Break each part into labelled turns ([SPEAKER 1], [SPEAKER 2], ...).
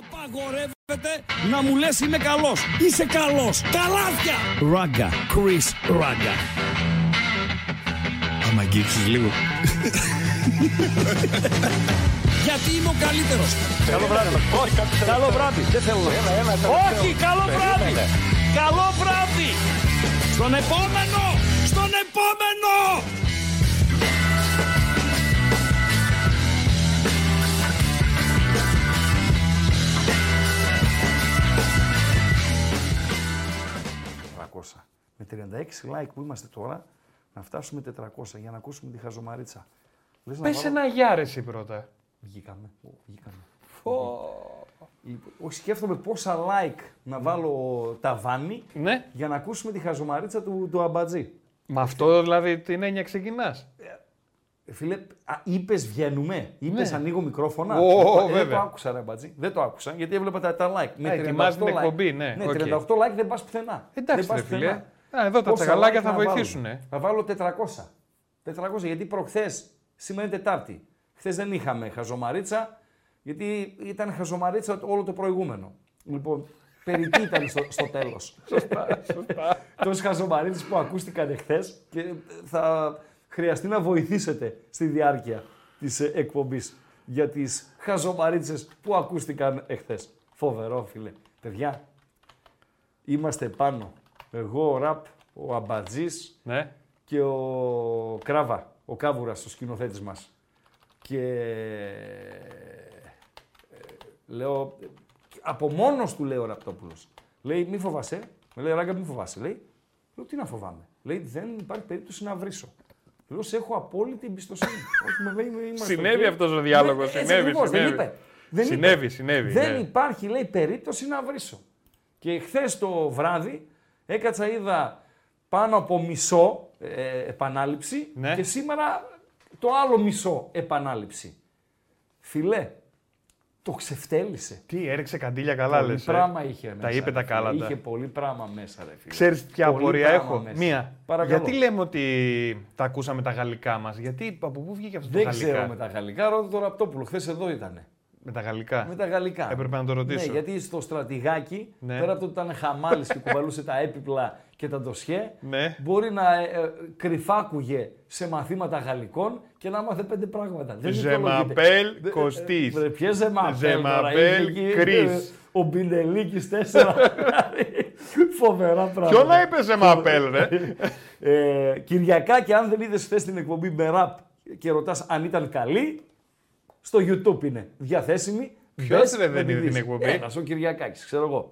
[SPEAKER 1] Απαγορεύεται να μου λες είμαι καλός. Είσαι καλός. Καλάθια. Ράγκα. Chris Ράγκα.
[SPEAKER 2] Άμα αγγίξεις λίγο.
[SPEAKER 1] Γιατί είμαι ο καλύτερος.
[SPEAKER 3] Καλό βράδυ. Όχι, καλό βράδυ. Δεν θέλω να.
[SPEAKER 1] Όχι, καλό βράδυ. Καλό βράδυ. Στον επόμενο. Στον επόμενο.
[SPEAKER 3] 36 like που είμαστε τώρα, να φτάσουμε 400 για να ακούσουμε τη χαζομαρίτσα. Λες να
[SPEAKER 4] Πες
[SPEAKER 3] βάλω-
[SPEAKER 4] ένα γεια ρε εσύ πρώτα.
[SPEAKER 3] Βγήκαμε. Ω, βγήκαμε. Λοιπόν, Όχι, σκέφτομαι πόσα like να βάλω ταβάνι
[SPEAKER 4] Ναι.
[SPEAKER 3] για να ακούσουμε τη χαζομαρίτσα του, του αμπατζή.
[SPEAKER 4] Με αυτό δηλαδή την έννοια ξεκινάς;
[SPEAKER 3] Ε, Φίλε, είπες βγαίνουμε, είπες
[SPEAKER 4] Ναι.
[SPEAKER 3] ανοίγω μικρόφωνα.
[SPEAKER 4] Ω,
[SPEAKER 3] Ε, δεν
[SPEAKER 4] βέβαια.
[SPEAKER 3] το άκουσα, ρε αμπατζή. Δεν το άκουσα γιατί έβλεπα τα, τα like.
[SPEAKER 4] Α, ετοιμάζει την εκπομπή, ναι,
[SPEAKER 3] Ναι,
[SPEAKER 4] οκ.
[SPEAKER 3] 38 like δεν πας πουθενά.
[SPEAKER 4] Εντάξει,
[SPEAKER 3] δεν πας
[SPEAKER 4] ρε φίλε.
[SPEAKER 3] πουθενά.
[SPEAKER 4] Α, εδώ τα
[SPEAKER 3] Πόσα
[SPEAKER 4] τσαγαλάκια
[SPEAKER 3] like
[SPEAKER 4] θα
[SPEAKER 3] να βάλουμε;
[SPEAKER 4] βοηθήσουν.
[SPEAKER 3] Θα βάλω 400. 400 γιατί προχθές, σήμερα είναι Τετάρτη. Χθες δεν είχαμε χαζομαρίτσα, γιατί ήταν χαζομαρίτσα όλο το προηγούμενο. Λοιπόν, περιττή ήταν στο, στο τέλος.
[SPEAKER 4] Σωστά, σωστά.
[SPEAKER 3] Τόσε χαζομαρίτσε που ακούστηκαν εχθές και θα χρειαστεί να βοηθήσετε στη διάρκεια της εκπομπής για τις χαζομαρίτσες που ακούστηκαν εχθές. Φοβερό, φίλε. Παιδιά, είμαστε πάνω. Εγώ, ο Ραπ, ο Αμπατζής
[SPEAKER 4] Ναι.
[SPEAKER 3] και ο Κράβα, ο Κάβουρας, ο σκηνοθέτης μας. Και ε, λέω, από μόνος του λέει ο Ραπτόπουλος. Λέει, μη φοβάσαι. Με λέει, Ράγκα, μη φοβάσαι. Λέει, λέω, τι να φοβάμαι. Λέει, δεν υπάρχει περίπτωση να βρίσω. Λέω, σε έχω απόλυτη εμπιστοσύνη. Όχι, με λέει, είμαστε
[SPEAKER 4] Συνέβη
[SPEAKER 3] οκ.
[SPEAKER 4] αυτός ο διάλογος,
[SPEAKER 3] Ναι, έτσι
[SPEAKER 4] συνέβη,
[SPEAKER 3] ακριβώς,
[SPEAKER 4] συνέβη.
[SPEAKER 3] Δεν είπε. Δεν είπε.
[SPEAKER 4] Συνέβη, συνέβη,
[SPEAKER 3] Δεν
[SPEAKER 4] ναι.
[SPEAKER 3] υπάρχει, λέει, περίπτωση να βρίσω. Και χθες το βράδυ έκατσα, είδα πάνω από μισό ε, επανάληψη
[SPEAKER 4] Ναι.
[SPEAKER 3] και σήμερα το άλλο μισό επανάληψη. Φιλέ, το ξεφτέλησε.
[SPEAKER 4] Τι, έριξε καντήλια καλά
[SPEAKER 3] πολύ
[SPEAKER 4] λες. ε;
[SPEAKER 3] πράγμα είχε μέσα.
[SPEAKER 4] Τα είπε
[SPEAKER 3] ρε
[SPEAKER 4] τα
[SPEAKER 3] φίλε.
[SPEAKER 4] κάλαντα.
[SPEAKER 3] Είχε πολύ πράγμα μέσα, ρε φίλε.
[SPEAKER 4] Ξέρεις ποια
[SPEAKER 3] Πολύ
[SPEAKER 4] απορία
[SPEAKER 3] πράγμα
[SPEAKER 4] έχω;
[SPEAKER 3] μέσα.
[SPEAKER 4] Μία.
[SPEAKER 3] Παρακαλώ.
[SPEAKER 4] Γιατί λέμε ότι τα ακούσαμε τα γαλλικά μας; Γιατί, από πού βγήκε αυτό
[SPEAKER 3] Δεν
[SPEAKER 4] το γαλλικά;
[SPEAKER 3] ξέρω με τα γαλλικά, ρώτα το Ραπτόπουλο. Χθες εδώ ήταν.
[SPEAKER 4] Με τα γαλλικά.
[SPEAKER 3] Με τα γαλλικά.
[SPEAKER 4] Έπρεπε να το ρωτήσω.
[SPEAKER 3] Ναι, γιατί στο στρατηγάκι,
[SPEAKER 4] Ναι.
[SPEAKER 3] πέρα από το ότι ήταν χαμάλης και κουβαλούσε τα έπιπλα και τα ντοσιέ,
[SPEAKER 4] Ναι.
[SPEAKER 3] μπορεί να ε, ε, κρυφάκουγε σε μαθήματα γαλλικών και να μάθε πέντε πράγματα. Δεν
[SPEAKER 4] Je
[SPEAKER 3] δικαιολογείται.
[SPEAKER 4] m'appelle
[SPEAKER 3] Δε- ε,
[SPEAKER 4] Κωστής.
[SPEAKER 3] βρε, Ποιε je m'appelle
[SPEAKER 4] Je
[SPEAKER 3] τώρα,
[SPEAKER 4] m'appelle
[SPEAKER 3] είχε εκεί,
[SPEAKER 4] Chris.
[SPEAKER 3] ε, Ο Μπινελίκης τέσσερα. Δηλαδή, Φοβερά πράγματα.
[SPEAKER 4] Ποιο να είπες σε μαπέλ, ρε;
[SPEAKER 3] Ε, Κυριακάκι, αν δεν είδες χθες την εκπομπή με ραπ και ρωτάς αν ήταν καλή, στο YouTube είναι διαθέσιμη.
[SPEAKER 4] Ποιος,
[SPEAKER 3] Μπες
[SPEAKER 4] ρε,
[SPEAKER 3] να
[SPEAKER 4] δεν
[SPEAKER 3] τη
[SPEAKER 4] είδε την
[SPEAKER 3] δεις.
[SPEAKER 4] εκπομπή;
[SPEAKER 3] Ένας, ο Κυριακάκης, ξέρω εγώ.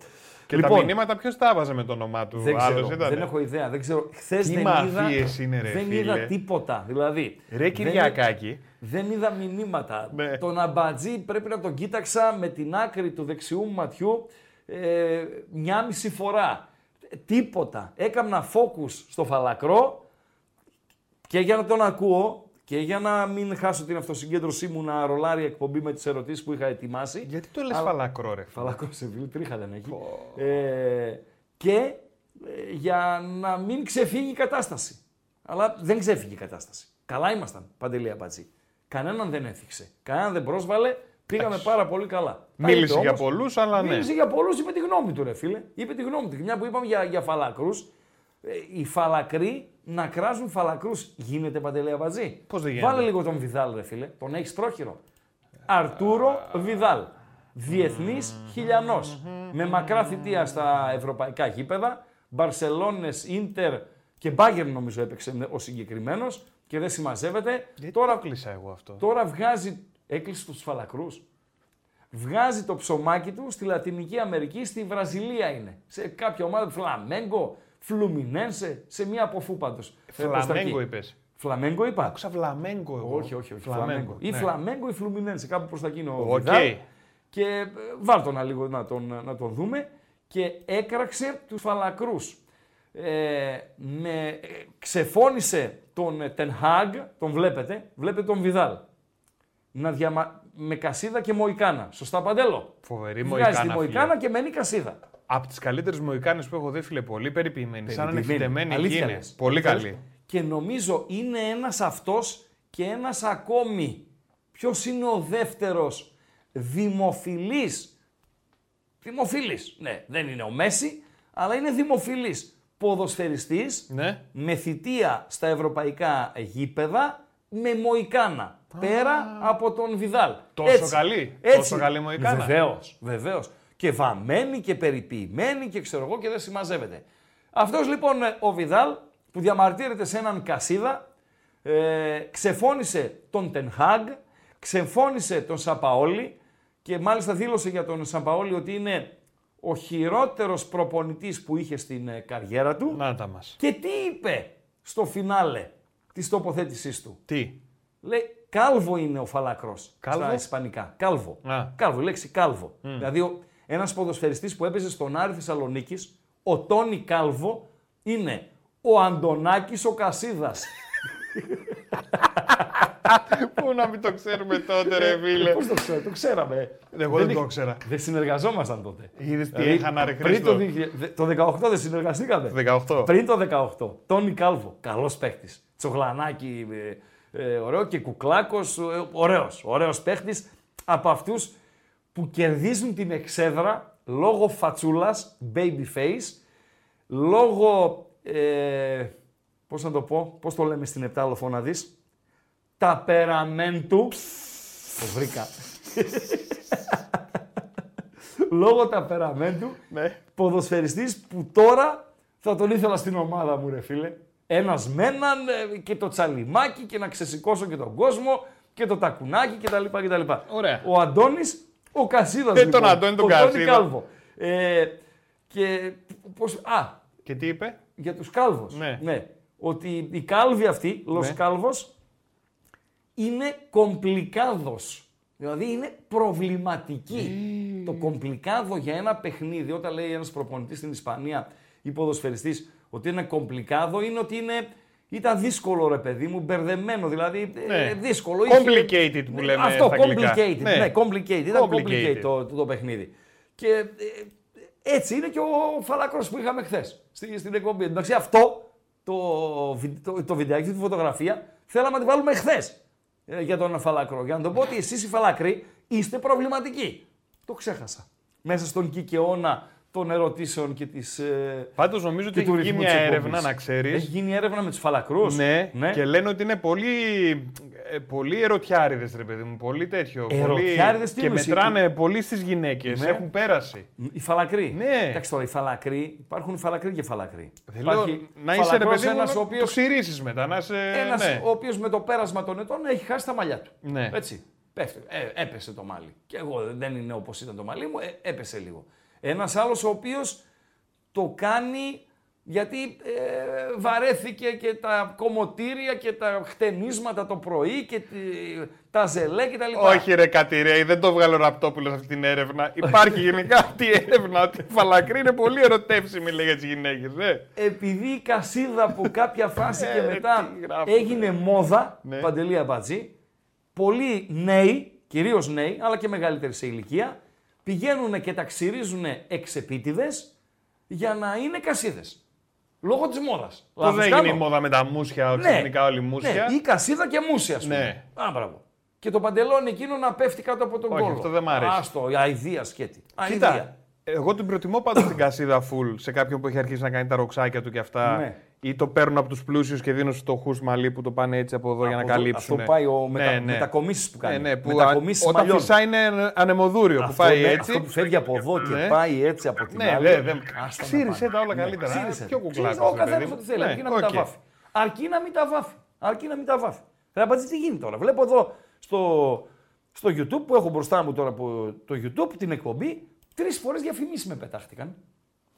[SPEAKER 4] Και
[SPEAKER 3] Λοιπόν,
[SPEAKER 4] τα μηνύματα ποιος τα έβαζε με το όνομά του.
[SPEAKER 3] δεν ξέρω,
[SPEAKER 4] Άλλος ήταν.
[SPEAKER 3] δεν έχω ιδέα. Δεν ξέρω. Χθες
[SPEAKER 4] Τι
[SPEAKER 3] δεν
[SPEAKER 4] μαφίες
[SPEAKER 3] είδα,
[SPEAKER 4] είναι, ρε,
[SPEAKER 3] δεν
[SPEAKER 4] φίλε.
[SPEAKER 3] είδα τίποτα. Δηλαδή,
[SPEAKER 4] Ρε
[SPEAKER 3] δεν-
[SPEAKER 4] Κυριακάκη.
[SPEAKER 3] Δεν είδα μηνύματα.
[SPEAKER 4] Ναι.
[SPEAKER 3] Τον αμπατζή πρέπει να τον κοίταξα με την άκρη του δεξιού μου ματιού ε, μια μισή φορά. Ε, Τίποτα. Έκανα focus στο φαλακρό και για να τον ακούω και για να μην χάσω την αυτοσυγκέντρωσή μου να ρολάρει η εκπομπή με τις ερωτήσεις που είχα ετοιμάσει.
[SPEAKER 4] Γιατί το λες
[SPEAKER 3] Αλλά-
[SPEAKER 4] φαλακρό, ρε.
[SPEAKER 3] Φαλακρό σε βίλ, τρίχα δεν έχει. Ε, και ε, για να μην ξεφύγει η κατάσταση. Αλλά δεν ξέφυγε η κατάσταση. Καλά ήμασταν, Παντελή Αμπατζή. Κανέναν δεν έθιξε. Κανέναν δεν πρόσβαλε. Πήγαμε πάρα πολύ καλά. Τα
[SPEAKER 4] Μίλησε
[SPEAKER 3] είπε
[SPEAKER 4] για
[SPEAKER 3] όμως.
[SPEAKER 4] πολλούς, αλλά ναι.
[SPEAKER 3] Μίλησε για πολλούς, είπε τη γνώμη του, ρε φίλε. Είπε τη γνώμη του. Και μια που είπαμε για, για φαλακρού, ε, οι φαλακροί να κράζουν φαλακρούς. Γίνεται παντελέα βαζί.
[SPEAKER 4] Πώς δεν γίνεται;
[SPEAKER 3] Βάλε λίγο τον Βιδάλ, ρε φίλε. Τον έχεις πρόχειρο. Αρτούρο Βιδάλ. Διεθνής χιλιανός. Με μακρά θητεία στα ευρωπαϊκά γήπεδα. Μπαρσελόνες, Ίντερ και Μπάγκερ νομίζω έπαιξε ο συγκεκριμένος και δεν συμμαζεύεται.
[SPEAKER 4] Γιατί
[SPEAKER 3] Τώρα
[SPEAKER 4] το κλείσα εγώ αυτό.
[SPEAKER 3] Τώρα βγάζει, έκλεισε τους φαλακρούς, βγάζει το ψωμάκι του στη Λατινική Αμερική, στη Βραζιλία είναι. Σε κάποια ομάδα, Φλαμέγκο, Φλουμινένσε, σε μία από φού πάντως. Ε, προς τα
[SPEAKER 4] Φλαμέγκο
[SPEAKER 3] εκεί.
[SPEAKER 4] είπες.
[SPEAKER 3] Φλαμέγκο είπα.
[SPEAKER 4] Άκουσα βλαμέγκο εγώ.
[SPEAKER 3] Όχι, όχι, όχι.
[SPEAKER 4] Φλαμέγκο.
[SPEAKER 3] Φλαμέγκο. Ή
[SPEAKER 4] ναι.
[SPEAKER 3] Φλαμέγκο ή Φλουμινένσε, κάπου προς τα εκεί είναι ο
[SPEAKER 4] Οκ.
[SPEAKER 3] Βιδάλ. Και ε, βάλ τον να λίγο να τον, να τον δούμε. Και έκραξε τους φαλακρούς. Ε, με, ε, ξεφώνησε τον ε, Ten Hag, τον βλέπετε, βλέπετε τον Βιδάλ. Να διαμα... Με κασίδα και μοϊκάνα. Σωστά παντέλο;
[SPEAKER 4] Φοβερή
[SPEAKER 3] Βγάζει τη
[SPEAKER 4] μοϊκάνα.
[SPEAKER 3] μοϊκάνα
[SPEAKER 4] φίλε.
[SPEAKER 3] και μένει κασίδα.
[SPEAKER 4] Από τις καλύτερες μοϊκάνες που έχω δει, φίλε, πολύ περιποιημένη. Σαν
[SPEAKER 3] Περιποιημένη.
[SPEAKER 4] ανεφητεμένη
[SPEAKER 3] Αλήθεια
[SPEAKER 4] γίνει.
[SPEAKER 3] λες.
[SPEAKER 4] Πολύ
[SPEAKER 3] Αλήθεια
[SPEAKER 4] καλή.
[SPEAKER 3] λες. Και νομίζω είναι ένας αυτός και ένας ακόμη. Ποιος είναι ο δεύτερος δημοφιλής; Δημοφιλής. Ναι, δεν είναι ο Μέση, αλλά είναι δημοφιλής. Ποδοσφαιριστής
[SPEAKER 4] Ναι.
[SPEAKER 3] με θητεία στα ευρωπαϊκά γήπεδα με Μοϊκάνα. Πέρα από τον Βιδάλ.
[SPEAKER 4] Τόσο καλή, τόσο καλή Μοϊκάνα.
[SPEAKER 3] Βεβαίως, βεβαίως. Και βαμμένη και περιποιημένη και ξέρω εγώ και δεν συμμαζεύεται. Αυτός λοιπόν ο Βιδάλ που διαμαρτύρεται σε έναν Κασίδα, ε, ξεφώνησε τον Τενχάγκ, ξεφώνησε τον Σαπαόλη και μάλιστα δήλωσε για τον Σαπαόλη ότι είναι ο χειρότερος προπονητής που είχε στην ε, καριέρα του.
[SPEAKER 4] Να τα μας.
[SPEAKER 3] Και τι είπε στο φινάλε της τοποθέτησής του;
[SPEAKER 4] Τι;
[SPEAKER 3] Λέει, κάλβο είναι ο φαλακρός
[SPEAKER 4] Κάλβο;
[SPEAKER 3] στα ισπανικά. Κάλβο.
[SPEAKER 4] Α.
[SPEAKER 3] Κάλβο, η λέξη κάλβο. Δηλαδή, ο- ένας ποδοσφαιριστής που έπαιζε στον Άρη Θεσσαλονίκης, ο Τόνι Κάλβο, είναι ο Αντωνάκης ο Κασίδας.
[SPEAKER 4] Πού να μην το ξέρουμε τότε, ρε φίλε.
[SPEAKER 3] Πώς το ξέρω, το ξέραμε.
[SPEAKER 4] Εγώ δεν το
[SPEAKER 3] είχ-
[SPEAKER 4] ήξερα.
[SPEAKER 3] Δεν συνεργαζόμασταν τότε.
[SPEAKER 4] Είδες τι
[SPEAKER 3] Δηλαδή,
[SPEAKER 4] είχαν ρε
[SPEAKER 3] πριν το,
[SPEAKER 4] Χρήστο.
[SPEAKER 3] 2000 το 18 δεν συνεργαστήκαμε.
[SPEAKER 4] 18.
[SPEAKER 3] Πριν το 18. Τόνι Κάλβο. Καλός παίχτης. Τσογλανάκι, ε, ε, ωραίο και κουκλάκος. Ε, ωραίος. Ωραίος παίχτης. Από αυτούς που κερδίζουν την εξέδρα λόγω φατσούλας, baby face, λόγω. Ε, Πώς να το πω, πώς το λέμε στην Επτάλοφο να δεις. Ταπεραμέντου. Το βρήκα. λόγω ταπεραμέντου
[SPEAKER 4] Ναι.
[SPEAKER 3] ποδοσφαιριστής που τώρα θα τον ήθελα στην ομάδα μου ρε φίλε. Ένας με έναν ε, και το τσαλιμάκι και να ξεσηκώσω και τον κόσμο και το τακουνάκι κτλ. κτλ.
[SPEAKER 4] Ωραία.
[SPEAKER 3] Ο Αντώνης, ο Κασίδας
[SPEAKER 4] Ε,
[SPEAKER 3] λοιπόν.
[SPEAKER 4] τον Αντώνη τον
[SPEAKER 3] ο Τόνι
[SPEAKER 4] Κασίδα.
[SPEAKER 3] Κάλβο. Ε, και πώς, α,
[SPEAKER 4] Και τι είπε;
[SPEAKER 3] για τους Κάλβους.
[SPEAKER 4] Ναι.
[SPEAKER 3] Ότι οι Κάλβοι αυτοί, Λος
[SPEAKER 4] Ναι.
[SPEAKER 3] Κάλβος, είναι κομπλικάδος. Δηλαδή είναι προβληματική. Το κομπλικάδο για ένα παιχνίδι, όταν λέει ένας προπονητής στην Ισπανία ή ποδοσφαιριστής ότι είναι κομπλικάδο, είναι ότι είναι, ήταν δύσκολο ρε παιδί μου, μπερδεμένο, δηλαδή ε,
[SPEAKER 4] Ναι.
[SPEAKER 3] δύσκολο.
[SPEAKER 4] Complicated που λέμε
[SPEAKER 3] Αυτό,
[SPEAKER 4] στα αγγλικά.
[SPEAKER 3] complicated,
[SPEAKER 4] Ναι.
[SPEAKER 3] ναι, complicated, ήταν
[SPEAKER 4] Complicated.
[SPEAKER 3] complicated το, το, το παιχνίδι. Και ε, έτσι είναι και ο Φαλακρός που είχαμε χθες στη, στην εκπομπή. Εντάξει, αυτό το, βι- το, το βιντεάκι, τη φωτογραφία, θέλαμε να τη βάλουμε χθες για τον Φαλακρό. Για να το πω ότι εσείς οι Φαλακροί είστε προβληματικοί. Το ξέχασα. Μέσα στον κικαιώνα των ερωτήσεων και της. Ε,
[SPEAKER 4] Πάντως νομίζω ότι
[SPEAKER 3] και του
[SPEAKER 4] έχει γίνει
[SPEAKER 3] ρυθμού
[SPEAKER 4] μια
[SPEAKER 3] της
[SPEAKER 4] έρευνα,
[SPEAKER 3] εκπομπής.
[SPEAKER 4] να ξέρεις.
[SPEAKER 3] Έχει γίνει έρευνα με τους Φαλακρούς.
[SPEAKER 4] Ναι, και λένε ότι είναι πολύ, ε, πολύ ερωτιάριδες, ρε παιδί μου. Πολύ τέτοιο. πολύ...
[SPEAKER 3] Ερωτιάριδες τι
[SPEAKER 4] Και
[SPEAKER 3] εννοείς,
[SPEAKER 4] μετράνε πολύ στις γυναίκες.
[SPEAKER 3] Ναι.
[SPEAKER 4] Έχουν πέραση.
[SPEAKER 3] Οι φαλακροί.
[SPEAKER 4] Ναι.
[SPEAKER 3] Εντάξει τώρα, οι φαλακροί, υπάρχουν φαλακροί και φαλακροί.
[SPEAKER 4] Θέλω να είσαι ρε
[SPEAKER 3] φαλακρός
[SPEAKER 4] παιδί μου,
[SPEAKER 3] ένας
[SPEAKER 4] να
[SPEAKER 3] ο
[SPEAKER 4] το
[SPEAKER 3] οποίος,
[SPEAKER 4] ξυρίσεις μετά. Να είσαι...
[SPEAKER 3] ένας
[SPEAKER 4] ναι.
[SPEAKER 3] ο οποίος με το πέρασμα των ετών έχει χάσει τα μαλλιά του.
[SPEAKER 4] Ναι.
[SPEAKER 3] Έτσι. Πέφτει. Ε, έπεσε το μάλι. Και εγώ δεν είναι όπως ήταν το μάλι μου, ε, έπεσε λίγο. Ένας άλλος ο οποίος το κάνει γιατί ε, βαρέθηκε και τα κομμωτήρια και τα χτενίσματα το πρωί και τη- τα ζελέ και τα λοιπά.
[SPEAKER 4] Όχι ρε Κατηρέη, δεν το βγάλω ο Ραπτόπουλος αυτή την έρευνα. Υπάρχει γενικά αυτή η έρευνα ότι η φαλακρή είναι πολύ ερωτεύσιμη λέει για τις γυναίκες. Ε.
[SPEAKER 3] επειδή η κασίδα που κάποια φάση και
[SPEAKER 4] Ε, ρε,
[SPEAKER 3] μετά
[SPEAKER 4] τι γράφω,
[SPEAKER 3] έγινε μόδα,
[SPEAKER 4] Ναι.
[SPEAKER 3] Παντελή Αμπατζή, πολλοί νέοι, κυρίως νέοι, αλλά και μεγαλύτεροι σε ηλικία, πηγαίνουν και τα ξυρίζουν εξεπίτηδες για να είναι κασίδες. Λόγω της μόδας.
[SPEAKER 4] Πώς
[SPEAKER 3] Λάθος
[SPEAKER 4] έγινε
[SPEAKER 3] κάνω;
[SPEAKER 4] η μόδα με τα μουσια,
[SPEAKER 3] Ναι,
[SPEAKER 4] ξαφνικά όλοι μουσια.
[SPEAKER 3] Ναι, ή κασίδα και μουσια, ας πούμε.
[SPEAKER 4] Ναι.
[SPEAKER 3] Α, μπράβο. Και το παντελόνι εκείνο να πέφτει κάτω από τον
[SPEAKER 4] Όχι,
[SPEAKER 3] κόλλο.
[SPEAKER 4] αυτό δεν μ' αρέσει.
[SPEAKER 3] Άστο, η αηδία σκέτη.
[SPEAKER 4] Κοίτα,
[SPEAKER 3] Αηδία.
[SPEAKER 4] Εγώ την προτιμώ πάντως την κασίδα full σε κάποιον που έχει αρχίσει να κάνει τα ροξάκια του και αυτά.
[SPEAKER 3] Ναι.
[SPEAKER 4] Ή το παίρνουν από τους πλούσιους και δίνουν στου φτωχού μαλλί που το πάνε έτσι από εδώ για να
[SPEAKER 3] Από εδώ-
[SPEAKER 4] καλύψουν.
[SPEAKER 3] Αυτό πάει ο μετα...
[SPEAKER 4] Ναι, ναι.
[SPEAKER 3] μετακομίσεις που κάνει.
[SPEAKER 4] Ναι, ναι, που
[SPEAKER 3] Μετακομίσεις
[SPEAKER 4] α- όταν
[SPEAKER 3] μαλλιών.
[SPEAKER 4] φυσάει είναι ανεμοδούριο που
[SPEAKER 3] Αυτό,
[SPEAKER 4] πάει
[SPEAKER 3] ναι,
[SPEAKER 4] έτσι.
[SPEAKER 3] Αυτό που φεύγει από εδώ και
[SPEAKER 4] Ναι.
[SPEAKER 3] πάει έτσι από την
[SPEAKER 4] Ναι,
[SPEAKER 3] άλλη.
[SPEAKER 4] δε, δε.
[SPEAKER 3] Άστα να
[SPEAKER 4] Ξύρισε
[SPEAKER 3] πάνε.
[SPEAKER 4] τα όλα
[SPEAKER 3] Ναι,
[SPEAKER 4] καλύτερα.
[SPEAKER 3] ξύρισε.
[SPEAKER 4] Πιο κουκλάκος,
[SPEAKER 3] Ξύρισε, Ο
[SPEAKER 4] ρε παιδί
[SPEAKER 3] καθένας
[SPEAKER 4] μου.
[SPEAKER 3] ό,τι θέλει.
[SPEAKER 4] Ναι,
[SPEAKER 3] Αρκεί να μην
[SPEAKER 4] οκ.
[SPEAKER 3] τα βάφει. Αρκεί να μην τα βάφει. Αρκεί να μην τα βάφει. Θα απαντήσει τι γίνει τώρα; Βλέπω εδώ στο, στο YouTube που έχω μπροστά μου τώρα από το YouTube την εκπομπή. Τρεις φορές διαφημίσεις με πετάχτηκαν.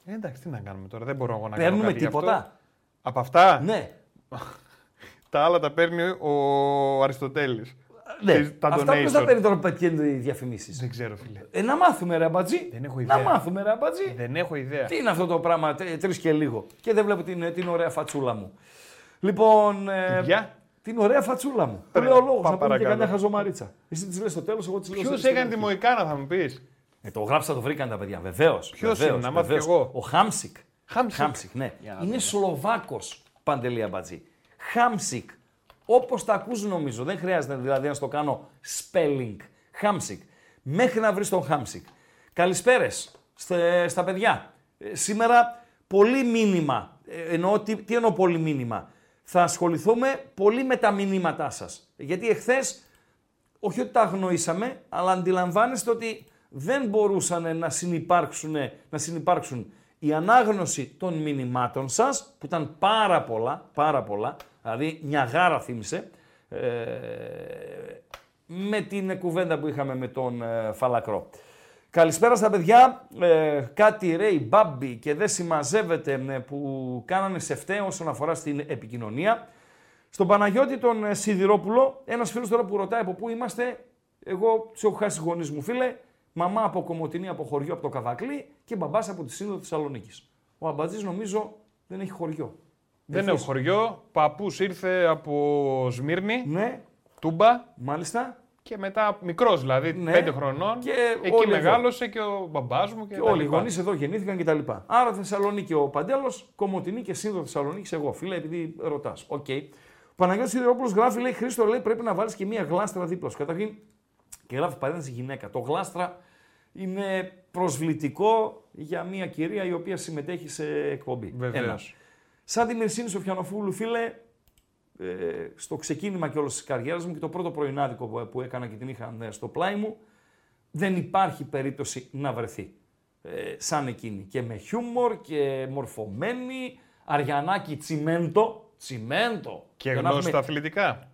[SPEAKER 4] Ε, εντάξει, τι να κάνουμε τώρα, δεν μπορώ εγώ να κάνω
[SPEAKER 3] Παίρνουμε
[SPEAKER 4] κάτι γι' αυτό.
[SPEAKER 3] τίποτα;
[SPEAKER 4] Από αυτά,
[SPEAKER 3] Ναι.
[SPEAKER 4] τα άλλα τα παίρνει ο Αριστοτέλης.
[SPEAKER 3] ναι.
[SPEAKER 4] Τις- τα
[SPEAKER 3] Αυτά πώς
[SPEAKER 4] donation.
[SPEAKER 3] τα παίρνει τώρα που πετυχαίνουν οι διαφημίσεις;
[SPEAKER 4] Δεν ξέρω, φίλε.
[SPEAKER 3] Ε, να μάθουμε ρε αμπατζή.
[SPEAKER 4] Δεν έχω
[SPEAKER 3] Να
[SPEAKER 4] ιδέα.
[SPEAKER 3] μάθουμε ρε αμπατζή.
[SPEAKER 4] Δεν έχω ιδέα.
[SPEAKER 3] Τι είναι αυτό το πράγμα, τρεις και λίγο. Και δεν βλέπω την, την ωραία φατσούλα μου. Λοιπόν. ε,
[SPEAKER 4] ποια;
[SPEAKER 3] Την ωραία φατσούλα μου. Το
[SPEAKER 4] Ρε,
[SPEAKER 3] λέω λόγος.
[SPEAKER 4] πά,
[SPEAKER 3] Να πούμε και
[SPEAKER 4] παρακαλώ.
[SPEAKER 3] κανένα χαζομαρίτσα. Εσύ τη λες στο τέλος, εγώ τη λέω
[SPEAKER 4] Ποιος
[SPEAKER 3] στο
[SPEAKER 4] έκανε τη
[SPEAKER 3] τέλος.
[SPEAKER 4] Μοϊκάνα, θα μου πεις;
[SPEAKER 3] Ε, το γράψα, το βρήκαν τα παιδιά. Βεβαίως.
[SPEAKER 4] Ποιος είναι, να μάθω κι εγώ.
[SPEAKER 3] Ο Χάμσικ.
[SPEAKER 4] Χάμσικ.
[SPEAKER 3] ναι.
[SPEAKER 4] Για να
[SPEAKER 3] Είναι Σλοβάκος παντελή αμπατζή. Χάμσικ. Όπως τα ακούς νομίζω. Δεν χρειάζεται δηλαδή να στο κάνω spelling. Χάμσικ. Μέχρι να βρεις τον Χάμσικ. Καλησπέρες στε- στα παιδιά. Ε, σήμερα πολύ μήνυμα. Ε, εννοώ, τι, τι εννοώ πολύ μήνυμα. Θα ασχοληθούμε πολύ με τα μηνύματά σας. Γιατί εχθές όχι ότι τα αγνοήσαμε, αλλά αντιλαμβάνεστε ότι δεν μπορούσαν να συνυπάρξουν, να συνυπάρξουν η ανάγνωση των μηνυμάτων σας, που ήταν πάρα πολλά, πάρα πολλά, δηλαδή μια γάρα θύμισε, ε, με την κουβέντα που είχαμε με τον ε, Φαλακρό. Καλησπέρα στα παιδιά. Ε, κάτι Ρέι, Μπάμπι και δεν συμμαζεύεται ε, που κάνανε σε φταίω όσον αφορά στην επικοινωνία. Στον Παναγιώτη τον ε, Σιδηρόπουλο, ένας φίλος τώρα που ρωτάει από πού είμαστε, εγώ τους έχω χάσει γονείς μου, φίλε. Μαμά από Κομωτινή, από χωριό, από το Καβακλή και μπαμπάς από τη Σίνδο Θεσσαλονίκης. Ο Αμπατζής νομίζω δεν έχει χωριό.
[SPEAKER 4] Δεν έχω χωριό. Παππούς ήρθε από Σμύρνη,
[SPEAKER 3] Ναι,
[SPEAKER 4] Τούμπα
[SPEAKER 3] μάλιστα.
[SPEAKER 4] και μετά μικρός δηλαδή,
[SPEAKER 3] Ναι.
[SPEAKER 4] πέντε χρονών.
[SPEAKER 3] Και
[SPEAKER 4] εκεί
[SPEAKER 3] όλοι εδώ.
[SPEAKER 4] μεγάλωσε και ο μπαμπάς μου και,
[SPEAKER 3] Και
[SPEAKER 4] τα
[SPEAKER 3] όλοι οι
[SPEAKER 4] λοιπά.
[SPEAKER 3] γονείς εδώ γεννήθηκαν κτλ. Άρα Θεσσαλονίκη ο Παντέλος, Κομωτινή και Σίνδο Θεσσαλονίκης εγώ, φίλε, επειδή ρωτάς. Οκ. Ο Παναγιώτης Σιδηρόπουλος γράφει, λέει: Χρήστο, λέει, πρέπει να βάλεις και μία γλάστρα δίπλα σου. Καταρχήν, και γράφει παρένθεση γυναίκα. Το γλάστρα είναι προσβλητικό για μία κυρία η οποία συμμετέχει σε εκπομπή.
[SPEAKER 4] Βεβαίως.
[SPEAKER 3] Ένα. Σαν τη Μερσίνη Σοφιανοφούλου, φίλε, ε, στο ξεκίνημα και όλη τη καριέρα μου και το πρώτο πρωινάδικο που, που έκανα και την είχα ε, στο πλάι μου, δεν υπάρχει περίπτωση να βρεθεί. Ε, σαν εκείνη. Και με χιούμορ και μορφωμένη, αριανάκι τσιμέντο. Τσιμέντο.
[SPEAKER 4] Και
[SPEAKER 3] Για να
[SPEAKER 4] γνώση στα
[SPEAKER 3] πούμε-
[SPEAKER 4] αθλητικά.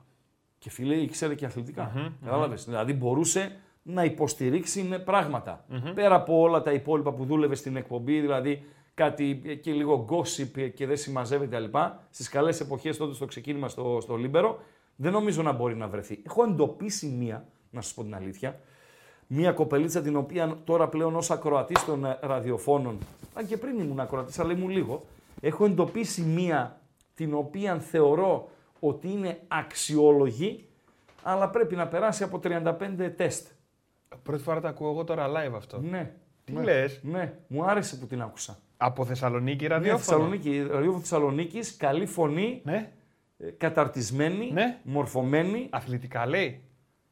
[SPEAKER 3] Και φίλε, ήξερε και αθλητικά. Κατάλαβες. Δηλαδή μπορούσε να υποστηρίξει με πραγματα Πέρα από όλα τα υπόλοιπα που δούλευε στην εκπομπή, δηλαδή κάτι ε, και λίγο gossip και δεν συμμαζεύεται κτλ. Στις καλές εποχές τότε στο ξεκίνημα στο, στο Λίμπερο, δεν νομίζω να μπορεί να βρεθεί. Έχω εντοπίσει μία, να σας πω την αλήθεια, μία κοπελίτσα την οποία τώρα πλέον ως ακροατής των ε, ραδιοφώνων, αν και πριν ήμουν ακροατής, αλλά ήμουν λίγο, έχω εντοπίσει μία την οποία θεωρώ ότι είναι αξιόλογη, αλλά πρέπει να περάσει από 35 τεστ.
[SPEAKER 4] Πρώτη φορά τα ακούω εγώ τώρα live αυτό.
[SPEAKER 3] Ναι.
[SPEAKER 4] Τι
[SPEAKER 3] ναι.
[SPEAKER 4] λες;
[SPEAKER 3] Ναι, μου άρεσε που την άκουσα.
[SPEAKER 4] Από Θεσσαλονίκη
[SPEAKER 3] Ναι,
[SPEAKER 4] ραδιόφωνο;
[SPEAKER 3] Θεσσαλονίκη, ραδιόφωνο Θεσσαλονίκης, καλή φωνή,
[SPEAKER 4] Ναι.
[SPEAKER 3] ε, καταρτισμένη,
[SPEAKER 4] Ναι.
[SPEAKER 3] μορφωμένη
[SPEAKER 4] Αθλητικά λέει.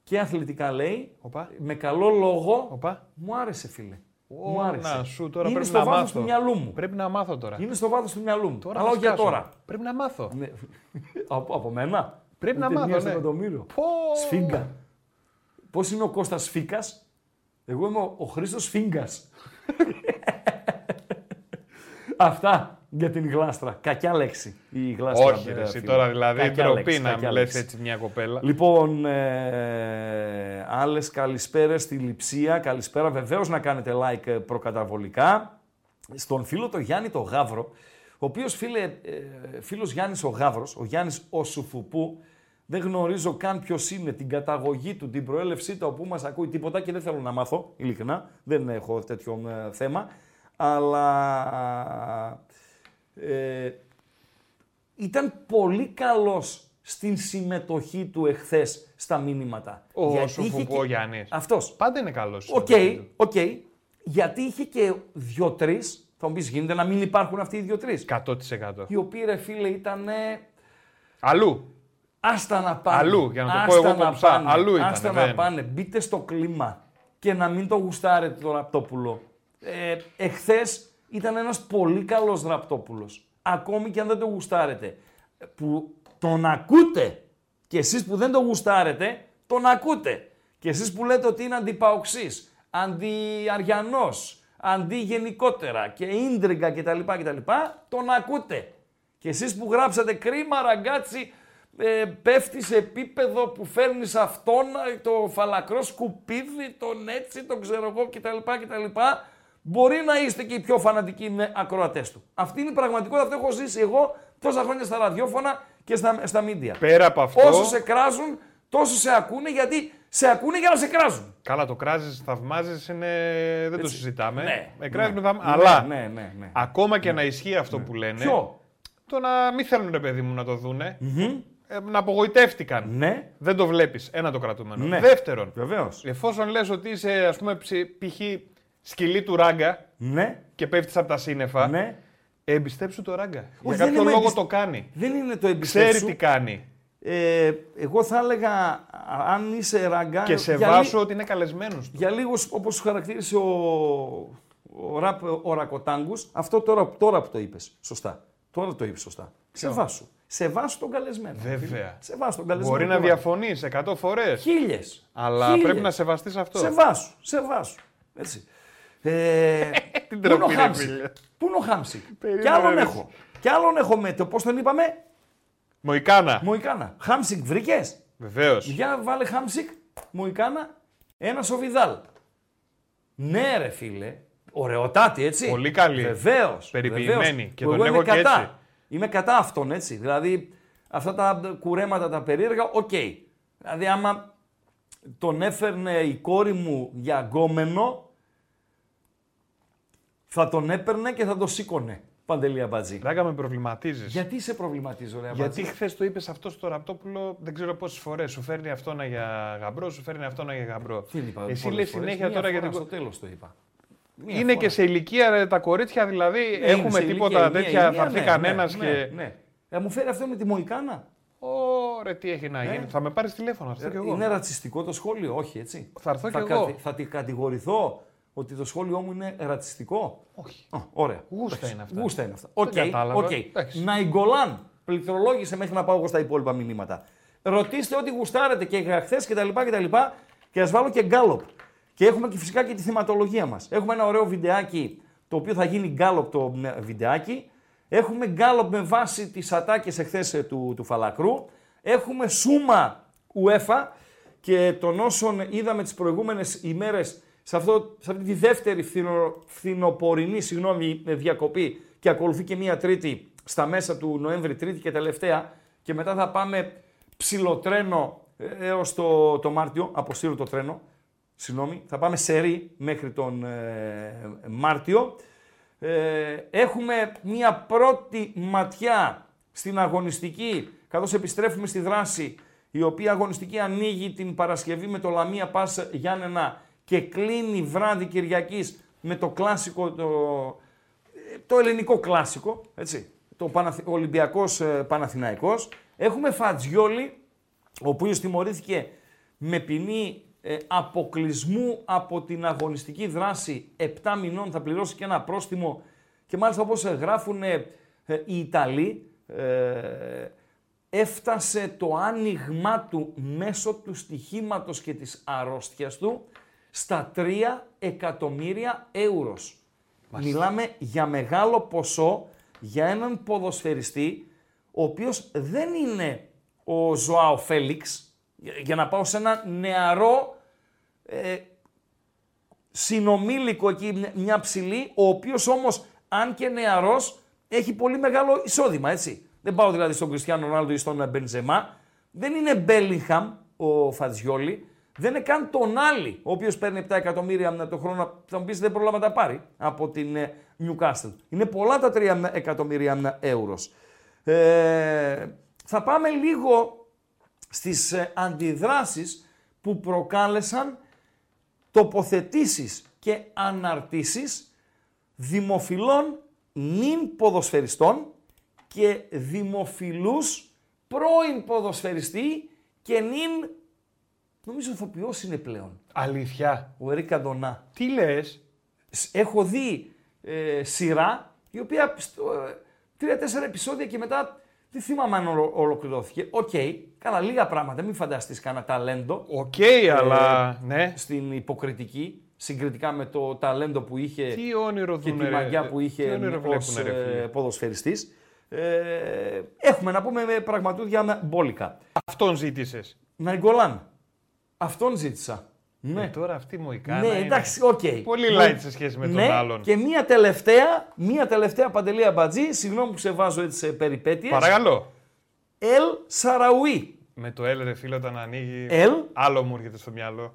[SPEAKER 3] και αθλητικά λέει,
[SPEAKER 4] Οπα.
[SPEAKER 3] με καλό λόγο.
[SPEAKER 4] Οπα.
[SPEAKER 3] Μου άρεσε, φίλε.
[SPEAKER 4] Ω,
[SPEAKER 3] μου άρεσε.
[SPEAKER 4] να σου, τώρα
[SPEAKER 3] είναι
[SPEAKER 4] πρέπει
[SPEAKER 3] στο
[SPEAKER 4] να
[SPEAKER 3] βάθος
[SPEAKER 4] μάθω.
[SPEAKER 3] του μυαλού μου.
[SPEAKER 4] Πρέπει να μάθω τώρα.
[SPEAKER 3] Είναι στο βάθος του μυαλού μου.
[SPEAKER 4] Τώρα
[SPEAKER 3] Αλλά
[SPEAKER 4] θα
[SPEAKER 3] όχι για
[SPEAKER 4] σκάσω.
[SPEAKER 3] τώρα.
[SPEAKER 4] Πρέπει να μάθω.
[SPEAKER 3] Ναι. από, από μένα;
[SPEAKER 4] Πρέπει να
[SPEAKER 3] Ούτε
[SPEAKER 4] μάθω,
[SPEAKER 3] μία στο
[SPEAKER 4] ναι.
[SPEAKER 3] εκατομμύριο.
[SPEAKER 4] Πω.
[SPEAKER 3] Σφίγγα. Πώς είναι ο Κώστας Σφίγκας. Εγώ είμαι ο, ο Χρήστος Σφίγγας. Αυτά για την γλάστρα. Κακιά λέξη η γλάστρα.
[SPEAKER 4] Όχι,
[SPEAKER 3] ε,
[SPEAKER 4] ρε, εσύ
[SPEAKER 3] φίλε.
[SPEAKER 4] τώρα δηλαδή
[SPEAKER 3] Κακιά
[SPEAKER 4] ντροπή
[SPEAKER 3] λέξη,
[SPEAKER 4] να
[SPEAKER 3] κακιά
[SPEAKER 4] μου λες
[SPEAKER 3] λέξη.
[SPEAKER 4] έτσι μια κοπέλα.
[SPEAKER 3] Λοιπόν, ε, άλλες καλησπέρες στη Λιψία. Καλησπέρα βεβαίως να κάνετε like ε, προκαταβολικά. Στον φίλο το Γιάννη το Γάβρο, ο οποίος φίλε, ε, φίλος Γιάννης ο Γάβρος, ο Γιάννης ο Σουφουπού, δεν γνωρίζω καν ποιος είναι, την καταγωγή του, την προέλευσή του, όπου μας ακούει τίποτα και δεν θέλω να μάθω, ειλικρινά, δεν έχω τέτοιο ε, θέμα, αλλά ε, ήταν πολύ καλός στην συμμετοχή του εχθές στα μήνυματα.
[SPEAKER 4] Ο
[SPEAKER 3] Γιατί
[SPEAKER 4] Σουφουπού,
[SPEAKER 3] είχε και-
[SPEAKER 4] ο Γιάννης.
[SPEAKER 3] Αυτός.
[SPEAKER 4] Πάντα είναι καλός.
[SPEAKER 3] Οκ, οκ. Γιατί είχε και δύο-τρει. Θα μου πεις, γίνεται να μην υπάρχουν αυτοί οι δύο-τρει.
[SPEAKER 4] 100%.
[SPEAKER 3] Οι οποίοι ρε φίλε ήταν.
[SPEAKER 4] Αλλού.
[SPEAKER 3] Άστα να πάνε.
[SPEAKER 4] Αλλού, για να το πω
[SPEAKER 3] Άστα
[SPEAKER 4] εγώ
[SPEAKER 3] να
[SPEAKER 4] κομψά.
[SPEAKER 3] πάνε,
[SPEAKER 4] Αλλού ήτανε,
[SPEAKER 3] Άστα να
[SPEAKER 4] δεν.
[SPEAKER 3] πάνε. Μπείτε στο κλίμα και να μην το γουστάρετε το Ραπτόπουλο. Ε, εχθές ήταν ένας πολύ καλός Ραπτόπουλος. Ακόμη και αν δεν το γουστάρετε. Που τον ακούτε. Και εσείς που δεν το γουστάρετε, τον ακούτε. Και εσείς που λέτε ότι είναι αντιπαοξής, αντιαριανός, αντί γενικότερα και ίντριγκα κτλ, κτλ, τον ακούτε. Και εσείς που γράψατε κρίμα ραγκάτσι, ε, πέφτει σε επίπεδο που φέρνεις αυτόν, ε, το φαλακρό σκουπίδι, τον έτσι, τον ξέρω εγώ κτλ, κτλ. Μπορεί να είστε και οι πιο φανατικοί με ακροατές του. Αυτή είναι η πραγματικότητα, αυτό έχω ζήσει εγώ τόσα χρόνια στα ραδιόφωνα και στα, στα media.
[SPEAKER 4] Πέρα από αυτό.
[SPEAKER 3] Όσο σε κράζουν, τόσο σε ακούνε γιατί σε ακούνε για να σε κράζουν.
[SPEAKER 4] Καλά, το κράζεις, θαυμάζεις, είναι... δεν το συζητάμε.
[SPEAKER 3] Ναι,
[SPEAKER 4] Ε, κράζεις
[SPEAKER 3] ναι.
[SPEAKER 4] με θαυ-
[SPEAKER 3] Ναι,
[SPEAKER 4] Αλλά
[SPEAKER 3] ναι, ναι, ναι.
[SPEAKER 4] ακόμα και να ισχύει αυτό που λένε.
[SPEAKER 3] Ποιο;
[SPEAKER 4] Το να μην θέλουν, ρε παιδί μου, να το δουνε Ε, να απογοητεύτηκαν.
[SPEAKER 3] Ναι,
[SPEAKER 4] Δεν το βλέπεις. Ένα το κρατούμενο.
[SPEAKER 3] Ναι.
[SPEAKER 4] Δεύτερον,
[SPEAKER 3] βεβαίως.
[SPEAKER 4] εφόσον λες ότι είσαι, ας πούμε, ψι- π.χ. σκυλή του ράγκα
[SPEAKER 3] Ναι,
[SPEAKER 4] και πέφτεις από τα σύννεφα,
[SPEAKER 3] ναι.
[SPEAKER 4] εμπιστέψου το ράγκα.
[SPEAKER 3] Όχι,
[SPEAKER 4] Για
[SPEAKER 3] δεν
[SPEAKER 4] κάποιο
[SPEAKER 3] είμαι
[SPEAKER 4] λόγο
[SPEAKER 3] εμπισ-
[SPEAKER 4] το κάνει.
[SPEAKER 3] Δεν είναι το
[SPEAKER 4] Ξέρει
[SPEAKER 3] εμπιστεύσου.
[SPEAKER 4] τι κάνει.
[SPEAKER 3] Ε, εγώ θα έλεγα, αν είσαι ραγκά...
[SPEAKER 4] Και σε
[SPEAKER 3] για
[SPEAKER 4] βάσω
[SPEAKER 3] λι-
[SPEAKER 4] ότι είναι καλεσμένος του.
[SPEAKER 3] Για λίγο, όπως σου χαρακτήρισε ο, ο ραπ ορακοτάγκους, αυτό τώρα, τώρα που το είπες, σωστά. Τώρα το είπες σωστά. Σεβάσου. Σεβάσου τον καλεσμένο.
[SPEAKER 4] Βέβαια.
[SPEAKER 3] Σεβάσου τον καλεσμένο.
[SPEAKER 4] Μπορεί να
[SPEAKER 3] Τώρα.
[SPEAKER 4] διαφωνείς 100 φορές.
[SPEAKER 3] Χίλιες.
[SPEAKER 4] Αλλά
[SPEAKER 3] Χίλιες.
[SPEAKER 4] πρέπει να σεβαστείς αυτό.
[SPEAKER 3] Σεβάσου. Σεβάσου. Έτσι. Ε,
[SPEAKER 4] Την
[SPEAKER 3] πού είναι ο
[SPEAKER 4] τροπή, ρε
[SPEAKER 3] Χάμσικ;
[SPEAKER 4] φίλε.
[SPEAKER 3] Πού είναι ο Χάμσικ;
[SPEAKER 4] Περίμενε,
[SPEAKER 3] Κι άλλον
[SPEAKER 4] ρε.
[SPEAKER 3] έχω. Κι άλλον έχω με το, πώς τον είπαμε,
[SPEAKER 4] Μοϊκάνα.
[SPEAKER 3] Μοϊκάνα. Χάμσικ βρήκες;
[SPEAKER 4] Βεβαίως.
[SPEAKER 3] Για βάλε Χάμσικ, Μοϊκάνα, ένα ο Βιδάλ. Ναι ρε φίλε, ωραιοτάτη έτσι.
[SPEAKER 4] Πολύ καλή.
[SPEAKER 3] Βεβαίως.
[SPEAKER 4] Περιποιημένη. Και τον
[SPEAKER 3] εγώ
[SPEAKER 4] έχω
[SPEAKER 3] είμαι
[SPEAKER 4] και
[SPEAKER 3] κατά.
[SPEAKER 4] έτσι.
[SPEAKER 3] Είμαι κατά αυτόν έτσι. Δηλαδή αυτά τα κουρέματα τα περίεργα, οκ. Δηλαδή άμα τον έφερνε η κόρη μου για γκόμενο, θα τον έπαιρνε και θα το σήκωνε. Παντελή Αμπατζή.
[SPEAKER 4] Ράκα με προβληματίζεις.
[SPEAKER 3] Γιατί σε προβληματίζω, ρε Αμπατζή.
[SPEAKER 4] Γιατί χθες το είπες αυτό στο Ραπτόπουλο, δεν ξέρω πόσες φορές. Σου φέρνει αυτό να για γαμπρό, σου φέρνει αυτό να για γαμπρό.
[SPEAKER 3] Τι είπα,
[SPEAKER 4] Εσύ
[SPEAKER 3] πολλές
[SPEAKER 4] λες
[SPEAKER 3] φορές;
[SPEAKER 4] συνέχεια
[SPEAKER 3] Μία
[SPEAKER 4] τώρα για
[SPEAKER 3] φορά
[SPEAKER 4] την.
[SPEAKER 3] Στο τέλος το είπα. Μία
[SPEAKER 4] Είναι
[SPEAKER 3] φορά.
[SPEAKER 4] και σε ηλικία ρε, τα κορίτσια δηλαδή.
[SPEAKER 3] Ναι, είναι
[SPEAKER 4] έχουμε
[SPEAKER 3] σε
[SPEAKER 4] τίποτα
[SPEAKER 3] ηλικία,
[SPEAKER 4] τέτοια.
[SPEAKER 3] μία
[SPEAKER 4] θα έρθει
[SPEAKER 3] ηλικία, ναι,
[SPEAKER 4] κανένας
[SPEAKER 3] ναι,
[SPEAKER 4] και.
[SPEAKER 3] Ναι, ναι. Ε, μου φέρει αυτό με τη Μοϊκάνα.
[SPEAKER 4] Ωραία, τι έχει να γίνει. Θα με πάρεις τηλέφωνο, θα έρθω κι εγώ.
[SPEAKER 3] Ε, Είναι ρατσιστικό το σχόλιο, όχι έτσι.
[SPEAKER 4] Θα έρθω κι
[SPEAKER 3] θα,
[SPEAKER 4] εγώ.
[SPEAKER 3] κατη- θα την κατηγορηθώ; Ότι το σχόλιο μου είναι ρατσιστικό.
[SPEAKER 4] Όχι.
[SPEAKER 3] Α, ωραία.
[SPEAKER 4] Γούστα
[SPEAKER 3] Εντάξει,
[SPEAKER 4] είναι αυτά.
[SPEAKER 3] Γούστα είναι αυτά.
[SPEAKER 4] Δεν
[SPEAKER 3] Οκ,
[SPEAKER 4] κατάλαβα.
[SPEAKER 3] οκ.
[SPEAKER 4] Εντάξει.
[SPEAKER 3] Ναϊγκολάν. Πληκτρολόγησε μέχρι να πάω εγώ στα υπόλοιπα μηνύματα. Ρωτήστε ό,τι γουστάρετε και για χθες κτλ. Και, και ας βάλω και γκάλοπ. Και έχουμε και φυσικά και τη θεματολογία μας. Έχουμε ένα ωραίο βιντεάκι το οποίο θα γίνει γκάλοπ το ε, βιντεάκι. Έχουμε γκάλοπ με βάση τις ατάκες εχθές του, του Φαλακρού. Έχουμε σούμα UEFA και των όσων είδαμε τις προηγούμενες ημέρες σε, αυτό, σε αυτή τη δεύτερη φθινο, φθινοπορεινή συγγνώμη, διακοπή και ακολουθεί και μία τρίτη στα μέσα του Νοέμβρη, τρίτη και τελευταία και μετά θα πάμε ψιλοτρένο ε, έως το, το Μάρτιο, αποσύρω το τρένο, συγγνώμη, θα πάμε σε ρί μέχρι τον ε, Μάρτιο. Ε, έχουμε μία πρώτη ματιά στην αγωνιστική, καθώς επιστρέφουμε στη δράση, η οποία αγωνιστική ανοίγει την Παρασκευή με το Λαμία Πας Γιάννενα και κλείνει βράδυ Κυριακής με το κλάσικο, το, το ελληνικό κλάσικο, έτσι, το Παναθη, Ολυμπιακός ε, Παναθηναϊκός. Έχουμε Φατζιόλι, ο οποίος τιμωρήθηκε με ποινή ε, αποκλεισμού από την αγωνιστική δράση. 7 μηνών, θα πληρώσει και ένα πρόστιμο. Και μάλιστα όπως ε, γράφουν ε, ε, οι Ιταλοί, ε, έφτασε το άνοιγμά του μέσω του στοιχήματος και της αρρώστιας του στα 3 εκατομμύρια εύρος. Μιλάμε για μεγάλο ποσό για έναν ποδοσφαιριστή ο οποίος δεν είναι ο Ζωάο Φέλιξ, για- για να πάω σε ένα νεαρό ε, συνομήλικο εκεί, μια- μια ψηλή, ο οποίος όμως, αν και νεαρός, έχει πολύ μεγάλο εισόδημα, έτσι. Δεν πάω δηλαδή στον Κριστιανό Ρονάλντο ή στον Μπενζεμά. Δεν είναι Μπέλιγχαμ ο Φατζιόλη. Δεν είναι καν τον Άλλη, ο οποίος παίρνει 7 εκατομμύρια το χρόνο. Θα μου πεις δεν πρόλαβα να τα πάρει από την ε, Newcastle. Είναι πολλά τα 3 εκατομμύρια ευρώ. Ε, θα πάμε λίγο στις ε, αντιδράσεις που προκάλεσαν τοποθετήσεις και αναρτήσεις δημοφιλών νυν ποδοσφαιριστών και δημοφιλούς πρώην ποδοσφαιριστή και νυν, νομίζω ηθοποιός είναι πλέον,
[SPEAKER 4] Αλήθεια;
[SPEAKER 3] ο Ερή Καντονά.
[SPEAKER 4] Τι λες;
[SPEAKER 3] Σ- Έχω δει ε, σειρά η οποία στο, ε, τρία-τέσσερα επεισόδια και μετά δεν θυμάμαι αν ολο- ολοκληρώθηκε. Οκ, κάνα λίγα πράγματα, μην φανταστείς κανένα ταλέντο
[SPEAKER 4] Οκ, αλλά. Ναι.
[SPEAKER 3] στην υποκριτική συγκριτικά με το ταλέντο που είχε
[SPEAKER 4] Τι όνειρο
[SPEAKER 3] και
[SPEAKER 4] δούνε,
[SPEAKER 3] τη
[SPEAKER 4] ρε.
[SPEAKER 3] μαγιά που
[SPEAKER 4] Τι
[SPEAKER 3] είχε
[SPEAKER 4] όνειρο
[SPEAKER 3] ως
[SPEAKER 4] βλέπουνε, ρε, φίλε;
[SPEAKER 3] ε, ποδοσφαιριστής. Ε, έχουμε να πούμε με πραγματούδια με μπόλικα.
[SPEAKER 4] Αυτόν ζήτησες.
[SPEAKER 3] Ναϊγκολάν. Αυτόν ζήτησα. Ναι.
[SPEAKER 4] Τώρα αυτή Μοϊκάνα.
[SPEAKER 3] Ναι,
[SPEAKER 4] είναι
[SPEAKER 3] εντάξει, οκ.
[SPEAKER 4] Πολύ
[SPEAKER 3] Ναι.
[SPEAKER 4] light σε σχέση με τον
[SPEAKER 3] ναι,
[SPEAKER 4] άλλον.
[SPEAKER 3] Και μία τελευταία, μία τελευταία Παντελή Αμπατζή, συγγνώμη που σε βάζω έτσι σε περιπέτειες.
[SPEAKER 4] Παρακαλώ.
[SPEAKER 3] Ελ Σαραουί.
[SPEAKER 4] Με το L ρε φίλε όταν ανοίγει.
[SPEAKER 3] Ελ.
[SPEAKER 4] Άλλο μου έρχεται στο μυαλό.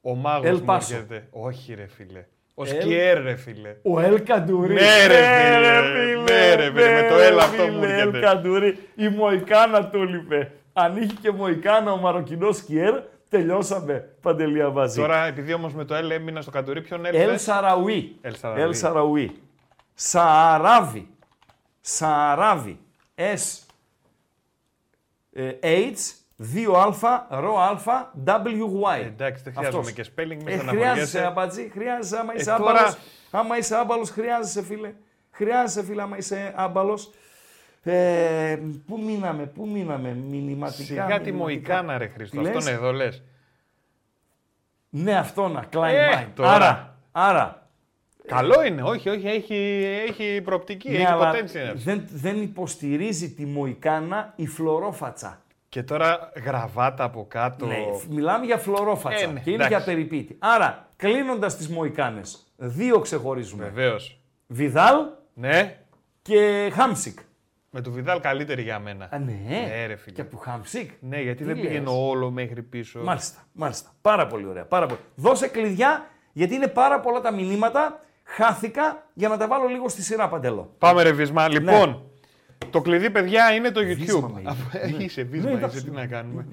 [SPEAKER 4] Ο μάγος
[SPEAKER 3] Ελ
[SPEAKER 4] μου
[SPEAKER 3] Πάσο.
[SPEAKER 4] έρχεται. Όχι ρε φίλε. Ο
[SPEAKER 3] Ελ.
[SPEAKER 4] Σκιέρ ρε φίλε.
[SPEAKER 3] Ο Ελ Καντουρί.
[SPEAKER 4] Ναι, ρε, φίλε. Ναι, ρε, φίλε, με το Ελ αυτό μου
[SPEAKER 3] φίλε,
[SPEAKER 4] έρχεται.
[SPEAKER 3] Ελ Καντουρί. Η Μοϊκάνα του λείπε. Αν είχε και Μοϊκάνα ο Μαροκινός Σκιέρ, τελειώσαμε παντελή αμπατζή.
[SPEAKER 4] Τώρα επειδή όμως με το L έμεινα στο καντουρί, ποιον L
[SPEAKER 3] Ελ
[SPEAKER 4] θες;
[SPEAKER 3] Σαραουί.
[SPEAKER 4] Ελ Σαραουί.
[SPEAKER 3] Ελ Σαραουί. Σαράβι. Σαράβι. S. ε, H. 2α, ρο α, WY.
[SPEAKER 4] Ε, εντάξει, δεν
[SPEAKER 3] Αυτός.
[SPEAKER 4] χρειάζομαι και spelling, μη
[SPEAKER 3] Ε,
[SPEAKER 4] στεναχωριέσαι.
[SPEAKER 3] χρειάζεσαι αμπατζή, χρειάζεσαι άμα είσαι
[SPEAKER 4] Ε, τώρα-
[SPEAKER 3] άμπαλος. Άμα είσαι άμπαλος, χρειάζεσαι φίλε. Χρειάζεσαι φίλε άμα είσαι άμπαλος. Ε, πού μείναμε, πού μείναμε, μηνυματικά.
[SPEAKER 4] Σιγά τη
[SPEAKER 3] μηνυματικά.
[SPEAKER 4] Μοϊκάνα ρε Χρήστο,
[SPEAKER 3] Τι λες;
[SPEAKER 4] αυτόν εδώ λες.
[SPEAKER 3] Ναι, αυτό να, Klein
[SPEAKER 4] Ε,
[SPEAKER 3] Mind.
[SPEAKER 4] τώρα.
[SPEAKER 3] Άρα, άρα.
[SPEAKER 4] Καλό είναι, όχι, όχι, έχει, έχει προοπτική,
[SPEAKER 3] ναι,
[SPEAKER 4] έχει
[SPEAKER 3] αλλά
[SPEAKER 4] potential.
[SPEAKER 3] δεν, δεν υποστηρίζει τη Μοϊκάνα η φλωρόφατσα.
[SPEAKER 4] Και τώρα γραβάτα από κάτω.
[SPEAKER 3] Ναι, μιλάμε για φλωρόφατσα
[SPEAKER 4] Ε, ναι,
[SPEAKER 3] και είναι
[SPEAKER 4] εντάξει.
[SPEAKER 3] για περιπίτη. Άρα, κλείνοντας τις Μοϊκάνες, δύο ξεχωρίζουμε.
[SPEAKER 4] Βεβαίως.
[SPEAKER 3] Βιδάλ
[SPEAKER 4] Ναι,
[SPEAKER 3] και Χάμσικ.
[SPEAKER 4] Με το Βιδάλ καλύτερη για μένα.
[SPEAKER 3] Α, ναι,
[SPEAKER 4] Ναι, ρε φίλε.
[SPEAKER 3] και από το Χάμσικ.
[SPEAKER 4] Ναι, γιατί
[SPEAKER 3] Τι
[SPEAKER 4] δεν
[SPEAKER 3] λες;
[SPEAKER 4] πηγαίνω όλο μέχρι πίσω.
[SPEAKER 3] Μάλιστα, μάλιστα. Πάρα πολύ ωραία. Πάρα πολύ. Δώσε κλειδιά, γιατί είναι πάρα πολλά τα μηνύματα. Χάθηκα για να τα βάλω λίγο στη σειρά παντελώ.
[SPEAKER 4] Πάμε ρε Βίσμα. Λοιπόν, το κλειδί παιδιά είναι το
[SPEAKER 3] Ναι. Βίσμα,
[SPEAKER 4] YouTube.
[SPEAKER 3] με
[SPEAKER 4] Αφού-
[SPEAKER 3] είπε.
[SPEAKER 4] Είσαι
[SPEAKER 3] Ναι,
[SPEAKER 4] βίσμα,
[SPEAKER 3] εντάξει.
[SPEAKER 4] είσαι, τι να κάνουμε.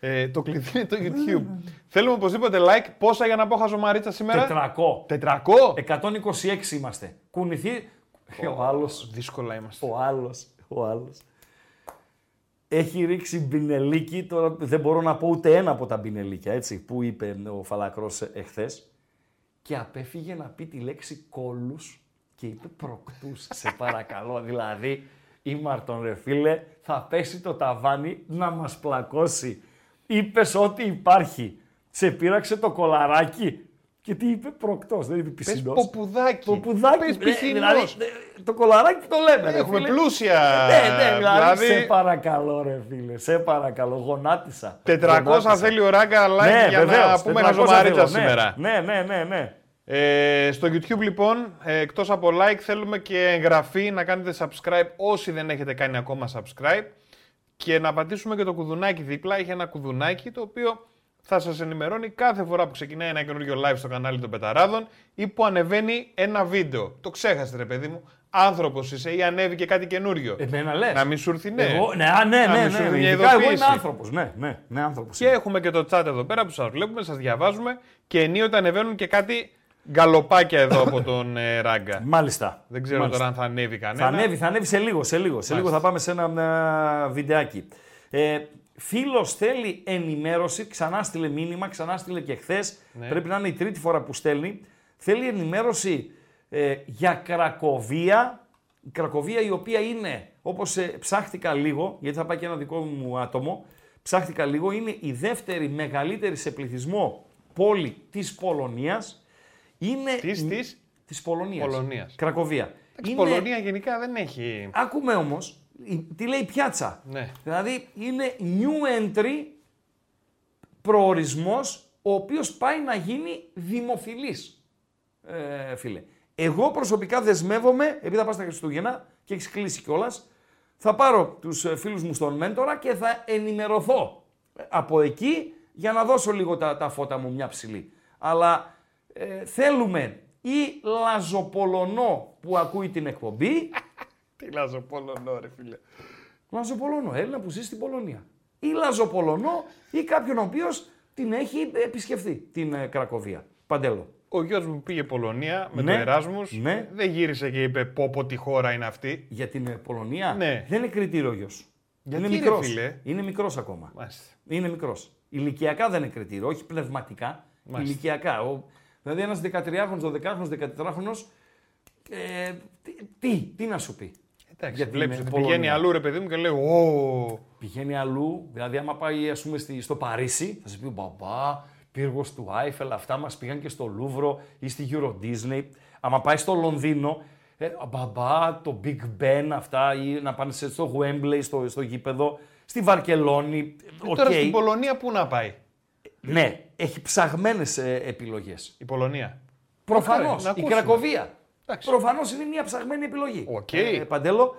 [SPEAKER 4] Ε, το κλειδί είναι το YouTube. Θέλουμε οπωσδήποτε like. Πόσα για να πω χαζομαρίτσα σήμερα;
[SPEAKER 3] Τετρακό.
[SPEAKER 4] 400.
[SPEAKER 3] 126 είμαστε. Κουνηθεί. Ο άλλος,
[SPEAKER 4] Δύσκολα είμαστε.
[SPEAKER 3] ο άλλος, ο άλλος. Έχει ρίξει μπινελίκι, τώρα δεν μπορώ να πω ούτε ένα από τα μπινελίκια, έτσι, που είπε ο Φαλακρός εχθές. Και απέφυγε να πει τη λέξη κόλους και είπε προκτούς, σε παρακαλώ. δηλαδή, η Μαρτον ρε φίλε, θα πέσει το ταβάνι να μας πλακώσει. Είπες ό,τι υπάρχει. Σε πείραξε το κολαράκι. Και τι είπε προκτός, δεν είπε
[SPEAKER 4] Πες
[SPEAKER 3] πισινός.
[SPEAKER 4] ποπουδάκι.
[SPEAKER 3] Ποπουδάκι.
[SPEAKER 4] Πες
[SPEAKER 3] ε,
[SPEAKER 4] πισινός.
[SPEAKER 3] δηλαδή, ε, το κολαράκι το λέμε. ρε
[SPEAKER 4] Έχουμε
[SPEAKER 3] φίλε.
[SPEAKER 4] πλούσια.
[SPEAKER 3] Ναι, ναι, δηλαδή, σε
[SPEAKER 4] δηλαδή,
[SPEAKER 3] παρακαλώ ρε φίλε, σε παρακαλώ, γονάτισα.
[SPEAKER 4] 400
[SPEAKER 3] Γονάτισα.
[SPEAKER 4] θέλει ο Ράγκα like
[SPEAKER 3] ναι,
[SPEAKER 4] για
[SPEAKER 3] βεβαίως,
[SPEAKER 4] να πούμε
[SPEAKER 3] 400
[SPEAKER 4] χαζομαρίτσα
[SPEAKER 3] θέλω,
[SPEAKER 4] σήμερα.
[SPEAKER 3] Ναι, ναι, ναι, ναι.
[SPEAKER 4] Ε, στο YouTube λοιπόν, ε, εκτός από like θέλουμε και εγγραφή, να κάνετε subscribe όσοι δεν έχετε κάνει ακόμα subscribe και να πατήσουμε και το κουδουνάκι δίπλα. Έχει ένα κουδουνάκι το οποίο θα σας ενημερώνει κάθε φορά που ξεκινάει ένα καινούριο live στο κανάλι των Πεταράδων ή που ανεβαίνει ένα βίντεο. Το ξέχασε ρε παιδί μου, άνθρωπος είσαι ή ανέβηκε κάτι καινούριο.
[SPEAKER 3] Εμένα λες.
[SPEAKER 4] Να μην σου έρθει ναι.
[SPEAKER 3] Εγώ, ναι, α, ναι,
[SPEAKER 4] Να
[SPEAKER 3] ναι,
[SPEAKER 4] μην σου
[SPEAKER 3] ναι,
[SPEAKER 4] έρθει
[SPEAKER 3] ναι,
[SPEAKER 4] μια
[SPEAKER 3] ειδικά εγώ είμαι
[SPEAKER 4] ειδοποίηση.
[SPEAKER 3] άνθρωπος, ναι, ναι, ναι, άνθρωπος.
[SPEAKER 4] Και έχουμε και το chat εδώ πέρα που σας βλέπουμε, σας διαβάζουμε και ενίοτε ανεβαίνουν και κάτι γκαλοπάκια εδώ από τον ε, Ράγκα.
[SPEAKER 3] Μάλιστα.
[SPEAKER 4] Δεν ξέρω
[SPEAKER 3] Μάλιστα.
[SPEAKER 4] τώρα αν θα ανέβει κανένα.
[SPEAKER 3] Θα ανέβει, θα ανέβει σε λίγο, σε λίγο. Σε λίγο θα πάμε σε ένα α, βιντεάκι. Ε, Φίλος θέλει ενημέρωση, ξανά στείλε μήνυμα, ξανά στείλε και χθες.
[SPEAKER 4] Ναι.
[SPEAKER 3] Πρέπει να είναι η τρίτη φορά που στέλνει. Θέλει ενημέρωση ε, για Κρακοβία. Η Κρακοβία η οποία είναι, όπως ε, ψάχτηκα λίγο, γιατί θα πάει και ένα δικό μου άτομο, ψάχτηκα λίγο, είναι η δεύτερη μεγαλύτερη σε πληθυσμό πόλη της Πολωνίας. Είναι
[SPEAKER 4] Της, της,
[SPEAKER 3] της Πολωνίας.
[SPEAKER 4] Πολωνίας.
[SPEAKER 3] Κρακοβία.
[SPEAKER 4] η Πολωνία γενικά δεν έχει.
[SPEAKER 3] Άκουμε όμως, τι λέει η πιάτσα;
[SPEAKER 4] Ναι.
[SPEAKER 3] Δηλαδή είναι new entry προορισμός ο οποίος πάει να γίνει δημοφιλής, ε, φίλε. Εγώ προσωπικά δεσμεύομαι, επειδή θα πάω στα Χριστούγεννα και έχεις κλείσει κιόλας, θα πάρω τους ε, φίλους μου στον Μέντορα και θα ενημερωθώ ε, από εκεί για να δώσω λίγο τα, τα φώτα μου μια ψηλή. Αλλά ε, θέλουμε ή Λαζοπολωνό που ακούει την εκπομπή,
[SPEAKER 4] Τι λάζω Πολωνό, ρε φίλε.
[SPEAKER 3] Λαζοπολωνό, Έλληνα που ζεις στην Πολωνία. Ή Λαζοπολωνό ή κάποιον ο οποίος την έχει επισκεφθεί την ε, Κρακοβία. Παντέλο.
[SPEAKER 4] Ο γιος μου πήγε Πολωνία με
[SPEAKER 3] Ναι,
[SPEAKER 4] το Εράσμους.
[SPEAKER 3] ναι.
[SPEAKER 4] Δεν γύρισε και είπε πω πω τι χώρα είναι αυτή.
[SPEAKER 3] Για την ε, Πολωνία
[SPEAKER 4] Ναι.
[SPEAKER 3] δεν είναι κριτήριο γιος.
[SPEAKER 4] Γιατί,
[SPEAKER 3] είναι
[SPEAKER 4] ρε
[SPEAKER 3] μικρός.
[SPEAKER 4] φίλε;
[SPEAKER 3] Είναι μικρός ακόμα.
[SPEAKER 4] Μάλιστα.
[SPEAKER 3] Είναι μικρός. Ηλικιακά δεν είναι κριτήριο, όχι πνευματικά.
[SPEAKER 4] Μάλιστα.
[SPEAKER 3] Ηλικιακά. Ο, δηλαδή ένας 13χρονο, 12χρονο, 14χρονο. Ε, τι, τι, τι να σου πει.
[SPEAKER 4] Εντάξει,
[SPEAKER 3] Γιατί
[SPEAKER 4] βλέπεις
[SPEAKER 3] είναι
[SPEAKER 4] ότι
[SPEAKER 3] Πολωνία.
[SPEAKER 4] πηγαίνει αλλού ρε παιδί μου και λέει Ω.
[SPEAKER 3] Πηγαίνει αλλού, δηλαδή άμα πάει ας πούμε στη- στο Παρίσι, θα σου πει μπαμπά, πύργος του Άιφελ, αυτά μας πήγαν και στο Λούβρο ή στη Euro Disney. Άμα πάει στο Λονδίνο, ε, μπαμπά, το Big Ben, αυτά, ή να πάνε σε- στο Wembley, στο, στο γήπεδο, στη Βαρκελόνη, οκ.
[SPEAKER 4] Τώρα στην Πολωνία πού να πάει;
[SPEAKER 3] Ναι, έχει ψαγμένες ε, επιλογές.
[SPEAKER 4] Η Πολωνία.
[SPEAKER 3] Προφανώς,
[SPEAKER 4] να
[SPEAKER 3] η
[SPEAKER 4] ακούσουμε.
[SPEAKER 3] Κρακοβία. Προφανώς είναι μια ψαγμένη επιλογή.
[SPEAKER 4] Okay.
[SPEAKER 3] Ε, Παντέλο.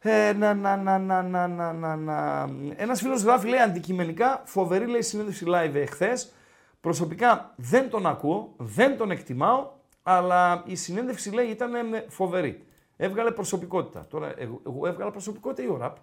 [SPEAKER 3] Ε, να, να, να, να, να, να, να. Ένας φίλος γράφει, λέει αντικειμενικά, φοβερή λέει συνέντευξη live εχθές. Προσωπικά δεν τον ακούω, δεν τον εκτιμάω, αλλά η συνέντευξη λέει ήταν ε, φοβερή. Έβγαλε προσωπικότητα. Τώρα, εγώ έβγαλα προσωπικότητα ή ο ραπ;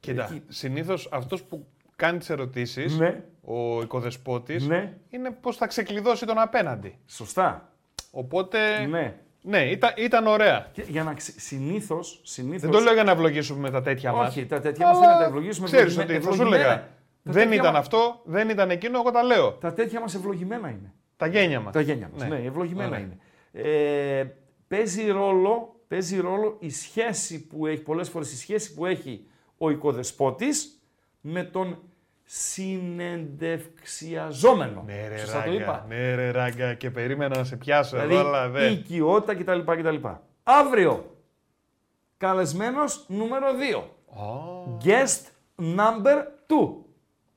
[SPEAKER 4] Κοίτα,
[SPEAKER 3] Εκεί...
[SPEAKER 4] συνήθως αυτός που κάνει τις ερωτήσεις,
[SPEAKER 3] ναι.
[SPEAKER 4] ο οικοδεσπότης,
[SPEAKER 3] ναι.
[SPEAKER 4] είναι πώς θα ξεκλειδώσει τον απέναντι.
[SPEAKER 3] Σωστά.
[SPEAKER 4] Οπότε.
[SPEAKER 3] Ναι.
[SPEAKER 4] Ναι, ήταν, ήταν ωραία.
[SPEAKER 3] Και για να ξε... συνήθως, συνήθως...
[SPEAKER 4] Δεν το λέω για να ευλογήσουμε τα τέτοια μας.
[SPEAKER 3] Όχι, τα τέτοια μας δεν είναι να τα ευλογήσουμε.
[SPEAKER 4] Ξέρεις
[SPEAKER 3] ευλογημέ-
[SPEAKER 4] ότι θα σου
[SPEAKER 3] ευλογημένα.
[SPEAKER 4] έλεγα. Δεν
[SPEAKER 3] τέτοια
[SPEAKER 4] ήταν
[SPEAKER 3] μα-
[SPEAKER 4] αυτό, δεν ήταν εκείνο, εγώ τα λέω.
[SPEAKER 3] Τα τέτοια μας ευλογημένα είναι.
[SPEAKER 4] Τα γένια μας.
[SPEAKER 3] Τα γένια μας, ναι, ευλογημένα
[SPEAKER 4] Ωραία.
[SPEAKER 3] είναι. Ε, παίζει, ρόλο, παίζει ρόλο η σχέση που έχει, πολλές φορές η σχέση που έχει ο οικοδεσπότης με τον συνεντευξιαζόμενο.
[SPEAKER 4] Ναι, ρε,
[SPEAKER 3] Σωστά το
[SPEAKER 4] ράγκα,
[SPEAKER 3] είπα.
[SPEAKER 4] ναι, ρε, ράγκα, και περίμενα να σε πιάσω
[SPEAKER 3] Δηλαδή,
[SPEAKER 4] εδώ, αλλά
[SPEAKER 3] η
[SPEAKER 4] δεν.
[SPEAKER 3] οικειότητα κτλ. κτλ. Αύριο, καλεσμένος νούμερο 2.
[SPEAKER 4] Ω,
[SPEAKER 3] Guest number 2.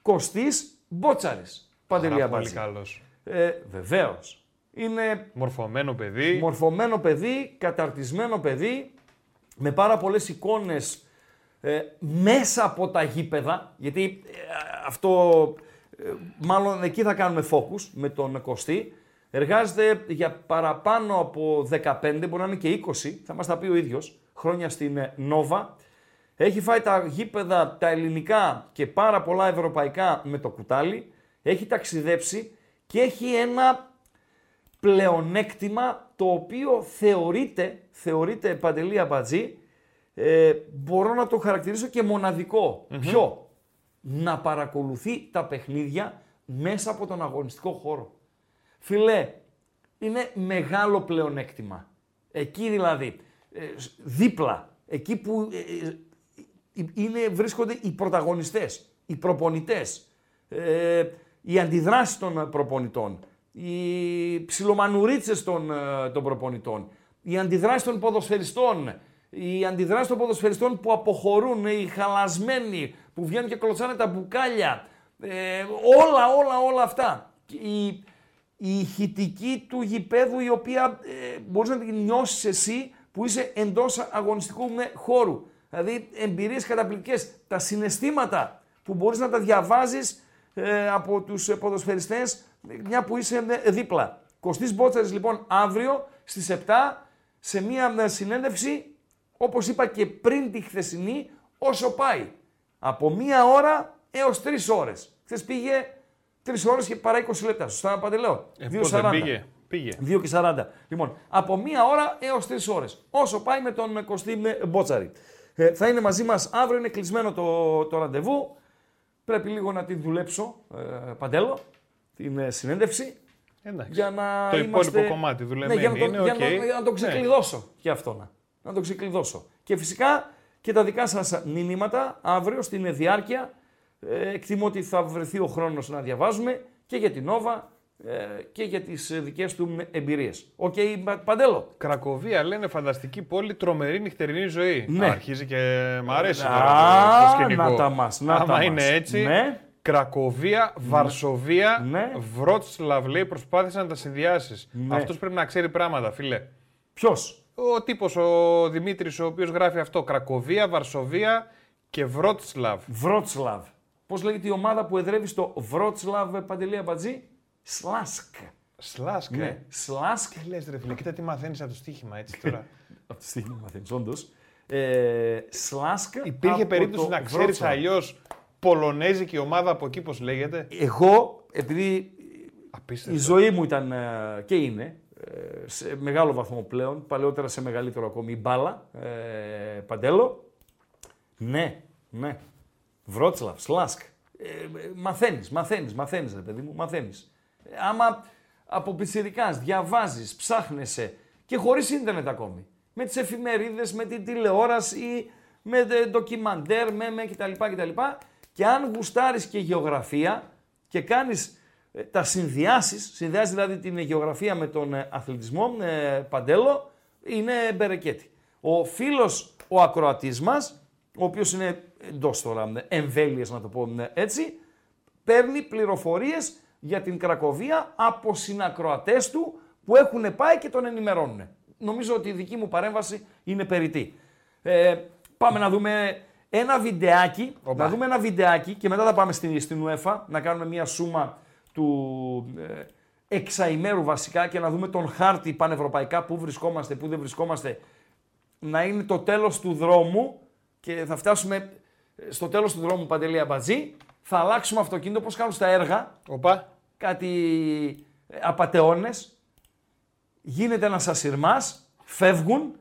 [SPEAKER 3] Κωστής Μπότσαρης. Παντελή
[SPEAKER 4] πάρα πολύ
[SPEAKER 3] Αμπάτζη.
[SPEAKER 4] καλός.
[SPEAKER 3] Ε, βεβαίως. Είναι
[SPEAKER 4] Μορφωμένο παιδί.
[SPEAKER 3] μορφωμένο παιδί, καταρτισμένο παιδί, με πάρα πολλές εικόνες ε, μέσα από τα γήπεδα, γιατί ε, αυτό ε, μάλλον εκεί θα κάνουμε focus με τον Κωστή. Εργάζεται για παραπάνω από 15, μπορεί να είναι και 20, θα μας τα πει ο ίδιος, χρόνια στην ε, Νόβα. Έχει φάει τα γήπεδα τα ελληνικά και πάρα πολλά ευρωπαϊκά με το κουτάλι. Έχει ταξιδέψει και έχει ένα πλεονέκτημα το οποίο θεωρείται, θεωρείται Παντελή Αμπατζή, ε, μπορώ να το χαρακτηρίσω και μοναδικό. Ποιο; Να παρακολουθεί τα παιχνίδια μέσα από τον αγωνιστικό χώρο. Φιλέ, είναι μεγάλο πλεονέκτημα. Εκεί δηλαδή, ε, σ- δίπλα, εκεί που ε, ε, είναι, βρίσκονται οι πρωταγωνιστές, οι προπονητές, ε, οι αντιδράσεις των προπονητών, οι ψιλομανουρίτσες των, ε, των προπονητών, οι αντιδράσεις των ποδοσφαιριστών, οι αντιδράσεις των ποδοσφαιριστών που αποχωρούν, οι χαλασμένοι, που βγαίνουν και κλωτσάνε τα μπουκάλια, ε, όλα, όλα, όλα αυτά. Και Η, η ηχητική του γηπέδου η οποία ε, μπορείς να την νιώσεις εσύ που είσαι εντός αγωνιστικού ε, χώρου. Δηλαδή εμπειρίες καταπληκτικές, τα συναισθήματα που μπορείς να τα διαβάζεις ε, από τους ε, ποδοσφαιριστές ε, μια που είσαι ε, δίπλα. Κωστής Μπότσαρης λοιπόν αύριο στις 7 σε μια ε, συνέντευξη όπως είπα και πριν τη χθεσινή όσο πάει. Από μία ώρα έως τρεις ώρες. Χθες πήγε τρεις ώρες και παρά 20 λεπτά. Σωστά παντελέω.
[SPEAKER 4] Ε, πώς δεν
[SPEAKER 3] 2.40.
[SPEAKER 4] πήγε; Πήγε.
[SPEAKER 3] 2 και 40. Λοιπόν, από μία ώρα έως 3 ώρες. Όσο πάει με τον Κωστή Μπότσαρη. Ε, θα είναι μαζί μας αύριο, είναι κλεισμένο το, το ραντεβού. Πρέπει λίγο να την δουλέψω, ε, Παντέλο, την ε, συνέντευξη.
[SPEAKER 4] Εντάξει.
[SPEAKER 3] Για να
[SPEAKER 4] Το
[SPEAKER 3] είμαστε...
[SPEAKER 4] υπόλοιπο κομμάτι δουλεμένο
[SPEAKER 3] για να το,
[SPEAKER 4] είναι,
[SPEAKER 3] για
[SPEAKER 4] οκ.
[SPEAKER 3] να, για να το
[SPEAKER 4] Ναι.
[SPEAKER 3] ξεκλειδώσω και αυτό να. Να το ξεκλειδώσω. Και φυσικά και τα δικά σας μηνύματα αύριο στην διάρκεια. Ε, εκτιμώ ότι θα βρεθεί ο χρόνος να διαβάζουμε και για την Nova ε, και για τις ε, δικές του εμπειρίες. Οκ, Πα- Παντέλο;
[SPEAKER 4] Κρακοβία λένε φανταστική πόλη, τρομερή νυχτερινή ζωή.
[SPEAKER 3] Ναι.
[SPEAKER 4] Αρχίζει και μ' αρέσει
[SPEAKER 3] Α,
[SPEAKER 4] τώρα το, το σκηνικό.
[SPEAKER 3] να τα μας, να
[SPEAKER 4] Άμα
[SPEAKER 3] τα
[SPEAKER 4] είναι
[SPEAKER 3] μας.
[SPEAKER 4] έτσι,
[SPEAKER 3] Ναι.
[SPEAKER 4] Κρακοβία, Βαρσοβία,
[SPEAKER 3] Ναι.
[SPEAKER 4] Βρότσλαβ λέει προσπάθησε να τα συνδυάσεις.
[SPEAKER 3] Ναι.
[SPEAKER 4] Αυτός πρέπει να ξέρει πράγματα, φίλε.
[SPEAKER 3] Ποιος;
[SPEAKER 4] Ο τύπος ο Δημήτρης ο οποίος γράφει αυτό. Κρακοβία, Βαρσοβία και Βρότσλαβ.
[SPEAKER 3] Βρότσλαβ. Πώς λέγεται η ομάδα που εδρεύει στο Βρότσλαβ Παντελία Μπατζή; Σλάσκ.
[SPEAKER 4] Σλάσκ,
[SPEAKER 3] Ναι.
[SPEAKER 4] ε.
[SPEAKER 3] Σλάσκ.
[SPEAKER 4] Τι λες ρε φίλε, κοίτα τι μαθαίνεις από το στοίχημα έτσι τώρα.
[SPEAKER 3] Από τη στιγμή μαθαίνεις, όντως. Ε, Σλάσκ.
[SPEAKER 4] Υπήρχε
[SPEAKER 3] από
[SPEAKER 4] περίπτωση
[SPEAKER 3] το
[SPEAKER 4] να ξέρεις
[SPEAKER 3] Βρότσλαβ.
[SPEAKER 4] αλλιώς πολωνέζικη ομάδα από εκεί πως λέγεται;
[SPEAKER 3] Εγώ, επειδή
[SPEAKER 4] Απίστευτο.
[SPEAKER 3] η ζωή μου ήταν ε, και είναι ε, σε μεγάλο βαθμό πλέον, παλαιότερα σε μεγαλύτερο ακόμη η μπάλα, ε, Παντέλο. Ναι, ναι. Βρότσλαβ, Σλάσκ. Ε, ε, μαθαίνεις, μαθαίνεις, μαθαίνεις ρε παιδί μου, μαθαίνεις. Ε, άμα από πιτσιρικάς διαβάζεις, ψάχνεσαι και χωρίς ίντερνετ ακόμη. Με τις εφημερίδες, με την τηλεόραση, με ε, ντοκιμαντέρ, με, με κτλ, κτλ. Και αν γουστάρεις και γεωγραφία και κάνεις ε, τα συνδυάσεις, συνδυάζεις δηλαδή την γεωγραφία με τον ε, αθλητισμό, ε, Παντέλο, είναι μπερεκέτη. Ο φίλος, ο ακροατής μας, ο οποίος είναι εντός τώρα εμβέλειες να το πω ε, έτσι, παίρνει πληροφορίες για την Κρακοβία από συνακροατές του που έχουν πάει και τον ενημερώνουν. Νομίζω ότι η δική μου παρέμβαση είναι περιττή. Ε, πάμε να δούμε ένα βιντεάκι,
[SPEAKER 4] Οπα.
[SPEAKER 3] να δούμε ένα βιντεάκι και μετά θα πάμε στην, στην UEFA να κάνουμε μια σούμα του ε, εξαημέρου βασικά και να δούμε τον χάρτη πανευρωπαϊκά, πού βρισκόμαστε, πού δεν βρισκόμαστε, να είναι το τέλος του δρόμου και θα φτάσουμε ε, στο τέλος του δρόμου Παντελή Αμπατζή, θα αλλάξουμε αυτοκίνητο όπως κάνουν στα έργα,
[SPEAKER 4] Οπα.
[SPEAKER 3] κάτι ε, απατεώνες, γίνεται ένας ασυρμάς, φεύγουν,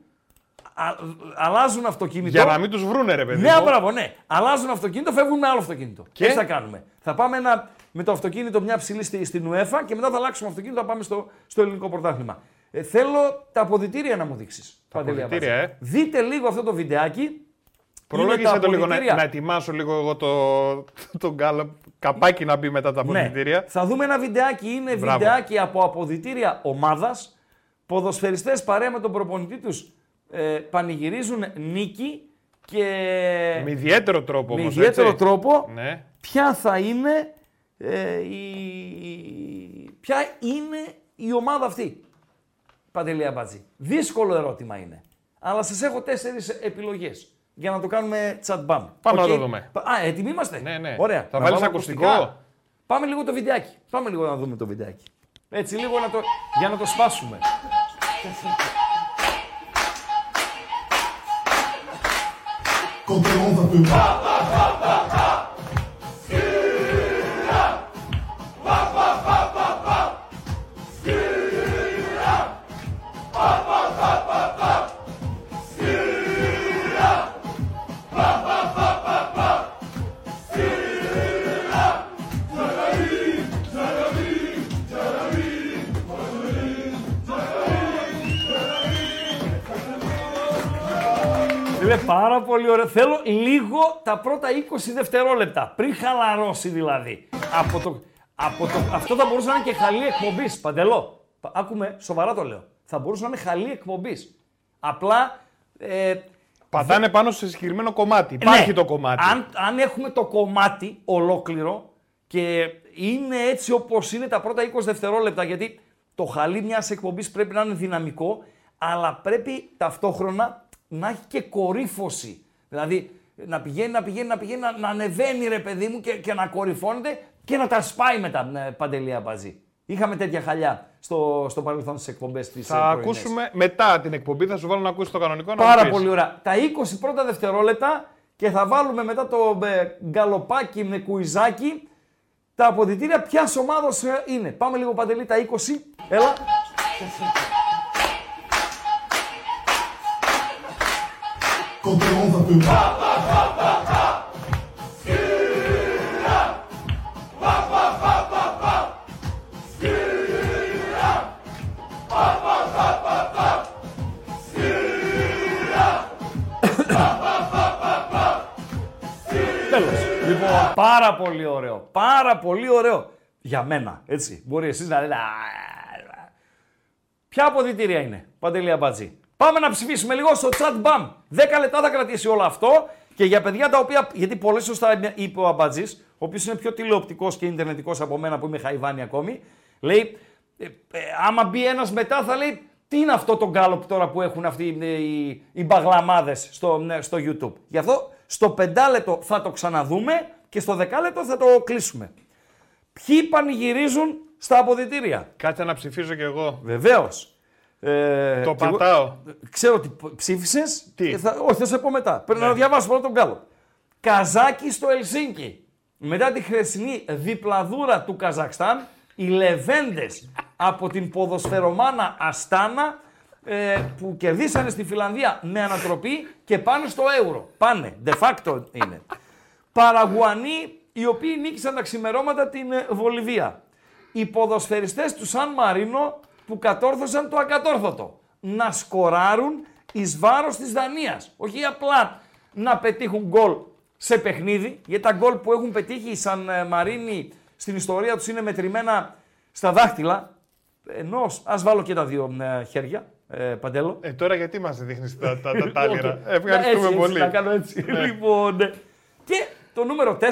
[SPEAKER 3] α- αλλάζουν αυτοκίνητο.
[SPEAKER 4] Για να μην τους βρούνε, ρε παιδί.
[SPEAKER 3] Ναι,
[SPEAKER 4] μου.
[SPEAKER 3] μπράβο, ναι. Αλλάζουν αυτοκίνητο, φεύγουν με άλλο αυτοκίνητο.
[SPEAKER 4] Και;
[SPEAKER 3] Έτσι θα κάνουμε; Θα πάμε ένα, με το αυτοκίνητο μια ψηλή στη, στην UEFA και μετά θα αλλάξουμε αυτοκίνητο, θα πάμε στο, στο ελληνικό πρωτάθλημα. Ε, θέλω τα αποδητήρια να μου δείξεις.
[SPEAKER 4] αποδυτήρια, ε.
[SPEAKER 3] Δείτε λίγο αυτό το βιντεάκι.
[SPEAKER 4] Προλόγησε
[SPEAKER 3] Είναι τα
[SPEAKER 4] το λίγο να,
[SPEAKER 3] αποδυτήρια.
[SPEAKER 4] να ετοιμάσω λίγο εγώ το, το γκάλα, καπάκι να μπει μετά τα αποδητήρια.
[SPEAKER 3] Ναι. Θα δούμε ένα βιντεάκι. Είναι
[SPEAKER 4] Μπράβο.
[SPEAKER 3] βιντεάκι από αποδητήρια ομάδας. Ποδοσφαιριστές παρέα με τον προπονητή τους ε, πανηγυρίζουν νίκη και
[SPEAKER 4] Με ιδιαίτερο τρόπο
[SPEAKER 3] με
[SPEAKER 4] όμως,
[SPEAKER 3] ιδιαίτερο
[SPEAKER 4] έτσι.
[SPEAKER 3] τρόπο
[SPEAKER 4] Ναι.
[SPEAKER 3] ποια θα είναι ε, η... ποια είναι η ομάδα αυτή; Παντελή Αμπατζή. Δύσκολο ερώτημα είναι. Αλλά σας έχω τέσσερις επιλογές για να το κάνουμε τσακ μπαμ.
[SPEAKER 4] Πάμε
[SPEAKER 3] Οκ.
[SPEAKER 4] να το δούμε.
[SPEAKER 3] Πα- Α, έτοιμοι είμαστε;
[SPEAKER 4] Ναι, ναι.
[SPEAKER 3] Ωραία.
[SPEAKER 4] Θα
[SPEAKER 3] Να
[SPEAKER 4] βάλεις
[SPEAKER 3] βάλω
[SPEAKER 4] ακουστικό;
[SPEAKER 3] ακουστικά. Πάμε λίγο το βιντεάκι. Πάμε λίγο να δούμε το βιντεάκι. Έτσι λίγο να το... για να το σπάσουμε.
[SPEAKER 2] Quand on va
[SPEAKER 3] πάρα πολύ ωραίο. Θέλω λίγο τα πρώτα 20 δευτερόλεπτα. Πριν χαλαρώσει δηλαδή. Από το, από το, αυτό θα μπορούσε να είναι και χαλή εκπομπής. Παντελώ. Πα- Άκουμε, σοβαρά το λέω. Θα μπορούσε να είναι χαλή εκπομπής. Απλά. Ε,
[SPEAKER 4] Πατάνε πάνω σε συγκεκριμένο κομμάτι. Υπάρχει
[SPEAKER 3] ναι,
[SPEAKER 4] το κομμάτι.
[SPEAKER 3] Αν, αν έχουμε το κομμάτι ολόκληρο και είναι έτσι όπως είναι τα πρώτα 20 δευτερόλεπτα, γιατί το χαλί μιας εκπομπής πρέπει να είναι δυναμικό, αλλά πρέπει ταυτόχρονα να έχει και κορύφωση. Δηλαδή να πηγαίνει, να πηγαίνει, να πηγαίνει, να, να ανεβαίνει ρε παιδί μου και, και να κορυφώνεται και να τα σπάει μετά ε, παντελία μπαζί. Είχαμε τέτοια χαλιά στο, στο παρελθόν στις εκπομπές της.
[SPEAKER 4] Θα ακούσουμε μετά την εκπομπή, θα σου βάλω να ακούσεις το κανονικό. να
[SPEAKER 3] Πάρα
[SPEAKER 4] μου πεις.
[SPEAKER 3] πολύ ωραία. Τα 20 πρώτα δευτερόλεπτα και θα βάλουμε μετά το ε, γκαλοπάκι με κουιζάκι τα αποδητήρια ποιας ομάδα είναι. Πάμε λίγο παντελή τα 20. Έλα.
[SPEAKER 2] Quand on va peu.
[SPEAKER 3] Τέλος. Λοιπόν, πάρα πολύ ωραίο. Πάρα πολύ ωραίο. Για μένα, έτσι. Μπορεί εσείς να λέτε... «Α, α». Ποια αποδητήρια είναι, Παντελή Αμπατζή; Πάμε να ψηφίσουμε λίγο στο chat bam. 10 λεπτά θα κρατήσει όλο αυτό και για παιδιά τα οποία. Γιατί πολύ σωστά είπε ο Αμπατζής, ο οποίος είναι πιο τηλεοπτικός και ιντερνετικός από μένα που είμαι χαϊβάνι ακόμη. Λέει, ε, ε, άμα μπει ένας μετά θα λέει, τι είναι αυτό το γκάλωπ τώρα που έχουν αυτοί ε, οι, οι μπαγλαμάδες στο, ε, στο YouTube. Γι' αυτό στο πεντάλεπτο θα το ξαναδούμε και στο δεκάλεπτο θα το κλείσουμε. Ποιοι πανηγυρίζουν στα αποδητήρια;
[SPEAKER 4] Κάτσε να ψηφίσω κι εγώ.
[SPEAKER 3] Βεβαίως. Ε,
[SPEAKER 4] Το
[SPEAKER 3] και εγώ-
[SPEAKER 4] πατάω.
[SPEAKER 3] Ξέρω ότι ψήφισες.
[SPEAKER 4] Τι;
[SPEAKER 3] Θα, όχι, θα σε πω μετά. Πρέπει να διαβάσω πρώτα τον κάλο. Καζάκι στο Ελσίνκι. Μετά τη χθεσινή διπλαδούρα του Καζακστάν, οι λεβέντες από την ποδοσφαιρομάνα Αστάνα ε, που κερδίσανε στη Φιλανδία με ανατροπή και πάνε στο ευρώ. Πάνε, de facto είναι. Παραγουανοί οι οποίοι νίκησαν τα ξημερώματα την ε, Βολιβία. Οι ποδοσφαιριστές του Σαν Μαρίνο που κατόρθωσαν το ακατόρθωτο. Να σκοράρουν εις βάρος της Δανίας. Όχι απλά να πετύχουν γκολ σε παιχνίδι, γιατί τα γκολ που έχουν πετύχει οι Σαν ε, Μαρίνοι στην ιστορία τους είναι μετρημένα στα δάχτυλα. Ενό, ας βάλω και τα δύο ε, χέρια, ε, Παντέλο.
[SPEAKER 4] Ε, τώρα γιατί μας δείχνεις τα, τα, τα
[SPEAKER 3] Όχι.
[SPEAKER 4] τάλιρα;
[SPEAKER 3] Να-
[SPEAKER 4] Ευχαριστούμε
[SPEAKER 3] έτσι, έτσι,
[SPEAKER 4] πολύ.
[SPEAKER 3] Να κάνω έτσι. Λοιπόν, ναι. και το νούμερο 4,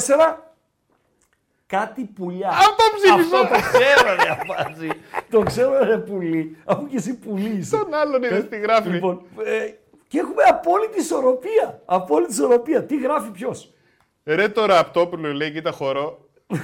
[SPEAKER 3] κάτι πουλιά.
[SPEAKER 4] Αυτό ψήφισα.
[SPEAKER 3] Αυτό το ξέρω, ρε Απάτζη. το ξέρω, ρε πουλί. Αφού και εσύ πουλί είσαι.
[SPEAKER 4] Τον άλλον είδες τι γράφει.
[SPEAKER 3] Λοιπόν, ε, και έχουμε απόλυτη ισορροπία. Απόλυτη ισορροπία. Τι γράφει ποιος.
[SPEAKER 4] Ρε το Ραπτόπουλο λέει, κοίτα χορό.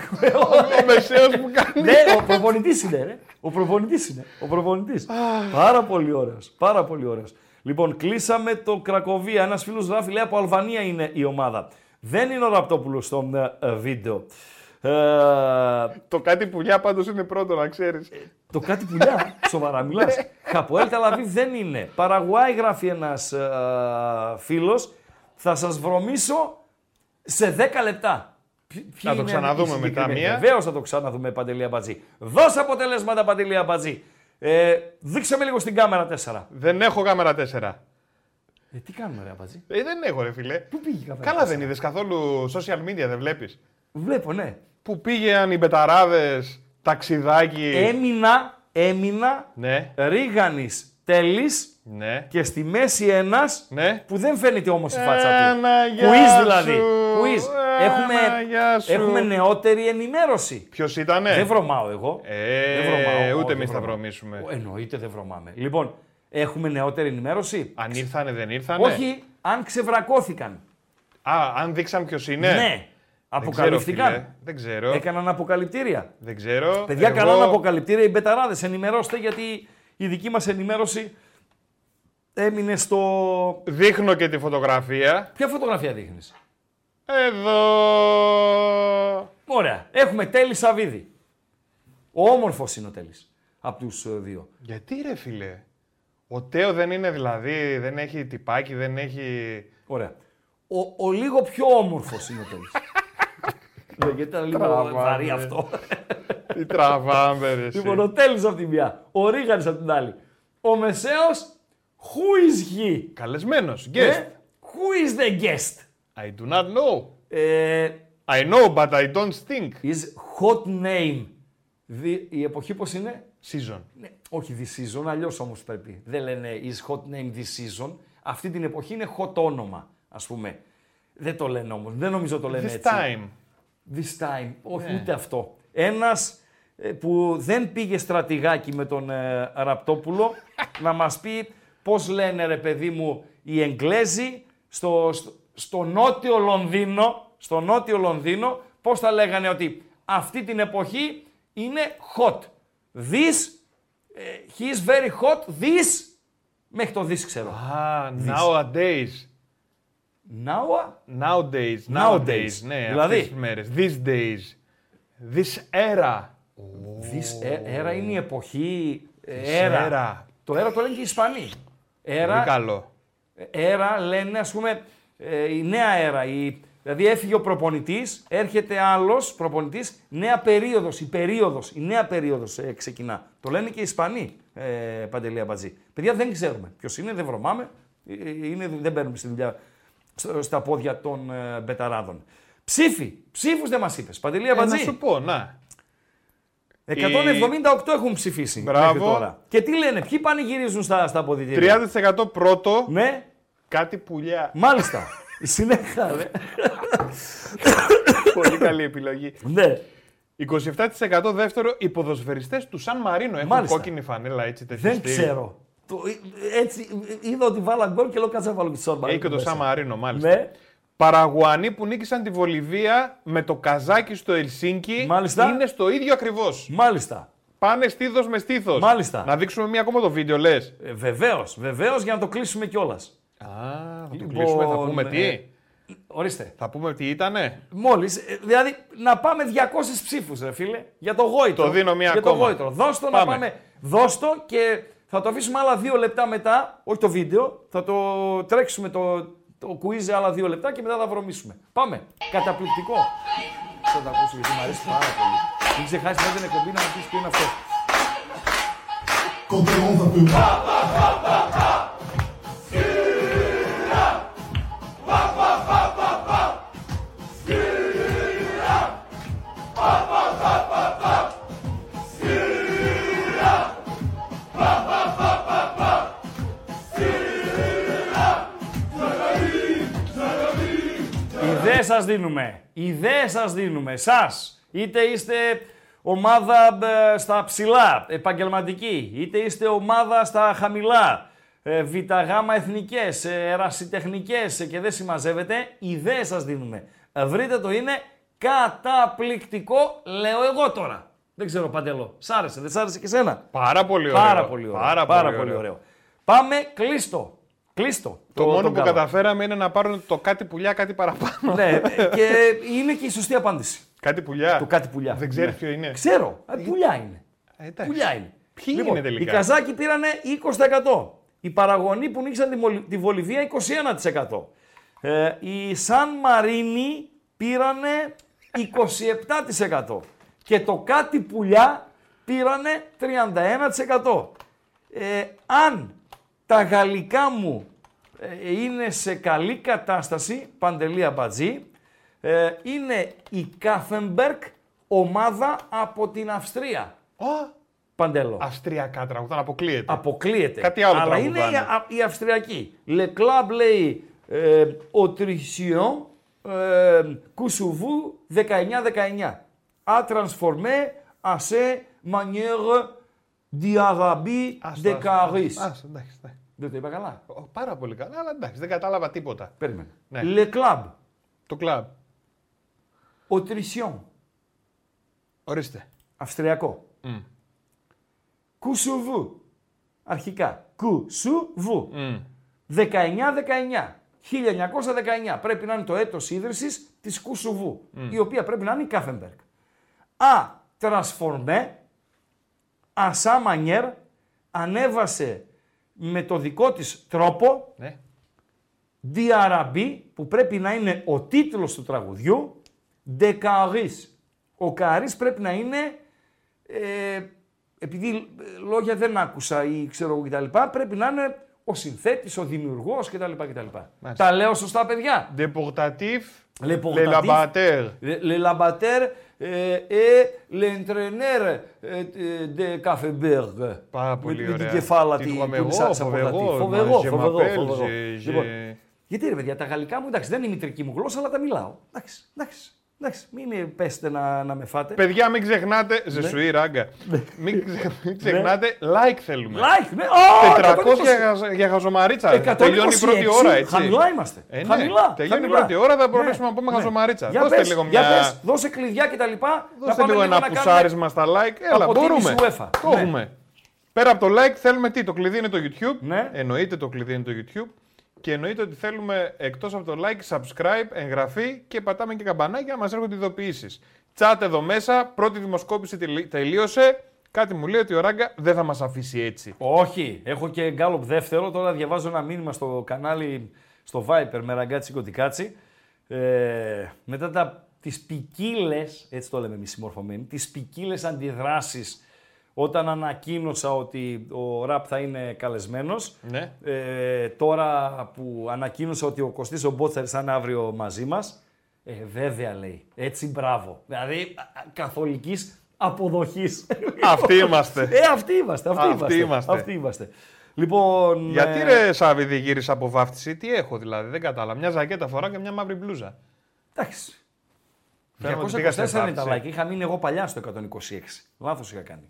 [SPEAKER 4] ο μεσαίος που κάνει.
[SPEAKER 3] ναι, ο προπονητής είναι, ρε. Ο προπονητής είναι. Ο προπονητής. πάρα πολύ ωραίος. Πάρα πολύ ωραίος. Λοιπόν, κλείσαμε το Κρακοβία. Ένας φίλος γράφει, λέει από Αλβανία είναι η ομάδα. Δεν είναι ο Ραπτόπουλος στο ε, ε, βίντεο. Ε,
[SPEAKER 4] Το κάτι πουλιά πάντως είναι πρώτο, να ξέρεις.
[SPEAKER 3] το κάτι πουλιά, σοβαρά μιλάς. Χαποέλ Ταλαβίβ δεν είναι. Παραγουάη γράφει ένας φίλος. Θα σας βρωμίσω σε 10 λεπτά.
[SPEAKER 4] Θα το ξαναδούμε μετά μία.
[SPEAKER 3] Βεβαίως θα το ξαναδούμε, Παντελή Αμπατζή. Δώσε αποτελέσματα, Παντελή Αμπατζή. Ε, δείξε με λίγο στην κάμερα 4.
[SPEAKER 4] Δεν έχω κάμερα 4.
[SPEAKER 3] Ε, τι κάνουμε, ρε Αμπατζή;
[SPEAKER 4] Ε, δεν έχω, ρε φίλε.
[SPEAKER 3] Πού πήγε η κάμερα
[SPEAKER 4] Καλά
[SPEAKER 3] 4?
[SPEAKER 4] δεν είδες καθόλου social media, δεν βλέπεις.
[SPEAKER 3] Βλέπω, ναι.
[SPEAKER 4] Που πήγαν οι μπεταράδες, ταξιδάκι.
[SPEAKER 3] Έμεινα, έμεινα
[SPEAKER 4] Ναι,
[SPEAKER 3] Ρίγανης Τέλης
[SPEAKER 4] ναι.
[SPEAKER 3] και στη μέση ένας
[SPEAKER 4] Ναι.
[SPEAKER 3] που δεν φαίνεται όμως η φάτσα του.
[SPEAKER 4] Παναγιά
[SPEAKER 3] Quiz δηλαδή.
[SPEAKER 4] σου,
[SPEAKER 3] Quiz. Έχουμε,
[SPEAKER 4] Παναγιά σου.
[SPEAKER 3] έχουμε νεότερη ενημέρωση.
[SPEAKER 4] Ποιος ήτανε;
[SPEAKER 3] Δεν βρωμάω εγώ.
[SPEAKER 4] Ε,
[SPEAKER 3] δεν βρωμάω.
[SPEAKER 4] ούτε
[SPEAKER 3] Όχι, δεν
[SPEAKER 4] εμείς θα
[SPEAKER 3] βρωμάω.
[SPEAKER 4] βρωμίσουμε.
[SPEAKER 3] Ο, Εννοείται δεν βρωμάμε. Λοιπόν, έχουμε νεότερη ενημέρωση;
[SPEAKER 4] Αν ήρθανε, δεν ήρθανε;
[SPEAKER 3] Όχι, αν ξεβρακώθηκαν.
[SPEAKER 4] Α, αν δείξαν ποιος είναι;
[SPEAKER 3] Ναι.
[SPEAKER 4] Δεν ξέρω,
[SPEAKER 3] Αποκαλυφθήκαν.
[SPEAKER 4] φίλε. Δεν ξέρω.
[SPEAKER 3] Έκαναν αποκαλυπτήρια.
[SPEAKER 4] Δεν ξέρω.
[SPEAKER 3] Παιδιά,
[SPEAKER 4] Εγώ-
[SPEAKER 3] κάναν αποκαλυπτήρια οι μπεταράδες. Ενημερώστε γιατί η δική μας ενημέρωση έμεινε στο.
[SPEAKER 4] Δείχνω και τη φωτογραφία.
[SPEAKER 3] Ποια φωτογραφία δείχνεις;
[SPEAKER 4] Εδώ.
[SPEAKER 3] Ωραία. Έχουμε Τέλη Σαββίδη. Ο όμορφος είναι ο Τέλης. Από τους δύο.
[SPEAKER 4] Γιατί ρε φίλε; Ο Τέο δεν είναι δηλαδή, δεν έχει τυπάκι, δεν έχει...
[SPEAKER 3] Ωραία. Ο, ο λίγο πιο όμορφος είναι ο Τέλης. Γιατί ήταν λίγο
[SPEAKER 4] Τραβάμε.
[SPEAKER 3] βαρύ αυτό.
[SPEAKER 4] Τι τραβάμε ρε εσύ.
[SPEAKER 3] λοιπόν, ο Τέλης από τη μια. Ο Ρίγανης από την άλλη. Ο Μεσαίος. Who is he?
[SPEAKER 4] Καλεσμένος, guest.
[SPEAKER 3] Ε; Who is the guest?
[SPEAKER 4] I do not know.
[SPEAKER 3] Ε,
[SPEAKER 4] I know, but I don't think.
[SPEAKER 3] is hot name. Δι- η εποχή πώς είναι;
[SPEAKER 4] Season.
[SPEAKER 3] Ναι, όχι this season, αλλιώς όμως πρέπει. Δεν λένε is hot name this season. Αυτή την εποχή είναι hot όνομα, ας πούμε. Δεν το λένε όμως, δεν νομίζω το λένε
[SPEAKER 4] This
[SPEAKER 3] έτσι.
[SPEAKER 4] time.
[SPEAKER 3] This time. Όχι,
[SPEAKER 4] Ναι.
[SPEAKER 3] ούτε αυτό. Ένας ε, που δεν πήγε στρατηγάκι με τον ε, Ραπτόπουλο να μας πει πώς λένε ρε παιδί μου οι Εγγλέζοι στο, στο, στο νότιο Λονδίνο, στο νότιο Λονδίνο, πώς θα λέγανε ότι αυτή την εποχή είναι hot. This, ε, he is very hot, this, μέχρι το this ξέρω.
[SPEAKER 4] Ah, nowadays.
[SPEAKER 3] Now,
[SPEAKER 4] Nowadays.
[SPEAKER 3] Nowadays.
[SPEAKER 4] Nowadays. Ναι,
[SPEAKER 3] Δηλαδή;
[SPEAKER 4] αυτές τις μέρες. These days. This era.
[SPEAKER 3] this, ε, era είναι η εποχή, ε,
[SPEAKER 4] This
[SPEAKER 3] era.
[SPEAKER 4] era.
[SPEAKER 3] Το era το λένε και οι Ισπανοί.
[SPEAKER 4] Πολύ
[SPEAKER 3] Era,
[SPEAKER 4] καλό.
[SPEAKER 3] Έρα λένε, ας πούμε, ε, η νέα έρα. Η, δηλαδή έφυγε ο προπονητής, έρχεται άλλος προπονητής, νέα περίοδος, η περίοδος, η νέα περίοδος ε, ξεκινά. Το λένε και οι Ισπανοί, ε, Παντελία Μπατζή. Παιδιά δεν ξέρουμε ποιος είναι, δεν βρωμάμε, ε, ε, είναι, δεν παίρνουμε στη δουλειά στο- στα πόδια των ε, μπεταράδων. Ψήφι, ψήφους δεν μας είπες. Παντελία
[SPEAKER 4] Ε, να
[SPEAKER 3] Μπατζή,
[SPEAKER 4] σου πω, να.
[SPEAKER 3] 178 έχουν ψηφίσει
[SPEAKER 4] Μπράβο.
[SPEAKER 3] μέχρι τώρα. Και τι λένε, ποιοι πανηγυρίζουν στα, στα αποδητήρια.
[SPEAKER 4] 30% πρώτο,
[SPEAKER 3] Ναι,
[SPEAKER 4] κάτι πουλιά.
[SPEAKER 3] μάλιστα. Συνέχεια, ρε.
[SPEAKER 4] Πολύ καλή επιλογή.
[SPEAKER 3] Ναι.
[SPEAKER 4] 27% δεύτερο, οι ποδοσφαιριστές του Σαν Μαρίνο έχουν
[SPEAKER 3] Μάλιστα.
[SPEAKER 4] κόκκινη φανέλα έτσι τέτοιο
[SPEAKER 3] Δεν
[SPEAKER 4] στυλ.
[SPEAKER 3] ξέρω. Το, ε, έτσι, ε, είδα ότι βάλα γκολ και λέω κάτσε να βάλω και τη Σόρμπα.
[SPEAKER 4] Έχει και το Σαν Μαρίνο μάλιστα.
[SPEAKER 3] Ναι.
[SPEAKER 4] Παραγουανοί που νίκησαν τη Βολιβία με το καζάκι στο Ελσίνκι
[SPEAKER 3] Μάλιστα.
[SPEAKER 4] είναι στο ίδιο ακριβώς.
[SPEAKER 3] Μάλιστα.
[SPEAKER 4] Πάνε στήθος με στήθος.
[SPEAKER 3] Μάλιστα.
[SPEAKER 4] Να δείξουμε μία ακόμα το βίντεο λες.
[SPEAKER 3] Ε, Βεβαίως, βεβαίως για να το κλείσουμε κιόλας.
[SPEAKER 4] Α, θα το
[SPEAKER 3] Λοιπόν,
[SPEAKER 4] κλείσουμε, θα πούμε τι.
[SPEAKER 3] ε, Ορίστε.
[SPEAKER 4] Θα πούμε τι ήτανε.
[SPEAKER 3] Μόλις, δηλαδή να πάμε 200 ψήφους, ρε φίλε, για το γόητρο.
[SPEAKER 4] Το δίνω μία
[SPEAKER 3] για
[SPEAKER 4] ακόμα.
[SPEAKER 3] το γόητρο. Δώσ' το να
[SPEAKER 4] Πάμε.
[SPEAKER 3] πάμε. Δώσ' το και θα το αφήσουμε άλλα δύο λεπτά μετά, όχι το βίντεο, θα το τρέξουμε το, το quiz άλλα δύο λεπτά και μετά θα βρωμίσουμε. Πάμε. Καταπληκτικό. Θα το ακούσω γιατί μου αρέσει πάρα πολύ. Μην ξεχάσεις μετά την εκπομπή να μου πεις ποιο είναι αυτό. Σας δίνουμε. Ιδέες σας δίνουμε. Σας. Είτε είστε ομάδα ε, στα ψηλά, επαγγελματική. Είτε είστε ομάδα στα χαμηλά. Ε, Β' γ εθνικές, ε, ερασιτεχνικές ε, και δεν συμμαζεύετε. Ιδέες σας δίνουμε. Ε, Βρείτε το είναι καταπληκτικό, λέω εγώ τώρα. Δεν ξέρω Παντελό. Σ' άρεσε, δεν σ' άρεσε και σένα.
[SPEAKER 4] Πάρα πολύ ωραίο.
[SPEAKER 3] Πάρα πολύ ωραίο.
[SPEAKER 4] Πάρα,
[SPEAKER 3] Πάρα
[SPEAKER 4] πολύ,
[SPEAKER 3] πολύ
[SPEAKER 4] ωραίο.
[SPEAKER 3] ωραίο. Πάμε, κλείστο. Κλείστο.
[SPEAKER 4] Το, μόνο
[SPEAKER 3] τον
[SPEAKER 4] που
[SPEAKER 3] καλό.
[SPEAKER 4] καταφέραμε είναι να πάρουν το κάτι πουλιά, κάτι παραπάνω.
[SPEAKER 3] Ναι, και είναι και η σωστή απάντηση.
[SPEAKER 4] κάτι πουλιά.
[SPEAKER 3] Το κάτι πουλιά.
[SPEAKER 4] Δεν ξέρεις
[SPEAKER 3] Ναι.
[SPEAKER 4] ποιο είναι.
[SPEAKER 3] Ξέρω. Ε, πουλιά είναι.
[SPEAKER 4] Ε, εντάξει.
[SPEAKER 3] Πουλιά είναι.
[SPEAKER 4] Ποιοι
[SPEAKER 3] Λοιπόν,
[SPEAKER 4] είναι τελικά;
[SPEAKER 3] Οι Καζάκοι πήραν 20%. Οι Παραγωνοί που νίξαν τη, Μολυ- τη Βολιβία 21%. Ε, οι Σαν Μαρίνοι πήραν 27%. Και το κάτι πουλιά πήρανε 31%. Ε, αν τα γαλλικά μου ε, είναι σε καλή κατάσταση, Παντελή Αμπατζή, ε, είναι η Καφενμπερκ ομάδα από την Αυστρία.
[SPEAKER 4] Α,
[SPEAKER 3] Παντέλο.
[SPEAKER 4] Αυστριακά τραγουδάνε, αποκλείεται.
[SPEAKER 3] Αποκλείεται.
[SPEAKER 4] Κάτι άλλο
[SPEAKER 3] Αλλά είναι
[SPEAKER 4] τραγουδάνε.
[SPEAKER 3] η, α- η Αυστριακή. Le club λέει ε, Autrichien ε, Kosovo 19-19. A transformé à ses manières d'Arabie
[SPEAKER 4] Άστο,
[SPEAKER 3] de
[SPEAKER 4] άστο,
[SPEAKER 3] Caris.
[SPEAKER 4] άστο, εντάξει, εντάξει.
[SPEAKER 3] Δεν το είπα καλά.
[SPEAKER 4] Ο, Πάρα πολύ καλά, αλλά εντάξει, δεν κατάλαβα τίποτα.
[SPEAKER 3] Περίμενε.
[SPEAKER 4] Ναι.
[SPEAKER 3] Le club
[SPEAKER 4] Το κλαμπ.
[SPEAKER 3] Autrichien.
[SPEAKER 4] Ορίστε.
[SPEAKER 3] Αυστριακό. Kosovo. Αρχικά. Kosovo. 19-19. 1919. Πρέπει να είναι το έτος ίδρυσης της Κουσουβού, η οποία πρέπει να είναι η Κάφενμπεργκ. Α, τρασφορμέ, ασά μανιέρ, ανέβασε με το δικό της τρόπο,
[SPEAKER 4] Ναι.
[SPEAKER 3] Διαραμπή, που πρέπει να είναι ο τίτλος του τραγουδιού, Δεκαρής. Ο Καρής πρέπει να είναι, ε, επειδή ε, λόγια δεν άκουσα ή ξέρω εγώ κτλ, πρέπει να είναι ο συνθέτης, ο δημιουργός κτλ. κτλ.
[SPEAKER 4] Μάλιστα.
[SPEAKER 3] Τα λέω σωστά παιδιά;
[SPEAKER 4] Deportatif,
[SPEAKER 3] Le
[SPEAKER 4] le
[SPEAKER 3] portatif,
[SPEAKER 4] labater.
[SPEAKER 3] le, le Labater euh, et l'entraîneur euh, de Kaffeberg.
[SPEAKER 4] Πάρα
[SPEAKER 3] Με-
[SPEAKER 4] πολύ
[SPEAKER 3] με την
[SPEAKER 4] ωραία.
[SPEAKER 3] κεφάλα
[SPEAKER 4] Τι
[SPEAKER 3] τη
[SPEAKER 4] θυμάμαι
[SPEAKER 3] που είναι
[SPEAKER 4] εγώ,
[SPEAKER 3] σαν- σαν
[SPEAKER 4] φοβερό,
[SPEAKER 3] πορτατή.
[SPEAKER 4] μα,
[SPEAKER 3] Φοβερό,
[SPEAKER 4] je
[SPEAKER 3] φοβερό,
[SPEAKER 4] m'appelle,
[SPEAKER 3] φοβερό.
[SPEAKER 4] je-
[SPEAKER 3] Λοιπόν,
[SPEAKER 4] je-
[SPEAKER 3] γιατί ρε παιδιά, τα γαλλικά μου εντάξει δεν είναι η μητρική μου γλώσσα, αλλά τα μιλάω. Εντάξει, εντάξει. Εντάξει, μην με πέσετε να, να με φάτε.
[SPEAKER 4] Παιδιά, μην ξεχνάτε.
[SPEAKER 3] Ναι.
[SPEAKER 4] Ζεσουή, ράγκα. Μην ξε- μην ξεχνάτε, like θέλουμε.
[SPEAKER 3] Like, ναι. Ω,
[SPEAKER 4] 400 για,
[SPEAKER 3] 120.
[SPEAKER 4] χαζ- για χαζομαρίτσα.
[SPEAKER 3] 126,
[SPEAKER 4] Τελειώνει η πρώτη ώρα, έτσι.
[SPEAKER 3] Χαμηλά είμαστε.
[SPEAKER 4] Ε, ναι.
[SPEAKER 3] Χαμηλά.
[SPEAKER 4] Τελειώνει η
[SPEAKER 3] χαμηλά.
[SPEAKER 4] πρώτη ώρα, θα
[SPEAKER 3] Ναι,
[SPEAKER 4] μπορέσουμε να πούμε
[SPEAKER 3] ναι.
[SPEAKER 4] χαζομαρίτσα.
[SPEAKER 3] Για
[SPEAKER 4] Δώστε
[SPEAKER 3] πες,
[SPEAKER 4] λίγο
[SPEAKER 3] για
[SPEAKER 4] μια-
[SPEAKER 3] πες, δώσε κλειδιά και τα λοιπά. να
[SPEAKER 4] Δώστε
[SPEAKER 3] πάμε
[SPEAKER 4] λίγο ένα
[SPEAKER 3] να κάνουμε-
[SPEAKER 4] πουσάρισμα στα like. Έλα,
[SPEAKER 3] αποτίμηση
[SPEAKER 4] μπορούμε.
[SPEAKER 3] UEFA.
[SPEAKER 4] Το
[SPEAKER 3] Ναι.
[SPEAKER 4] έχουμε. Πέρα από το like θέλουμε τι, το κλειδί είναι το YouTube.
[SPEAKER 3] Ναι.
[SPEAKER 4] Εννοείται το κλειδί είναι το YouTube. Και εννοείται ότι θέλουμε εκτός από το like, subscribe, εγγραφή και πατάμε και καμπανάκια να μας έρχονται ειδοποιήσεις. Τσάτε εδώ μέσα, πρώτη δημοσκόπηση τελει- τελείωσε. Κάτι μου λέει ότι ο Ράγκα δεν θα μας αφήσει έτσι.
[SPEAKER 3] Όχι, έχω και γκάλωπ δεύτερο. Τώρα διαβάζω ένα μήνυμα στο κανάλι στο Viper με ραγκάτσι κωτικάτσι. Ε, μετά τα, τις ποικίλες, έτσι το λέμε εμείς συμμορφωμένοι, τις ποικίλες αντιδράσεις όταν ανακοίνωσα ότι ο Ραπ θα είναι καλεσμένος.
[SPEAKER 4] Ναι.
[SPEAKER 3] Ε, τώρα που ανακοίνωσα ότι ο Κωστής ο Μπότσαρης θα είναι αύριο μαζί μας, ε, βέβαια λέει, έτσι μπράβο. Δηλαδή α, α, καθολικής αποδοχής.
[SPEAKER 4] Αυτοί είμαστε.
[SPEAKER 3] Ε, αυτοί είμαστε. Αυτοί,
[SPEAKER 4] Αυτοί
[SPEAKER 3] είμαστε,
[SPEAKER 4] είμαστε.
[SPEAKER 3] Αυτοί είμαστε. Λοιπόν.
[SPEAKER 4] Γιατί
[SPEAKER 3] ε,
[SPEAKER 4] ρε Σάβη δεν γύρισα από βάφτιση, τι έχω δηλαδή, δεν κατάλαβα. Μια ζακέτα φορά και μια μαύρη μπλούζα.
[SPEAKER 3] Εντάξει.
[SPEAKER 4] Φαίνομαι ότι πήγα
[SPEAKER 3] 224
[SPEAKER 4] σε
[SPEAKER 3] είναι τα
[SPEAKER 4] βάφτιση.
[SPEAKER 3] like. Είχα μείνει εγώ παλιά στο 126. Λάθος είχα κάνει.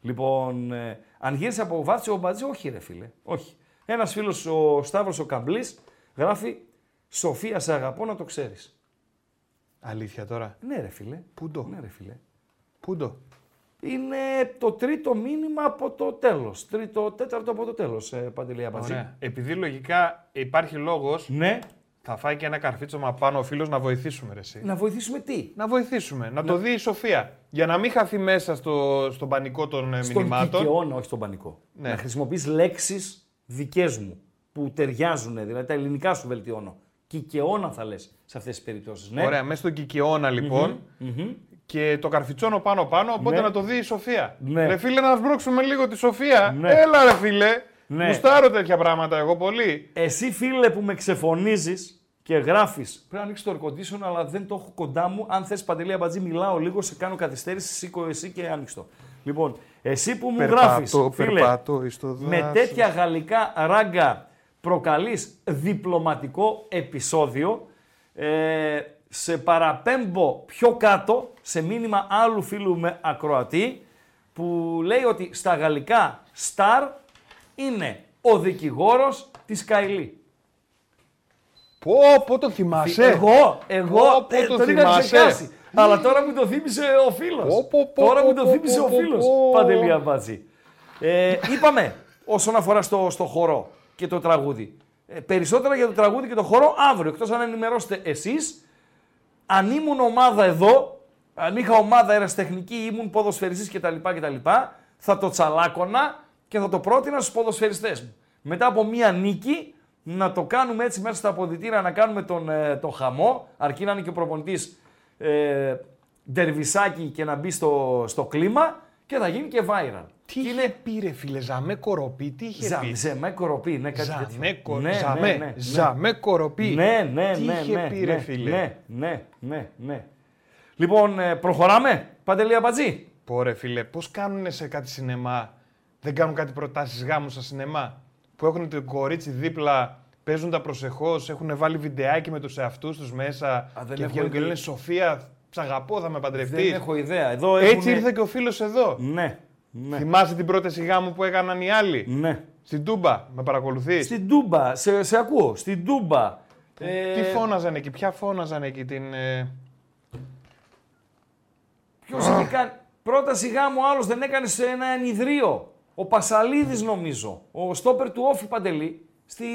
[SPEAKER 3] Λοιπόν, ε, αν γύρισε από βάφτιση ο Μπατζή, όχι ρε φίλε. Όχι. Ένας φίλος ο Σταύρος ο Καμπλής γράφει Σοφία, σε αγαπώ να το ξέρεις.
[SPEAKER 4] Αλήθεια τώρα;
[SPEAKER 3] Ναι, ρε φίλε.
[SPEAKER 4] Πού το;
[SPEAKER 3] Ναι, ρε φίλε.
[SPEAKER 4] Πού το.
[SPEAKER 3] Είναι το τρίτο μήνυμα από το τέλος. Τρίτο, τέταρτο από το τέλος, ε, Παντελή Αμπατζή.
[SPEAKER 4] Ωραία. Επειδή λογικά υπάρχει λόγος,
[SPEAKER 3] Ναι,
[SPEAKER 4] θα φάει και ένα καρφίτσομα πάνω ο φίλος να βοηθήσουμε ρε, εσύ.
[SPEAKER 3] να βοηθήσουμε τι;
[SPEAKER 4] Να βοηθήσουμε, να το δει η Σοφία. Για να μην χαθεί μέσα στο, στον πανικό των ε,
[SPEAKER 3] Στον
[SPEAKER 4] μηνυμάτων.
[SPEAKER 3] κικαιώνα, όχι στον πανικό.
[SPEAKER 4] Ναι.
[SPEAKER 3] Να χρησιμοποιείς λέξεις δικές μου που ταιριάζουν, δηλαδή τα ελληνικά σου βελτιώνω. Κικαιώνα θα λες σε αυτές τις περιπτώσεις. Ναι.
[SPEAKER 4] Ωραία, μέσα στον κικαιώνα λοιπόν. Και το καρφιτσόνο πάνω πάνω, οπότε
[SPEAKER 3] Ναι.
[SPEAKER 4] να το δει η Σοφία.
[SPEAKER 3] Ναι.
[SPEAKER 4] Ρε φίλε, να σμπρώξουμε λίγο τη Σοφία.
[SPEAKER 3] Ναι.
[SPEAKER 4] Έλα, ρε φίλε.
[SPEAKER 3] Ναι.
[SPEAKER 4] Μουστάρω τέτοια πράγματα εγώ πολύ.
[SPEAKER 3] Εσύ φίλε που με ξεφωνίζεις και γράφεις, πρέπει να ανοίξει το air condition, αλλά δεν το έχω κοντά μου. Αν θες Παντελή Αμπατζή, μιλάω λίγο, σε κάνω καθυστέρηση, σήκω εσύ και άνοιξε το. Λοιπόν, εσύ που μου γράφεις, φίλε,
[SPEAKER 4] περπατώ εις το
[SPEAKER 3] με
[SPEAKER 4] δάσος.
[SPEAKER 3] τέτοια γαλλικά ράγκα προκαλείς διπλωματικό επεισόδιο, ε, σε παραπέμπω πιο κάτω σε μήνυμα άλλου φίλου με ακροατή που λέει ότι στα γαλλικά star είναι ο δικηγόρος της Καηλή.
[SPEAKER 4] Πω, πω το θυμάσαι;
[SPEAKER 3] Εγώ, εγώ
[SPEAKER 4] Πω, πω,
[SPEAKER 3] ε,
[SPEAKER 4] το
[SPEAKER 3] τον είχα
[SPEAKER 4] θυμάσαι;
[SPEAKER 3] ξεχάσει. Αλλά τώρα μου το θύμισε ο φίλος.
[SPEAKER 4] Πω, πω, πω,
[SPEAKER 3] τώρα
[SPEAKER 4] πω,
[SPEAKER 3] μου το
[SPEAKER 4] πω,
[SPEAKER 3] θύμισε
[SPEAKER 4] πω,
[SPEAKER 3] ο
[SPEAKER 4] πω,
[SPEAKER 3] φίλος.
[SPEAKER 4] πω.
[SPEAKER 3] Παντελία Μπάτζη. Ε, είπαμε όσον αφορά στο, στο χορό και το τραγούδι. Ε, περισσότερα για το τραγούδι και το χώρο αύριο. Εκτός αν ενημερώσετε εσείς, αν ήμουν ομάδα εδώ, αν είχα ομάδα ερασιτεχνική, ήμουν ποδοσφαιριστής κτλ, κτλ. Θα το τσαλάκωνα και θα το πρότεινα στους ποδοσφαιριστές μου. Μετά από μία νίκη, να το κάνουμε έτσι μέσα στα αποδητήρια, να κάνουμε τον, ε, το χαμό, αρκεί να είναι και ο προπονητής ε, ντερβισάκι και να μπει στο, στο κλίμα και θα γίνει και viral.
[SPEAKER 4] Τι είχε πει ρε φίλε, Ζαμέ Κοροπή, τι είχε
[SPEAKER 3] Ζα,
[SPEAKER 4] πει;
[SPEAKER 3] ζεμέ κοροπή, ναι, κάτι
[SPEAKER 4] Ζαμέ,
[SPEAKER 3] τέτοιο.
[SPEAKER 4] κο...
[SPEAKER 3] Ναι,
[SPEAKER 4] Ζαμέ,
[SPEAKER 3] ναι, ναι, ναι.
[SPEAKER 4] Ζαμέ Κοροπή.
[SPEAKER 3] Ναι, ναι,
[SPEAKER 4] Τι
[SPEAKER 3] ναι,
[SPEAKER 4] είχε
[SPEAKER 3] ναι,
[SPEAKER 4] πει ρε
[SPEAKER 3] ναι,
[SPEAKER 4] φίλε;
[SPEAKER 3] Ναι, ναι, ναι, ναι. Λοιπόν, ε, προχωράμε. Παντελή Αμπατζή.
[SPEAKER 4] Πω ρε φίλε, πώς κάνουν σε κάτι σινεμά, δεν κάνουν κάτι προτάσεις γάμου στα σινεμά, που έχουν το κορίτσι δίπλα, παίζουν τα προσεχώς, έχουν βάλει βιντεάκι με τους εαυτούς τους μέσα
[SPEAKER 3] Α, δεν
[SPEAKER 4] και
[SPEAKER 3] έχω
[SPEAKER 4] βγαίνουν και
[SPEAKER 3] ιδέα.
[SPEAKER 4] λένε Σοφία, σ' αγαπώ, θα με παντρευτείς.
[SPEAKER 3] Δεν έχω ιδέα. Εδώ
[SPEAKER 4] Έτσι
[SPEAKER 3] έχουνε-
[SPEAKER 4] ήρθε και ο φίλος εδώ.
[SPEAKER 3] Ναι, ναι,
[SPEAKER 4] Θυμάσαι την πρόταση γάμου που έκαναν οι άλλοι;
[SPEAKER 3] ναι.
[SPEAKER 4] Στην Τούμπα, με παρακολουθείς;
[SPEAKER 3] Στην Τούμπα, σε, σε ακούω, στην Τούμπα. Ε,
[SPEAKER 4] Τι φώναζαν εκεί, ποια φώναζαν εκεί την... ε,
[SPEAKER 3] Ποιος είχε κάνει. Πρόταση γάμου άλλος δεν έκανε σε ένα ενιδρίο. Ο Πασαλίδης νομίζω. Ο στόπερ του Όφη Παντελή. Στη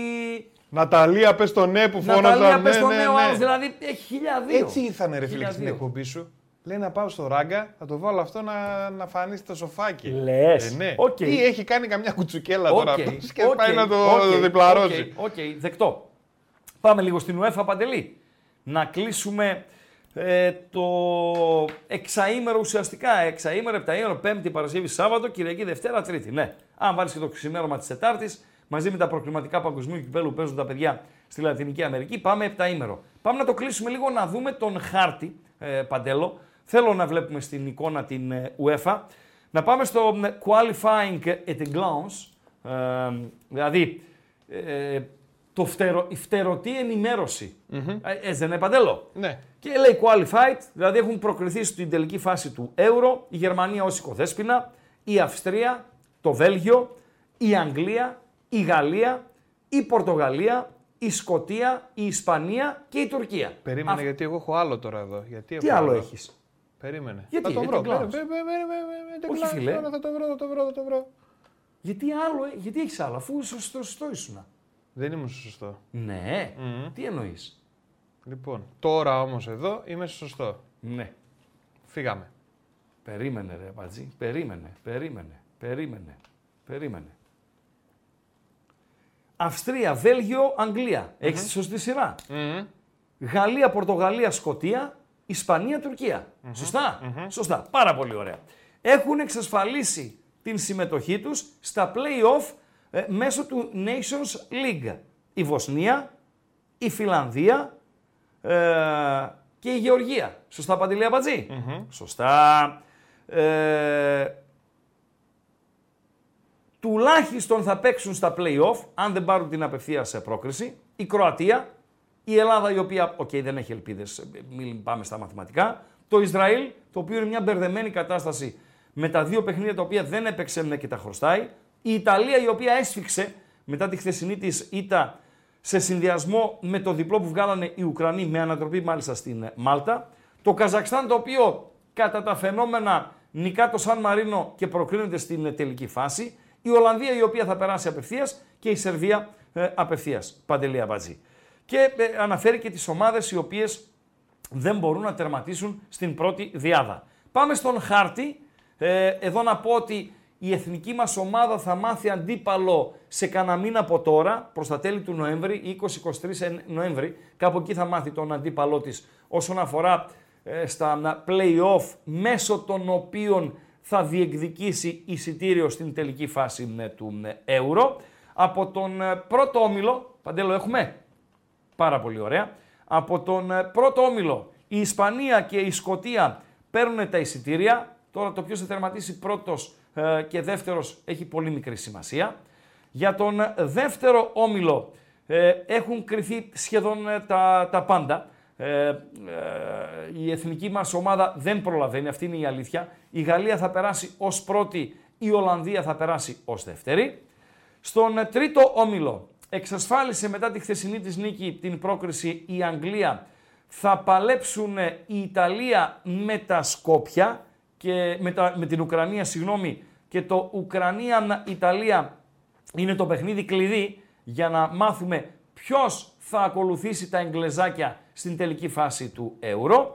[SPEAKER 4] Ναταλία, πες το ναι που φώναζαν.
[SPEAKER 3] Ναταλία
[SPEAKER 4] ναι,
[SPEAKER 3] πες το
[SPEAKER 4] ναι,
[SPEAKER 3] νέο
[SPEAKER 4] ναι.
[SPEAKER 3] άλλος. Δηλαδή έχει χιλιαδίο.
[SPEAKER 4] Έτσι ήρθανε ρε φίλε και στην
[SPEAKER 3] Χιλιαδίο.
[SPEAKER 4] εκπομπή σου. Λέει να πάω στο ράγκα, θα το βάλω αυτό να, να φανεί στο σοφάκι.
[SPEAKER 3] Λες.
[SPEAKER 4] Ε, ναι.
[SPEAKER 3] Οκ.
[SPEAKER 4] Ή έχει κάνει καμιά κουτσουκέλα
[SPEAKER 3] Οκ,
[SPEAKER 4] τώρα αυτός και
[SPEAKER 3] οκ,
[SPEAKER 4] πάει να το
[SPEAKER 3] οκ,
[SPEAKER 4] διπλαρώσει.
[SPEAKER 3] OK, OK, δεκτό. Πάμε λίγο στην UEFA Παντελή. Να κλείσουμε ε, το εξαήμερο ουσιαστικά. Εξαήμερο, επταήμερο, Πέμπτη, Παρασκευή, Σάββατο, Κυριακή, Δευτέρα, Τρίτη. Ναι. Αν βάλεις και το ξημέρωμα της Τετάρτης, μαζί με τα προκριματικά παγκοσμίου κυπέλου που παίζουν τα παιδιά στη Λατινική Αμερική, πάμε επταήμερο. Πάμε να το κλείσουμε λίγο να δούμε τον χάρτη, ε, Παντέλο. Θέλω να βλέπουμε στην εικόνα την ε, UEFA. Να πάμε στο ε, qualifying at a glance, ε, δηλαδή ε, το φτερο, η φτερωτή ενημέρωση. Ε, Έτσι δεν είναι Παντέλο;
[SPEAKER 4] Ναι.
[SPEAKER 3] Και λέει qualified, δηλαδή έχουν προκριθεί στην τελική φάση του Euro η Γερμανία ως οικοδέσποινα, η Αυστρία, το Βέλγιο, η Αγγλία, η Γαλλία, η Πορτογαλία, η Σκοτία, η Ισπανία και η Τουρκία.
[SPEAKER 4] Περίμενε
[SPEAKER 3] Αυ-
[SPEAKER 4] γιατί εγώ έχω άλλο τώρα εδώ. Γιατί
[SPEAKER 3] Τι
[SPEAKER 4] έχω
[SPEAKER 3] άλλο έχεις;
[SPEAKER 4] Περίμενε.
[SPEAKER 3] Γιατί,
[SPEAKER 4] θα το
[SPEAKER 3] γιατί
[SPEAKER 4] βρω.
[SPEAKER 3] κλάους.
[SPEAKER 4] Περίμενε, περίμενε, περίμενε, περίμενε,
[SPEAKER 3] Όχι,
[SPEAKER 4] κλάους
[SPEAKER 3] φίλε.
[SPEAKER 4] τώρα, Θα το βρω, θα το βρω, θα το βρω.
[SPEAKER 3] Γιατί άλλο, ε- γιατί έχεις άλλο, αφού σωστό, σωστό ήσουν.
[SPEAKER 4] Δεν ήμουν σωστό.
[SPEAKER 3] Ναι, τι εννοείς;
[SPEAKER 4] Λοιπόν, τώρα όμως εδώ είμαι σωστό.
[SPEAKER 3] Ναι.
[SPEAKER 4] Φύγαμε.
[SPEAKER 3] Περίμενε ρε Πατζή, περίμενε, περίμενε, περίμενε, περίμενε. Αυστρία, Βέλγιο, Αγγλία. Έχεις τη σωστή σειρά; Γαλλία, Πορτογαλία, Σκοτία, Ισπανία, Τουρκία. Σωστά; Σωστά. Πάρα πολύ ωραία. Έχουν εξασφαλίσει την συμμετοχή τους στα play-off ε, μέσω του Nations League. Η Βοσνία, η Φιλανδία ε, και η Γεωργία. Σωστά, Παντελή Αμπατζή; Σωστά. Ε, τουλάχιστον θα παίξουν στα play-off, αν δεν πάρουν την απευθείας πρόκριση, η Κροατία, η Ελλάδα η οποία, οκ, δεν έχει ελπίδες, μην πάμε στα μαθηματικά, το Ισραήλ, το οποίο είναι μια μπερδεμένη κατάσταση με τα δύο παιχνίδια τα οποία δεν έπαιξε ναι, και τα χρωστάει, η Ιταλία η οποία έσφιξε μετά τη χθεσινή της ήττα σε συνδυασμό με το διπλό που βγάλανε οι Ουκρανοί με ανατροπή μάλιστα στην Μάλτα, το Καζακστάν το οποίο κατά τα φαινόμενα νικά το Σαν Μαρίνο και προκρίνεται στην τελική φάση, η Ολλανδία η οποία θα περάσει απευθείας και η Σερβία ε, απευθείας, Παντελή Αμπατζή. Και ε, αναφέρει και τις ομάδες οι οποίες δεν μπορούν να τερματίσουν στην πρώτη διάδα. Πάμε στον χάρτη. Ε, εδώ να πω ότι η εθνική μας ομάδα θα μάθει αντίπαλο σε κανένα μήνα από τώρα, προς τα τέλη του Νοέμβρη, 20-23 Νοέμβρη, κάπου εκεί θα μάθει τον αντίπαλό της όσον αφορά ε, στα play-off, μέσω των οποίων θα διεκδικήσει εισιτήριο στην τελική φάση ε, του ε, Euro. Από τον ε, πρώτο όμιλο, Παντέλο έχουμε, πάρα πολύ ωραία, από τον ε, πρώτο όμιλο η Ισπανία και η Σκοτία παίρνουν τα εισιτήρια. Τώρα το ποιος θα τερματίσει πρώτος ε, και δεύτερος έχει πολύ μικρή σημασία. Για τον ε, δεύτερο όμιλο ε, έχουν κρυθεί σχεδόν ε, τα, τα πάντα. Ε, ε, η εθνική μας ομάδα δεν προλαβαίνει, αυτή είναι η αλήθεια. Η Γαλλία θα περάσει ως πρώτη, η Ολλανδία θα περάσει ως δεύτερη. Στον ε, τρίτο όμιλο εξασφάλισε μετά τη χθεσινή της νίκη την πρόκριση η Αγγλία. Θα παλέψουν ε, η Ιταλία με τα Σκόπια και με, τα, με την Ουκρανία, συγγνώμη, και το Ουκρανία-Ιταλία είναι το παιχνίδι κλειδί για να μάθουμε ποιος θα ακολουθήσει τα εγγλεζάκια στην τελική φάση του Euro.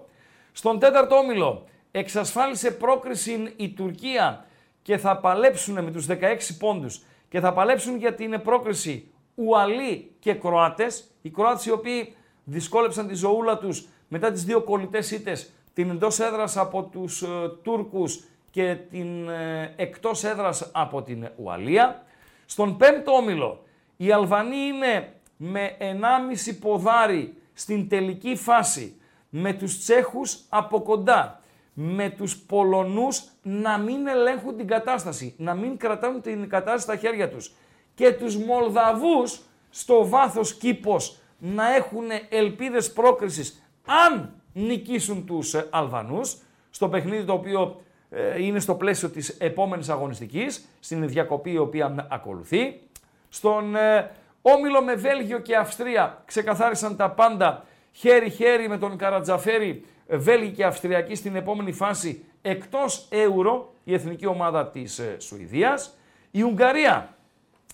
[SPEAKER 3] Στον τέταρτο όμιλο εξασφάλισε πρόκριση η Τουρκία και θα παλέψουν με τους 16 πόντους και θα παλέψουν για την πρόκριση Ουαλοί και Κροάτες. Οι Κροάτες οι οποίοι δυσκόλεψαν τη ζωούλα τους μετά τις δύο κολλητές ήττες, την εντός έδρας από τους ε, Τούρκους και την ε, εκτός έδρας από την Ουαλία. Στον πέμπτο όμιλο οι Αλβανοί είναι με 1,5 ποδάρι στην τελική φάση με τους Τσέχους από κοντά, με τους Πολωνούς να μην ελέγχουν την κατάσταση, να μην κρατάνε την κατάσταση στα χέρια τους και τους Μολδαβούς στο βάθος κήπος να έχουν ελπίδες πρόκρισης αν νικήσουν τους ε, Αλβανούς στο παιχνίδι το οποίο ε, είναι στο πλαίσιο της επόμενης αγωνιστικής, στην διακοπή η οποία ακολουθεί. Στον ε, όμιλο με Βέλγιο και Αυστρία ξεκαθάρισαν τα πάντα χέρι-χέρι με τον Καρατζαφέρη, Βέλγοι και Αυστριακοί στην επόμενη φάση εκτός Ευρώ, η εθνική ομάδα της Σουηδίας. Η Ουγγαρία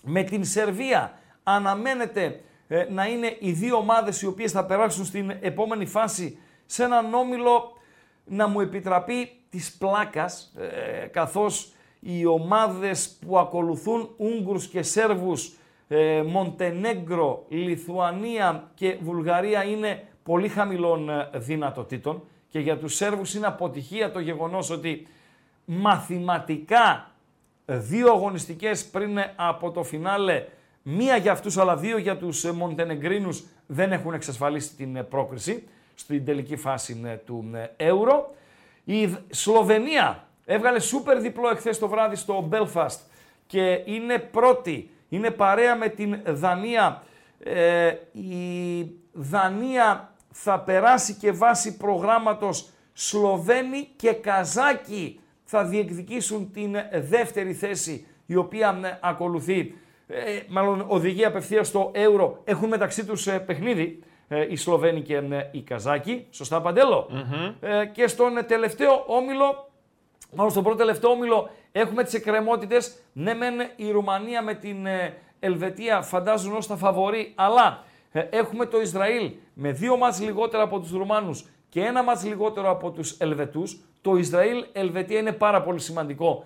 [SPEAKER 3] με την Σερβία αναμένεται ε, να είναι οι δύο ομάδες οι οποίες θα περάσουν στην επόμενη φάση σε έναν όμιλο να μου επιτραπεί της πλάκας, ε, καθώς οι ομάδες που ακολουθούν Ούγγρους και Σέρβους, ε, Μοντενέγκρο, Λιθουανία και Βουλγαρία είναι πολύ χαμηλών ε, δυνατοτήτων και για τους Σέρβους είναι αποτυχία το γεγονός ότι μαθηματικά δύο αγωνιστικές πριν από το φινάλε Μία για αυτούς αλλά δύο για τους ε, Μοντενεγκρίνους δεν έχουν εξασφαλίσει την ε, πρόκριση στην τελική φάση ε, του Euro. Η Σλοβενία έβγαλε σούπερ διπλό εχθές το βράδυ στο Belfast και είναι πρώτη, είναι παρέα με την Δανία. η Δανία θα περάσει και βάσει προγράμματος Σλοβαίνοι και Καζάκοι θα διεκδικήσουν την δεύτερη θέση η οποία ακολουθεί ε, μάλλον οδηγεί απευθείας στο Euro, έχουν μεταξύ τους ε, παιχνίδι ε, οι Σλοβαίνοι και ε, οι Καζάκοι. Σωστά, Ε, και στον τελευταίο όμιλο, μάλλον στον πρώτο τελευταίο όμιλο, έχουμε τις εκκρεμότητες. Ναι, μεν η Ρουμανία με την Ελβετία φαντάζουν ως τα φαβορή, αλλά έχουμε το Ισραήλ με δύο μάτς λιγότερα από τους Ρουμάνους και ένα μάτς λιγότερο από τους Ελβετούς. Το Ισραήλ-Ελβετία είναι πάρα πολύ σημαντικό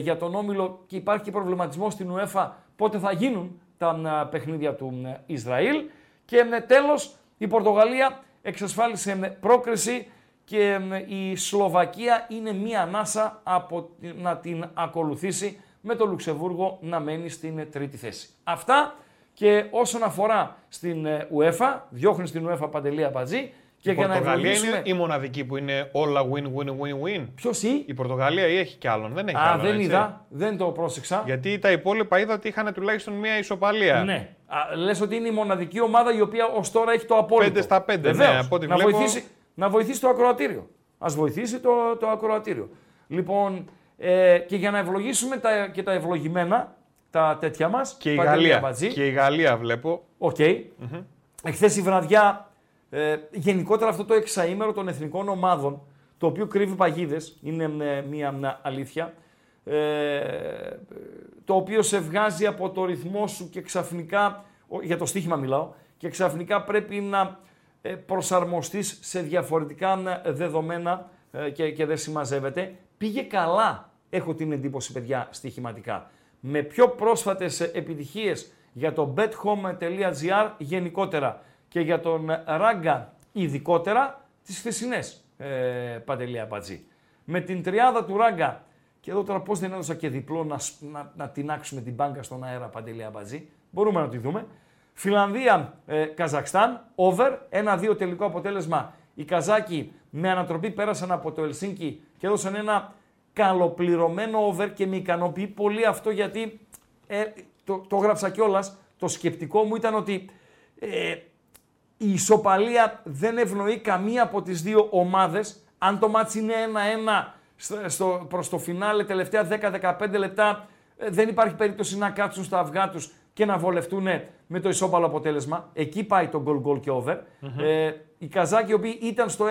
[SPEAKER 3] για τον Όμιλο και υπάρχει και προβληματισμός στην UEFA πότε θα γίνουν τα παιχνίδια του Ισραήλ. Και τέλος η Πορτογαλία εξασφάλισε πρόκριση και η Σλοβακία είναι μία ανάσα από να την ακολουθήσει με το Λουξεμβούργο να μένει στην τρίτη θέση. Αυτά και όσον αφορά στην ε, UEFA, διώχνει στην UEFA Παντελία Μπατζή,
[SPEAKER 4] και η για Πορτογαλία να είναι η μοναδική που είναι όλα win-win-win-win.
[SPEAKER 3] Ποιος ή;
[SPEAKER 4] Η Πορτογαλία ή έχει κι άλλον. Δεν έχει
[SPEAKER 3] Α,
[SPEAKER 4] άλλον,
[SPEAKER 3] δεν
[SPEAKER 4] έτσι.
[SPEAKER 3] είδα. Δεν το πρόσεξα.
[SPEAKER 4] Γιατί τα υπόλοιπα είδα ότι είχαν τουλάχιστον μία ισοπαλία.
[SPEAKER 3] Ναι. Λες ότι είναι η μοναδική ομάδα η οποία ως τώρα έχει το απόλυτο.
[SPEAKER 4] 5 στα 5.
[SPEAKER 3] Βεβαίως.
[SPEAKER 4] Ναι, από ό,τι
[SPEAKER 3] να,
[SPEAKER 4] βλέπω...
[SPEAKER 3] βοηθήσει, να βοηθήσει το ακροατήριο. Να βοηθήσει το, το ακροατήριο. Λοιπόν, ε, και για να ευλογήσουμε τα, και τα ευλογημένα, τα τέτοια μας.
[SPEAKER 4] Και, η Γαλλία. και η Γαλλία βλέπω.
[SPEAKER 3] OK. Okay. Mm-hmm. Εχθές η βραδιά ε, γενικότερα αυτό το εξαήμερο των εθνικών ομάδων, το οποίο κρύβει παγίδες, είναι ε, μια αλήθεια, ε, το οποίο σε βγάζει από το ρυθμό σου και ξαφνικά, για το στοίχημα μιλάω, και ξαφνικά πρέπει να ε, προσαρμοστείς σε διαφορετικά δεδομένα ε, και, και δεν συμμαζεύεται. Πήγε καλά, έχω την εντύπωση παιδιά, στοιχηματικά. Με πιο πρόσφατες επιτυχίες για το bethome.gr γενικότερα και για τον Ράγκα ειδικότερα τις χθεσινές ε, Παντελία Μπατζή. Με την τριάδα του Ράγκα, και εδώ τώρα πώς δεν έδωσα και διπλό να, να, να τεινάξουμε την μπάνκα στον αέρα Παντελία Μπατζή, μπορούμε να τη δούμε. Φιλανδία, ε, Καζακστάν, over, ένα-δύο τελικό αποτέλεσμα. Οι Καζάκοι με ανατροπή πέρασαν από το Ελσίνκι και έδωσαν ένα καλοπληρωμένο over και με ικανοποιεί πολύ αυτό γιατί ε, το, το γράψα κιόλας. Το σκεπτικό μου ήταν ότι ε, η ισοπαλία δεν ευνοεί καμία από τις δύο ομάδες. Αν το μάτς είναι 1-1 στο, προς το φινάλε τελευταία 10-15 λεπτά, ε, δεν υπάρχει περίπτωση να κάτσουν στα αυγά τους και να βολευτούν με το ισόπαλο αποτέλεσμα. Εκεί πάει το goal goal και over. Ε, οι Καζάκοι οι οποίοι ήταν στο 1-1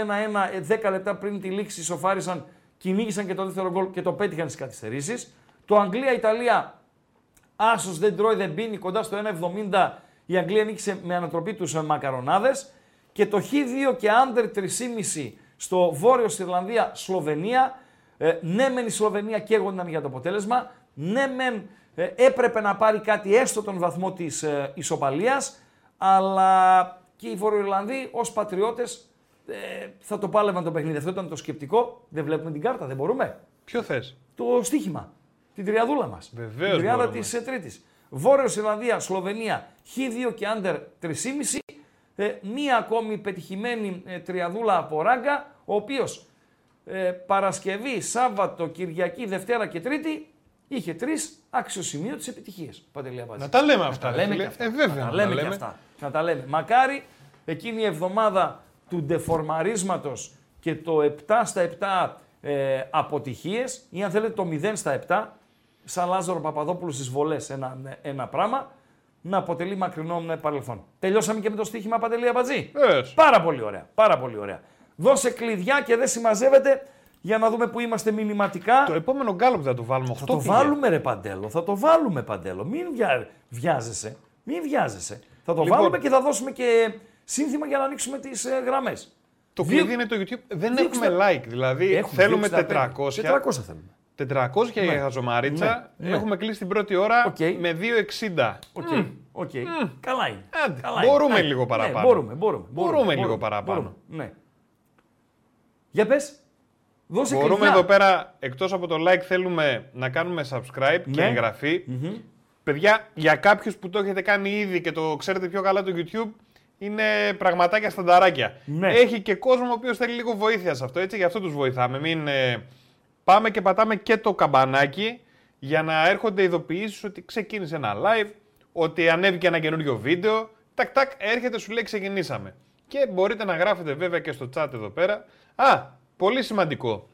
[SPEAKER 3] 10 ε, λεπτά πριν τη λήξη ισοφάρισαν, κυνήγησαν και το δεύτερο γκολ και το πέτυχαν στις καθυστερήσεις. Το Αγγλία-Ιταλία, άσος δεν τρώει δεν πίνει, κοντά στο 1,70 Η Αγγλία νίκησε με ανατροπή τους μακαρονάδες. Και το Χ2 και άντερ 3,5 στο Βόρειο Ιρλανδία, Σλοβενία. Ε, ναι, μεν η Σλοβενία καίγονταν για το αποτέλεσμα. Ναι, μεν ε, έπρεπε να πάρει κάτι έστω τον βαθμό της ε, ισοπαλίας. Αλλά και οι Βορειοϊρλανδοί ως πατριώτες ε, θα το πάλευαν το παιχνίδι. Αυτό ήταν το σκεπτικό. Δεν βλέπουμε την κάρτα, δεν μπορούμε.
[SPEAKER 4] Ποιο θες;
[SPEAKER 3] Το στοίχημα. Την τριαδούλα μας.
[SPEAKER 4] Βεβαίως
[SPEAKER 3] Την τριάδα
[SPEAKER 4] μπορούμε.
[SPEAKER 3] της Τρίτης. Βόρειος Ιρλανδία, Σλοβενία, Χ2 και άντερ 3,5. Ε, μία ακόμη πετυχημένη ε, τριαδούλα από ράγκα, ο οποίος ε, Παρασκευή, Σάββατο, Κυριακή, Δευτέρα και Τρίτη είχε τρεις αξιοσημείωτες επιτυχίες. Παντελή Αμπατζή.
[SPEAKER 4] Να τα λέμε αυτά.
[SPEAKER 3] Να
[SPEAKER 4] ρε
[SPEAKER 3] λέμε
[SPEAKER 4] φίλε.
[SPEAKER 3] και αυτά.
[SPEAKER 4] Ε, βέβαια.
[SPEAKER 3] να
[SPEAKER 4] να
[SPEAKER 3] τα λέμε
[SPEAKER 4] τα
[SPEAKER 3] και αυτά. Να τα λέμε. Μακάρι εκείνη η εβδομάδα του ντεφορμαρίσματος και το 7 στα 7 ε, αποτυχίες ή αν θέλετε το 0 στα 7 σαν Λάζαρο Παπαδόπουλος στις βολές ένα, ένα πράγμα να αποτελεί μακρινό ε, παρελθόν. Τελειώσαμε και με το στοίχημα Παντελή Αμπατζή.
[SPEAKER 4] Βεβαίως.
[SPEAKER 3] Πάρα πολύ ωραία. Πάρα πολύ ωραία. Δώσε κλειδιά και δεν συμμαζεύεται για να δούμε που είμαστε μηνυματικά.
[SPEAKER 4] Το επόμενο γκάλοπ θα το βάλουμε. 8
[SPEAKER 3] Θα το βάλουμε ρε Παντέλο, θα το βάλουμε Παντέλο. Μην βιά... βιάζεσαι, μην βιάζεσαι. Θα το
[SPEAKER 4] Λοιπόν.
[SPEAKER 3] βάλουμε και θα δώσουμε και σύνθημα για να ανοίξουμε τις ε, γραμμές.
[SPEAKER 4] Το
[SPEAKER 3] Δύο-
[SPEAKER 4] κλειδί είναι το YouTube. Δεν
[SPEAKER 3] Δείξτε-
[SPEAKER 4] έχουμε like. Δηλαδή
[SPEAKER 3] Έχουμε
[SPEAKER 4] θέλουμε
[SPEAKER 3] 265.
[SPEAKER 4] 400.
[SPEAKER 3] 400 θέλουμε.
[SPEAKER 4] 400 για η χαζομαρίτσα.
[SPEAKER 3] Ναι, ναι.
[SPEAKER 4] Έχουμε κλείσει την πρώτη ώρα
[SPEAKER 3] Οκ.
[SPEAKER 4] με 2,60.
[SPEAKER 3] OK, OK. Καλά είναι.
[SPEAKER 4] Άντε,
[SPEAKER 3] Καλά
[SPEAKER 4] μπορούμε
[SPEAKER 3] είναι.
[SPEAKER 4] λίγο
[SPEAKER 3] Ναι,
[SPEAKER 4] παραπάνω.
[SPEAKER 3] μπορούμε, μπορούμε.
[SPEAKER 4] Μπορούμε λίγο παραπάνω.
[SPEAKER 3] μπορούμε. Ναι. Για πες. Δώσε
[SPEAKER 4] Μπορούμε
[SPEAKER 3] κλειδιά.
[SPEAKER 4] εδώ πέρα, εκτός από το like, θέλουμε να κάνουμε subscribe και
[SPEAKER 3] Ναι.
[SPEAKER 4] εγγραφή. Παιδιά, για κάποιους που το έχετε κάνει ήδη και το ξέρετε πιο καλά το YouTube, είναι πραγματάκια στανταράκια.
[SPEAKER 3] Ναι.
[SPEAKER 4] Έχει και κόσμο ο οποίος θέλει λίγο βοήθεια σε αυτό, έτσι, γι' αυτό τους βοηθάμε. Μην, ε, πάμε και πατάμε και το καμπανάκι για να έρχονται ειδοποιήσεις ότι ξεκίνησε ένα live, ότι ανέβηκε ένα καινούριο βίντεο. Τακ, τακ, έρχεται, σου λέει ξεκινήσαμε. Και μπορείτε να γράφετε βέβαια και στο chat εδώ πέρα. Α, πολύ σημαντικό.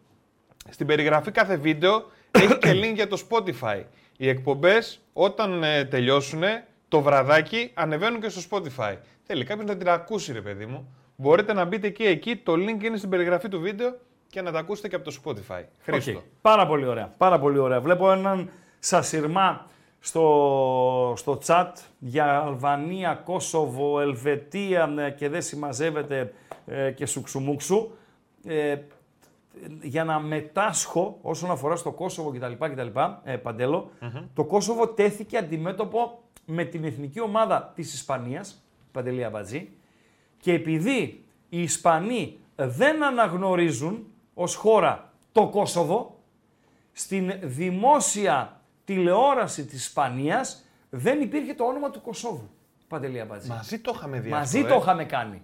[SPEAKER 4] Στην περιγραφή κάθε βίντεο έχει και link για το Spotify. Οι εκπομπές όταν ε, τελειώσουν το βραδάκι ανεβαίνουν και στο Spotify. Θέλει κάποιος να την ακούσει ρε παιδί μου. Μπορείτε να μπείτε και εκεί, το link είναι στην περιγραφή του βίντεο και να τα ακούσετε και από το Spotify. Χρήστο.
[SPEAKER 3] Οκ. Πάρα πολύ ωραία. Πάρα πολύ ωραία. Βλέπω έναν σασιρμά στο, στο chat για Αλβανία, Κόσοβο, Ελβετία ε, και δεν συμμαζεύεται ε, και σουξουμούξου. Ε, για να μετάσχω όσον αφορά στο Κόσοβο κτλ. κτλ ε, Παντέλο το Κόσοβο τέθηκε αντιμέτωπο με την εθνική ομάδα της Ισπανίας, Παντελή Αμπατζή, και επειδή οι Ισπανοί δεν αναγνωρίζουν ως χώρα το Κόσοβο, στην δημόσια τηλεόραση της Ισπανίας δεν υπήρχε το όνομα του Κωσόβου. Παντελή Αμπατζή.
[SPEAKER 4] Μαζί το είχαμε δει
[SPEAKER 3] Μαζί
[SPEAKER 4] αυτό,
[SPEAKER 3] το
[SPEAKER 4] ε.
[SPEAKER 3] είχαμε κάνει.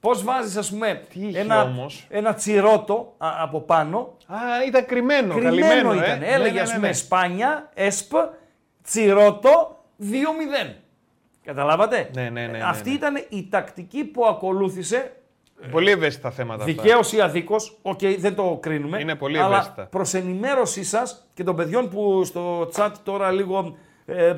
[SPEAKER 3] Πώς βάζεις ας πούμε
[SPEAKER 4] Τι είχε
[SPEAKER 3] ένα,
[SPEAKER 4] όμως;
[SPEAKER 3] ένα τσιρότο α, από πάνω,
[SPEAKER 4] Α, ήταν κρυμμένο,
[SPEAKER 3] κρυμμένο
[SPEAKER 4] καλυμμένο,
[SPEAKER 3] ήταν.
[SPEAKER 4] ε.
[SPEAKER 3] Έλεγε
[SPEAKER 4] Ναι,
[SPEAKER 3] ας
[SPEAKER 4] ναι,
[SPEAKER 3] πούμε
[SPEAKER 4] ναι.
[SPEAKER 3] Σπάνια, ΕΣΠ, τσιρότο 2-0. Καταλάβατε;
[SPEAKER 4] Ναι, ναι, ναι, ναι,
[SPEAKER 3] Αυτή
[SPEAKER 4] ναι.
[SPEAKER 3] ήταν η τακτική που ακολούθησε
[SPEAKER 4] Πολύ ευαίσθητα θέματα αυτά.
[SPEAKER 3] Δικαίως ή αδίκως, οκ, δεν το κρίνουμε.
[SPEAKER 4] Είναι πολύ
[SPEAKER 3] αλλά
[SPEAKER 4] ευαίσθητα.
[SPEAKER 3] Προς ενημέρωσή σας και των παιδιών που στο chat τώρα λίγο. Ε,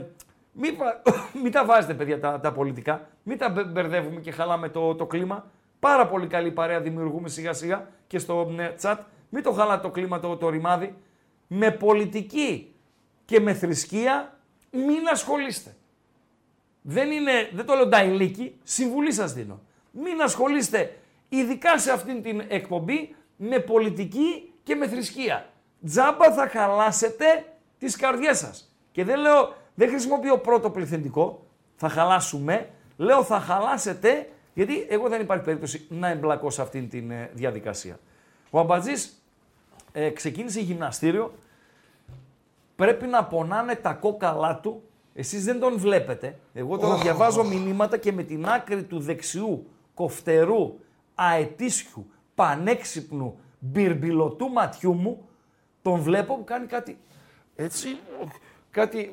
[SPEAKER 3] μην, πα- μην τα βάζετε, παιδιά, τα, τα πολιτικά. Μην τα μπε- μπερδεύουμε και χαλάμε το, το κλίμα. Πάρα πολύ καλή παρέα δημιουργούμε σιγά σιγά και στο ε, chat. Μην το χαλάτε το κλίμα το, το ρημάδι. Με πολιτική και με θρησκεία μην ασχολείστε. Δεν, είναι, δεν το λέω νταϊλίκι, συμβουλή σας δίνω. Μην ασχολείστε, ειδικά σε αυτήν την εκπομπή, με πολιτική και με θρησκεία. Τζάμπα θα χαλάσετε τις καρδιές σας. Και δεν λέω, δεν χρησιμοποιώ πρώτο πληθυντικό, θα χαλάσουμε, λέω θα χαλάσετε, γιατί εγώ δεν υπάρχει περίπτωση να εμπλακώ σε αυτήν την ε, διαδικασία. Ο Αμπατζής ε, ξεκίνησε γυμναστήριο, πρέπει να πονάνε τα κόκαλά του. Εσείς δεν τον βλέπετε. Εγώ τώρα διαβάζω μηνύματα και με την άκρη του δεξιού, κοφτερού, αετήσιου, πανέξυπνου, μπυρμπιλωτού ματιού μου, τον βλέπω που κάνει κάτι έτσι, κάτι...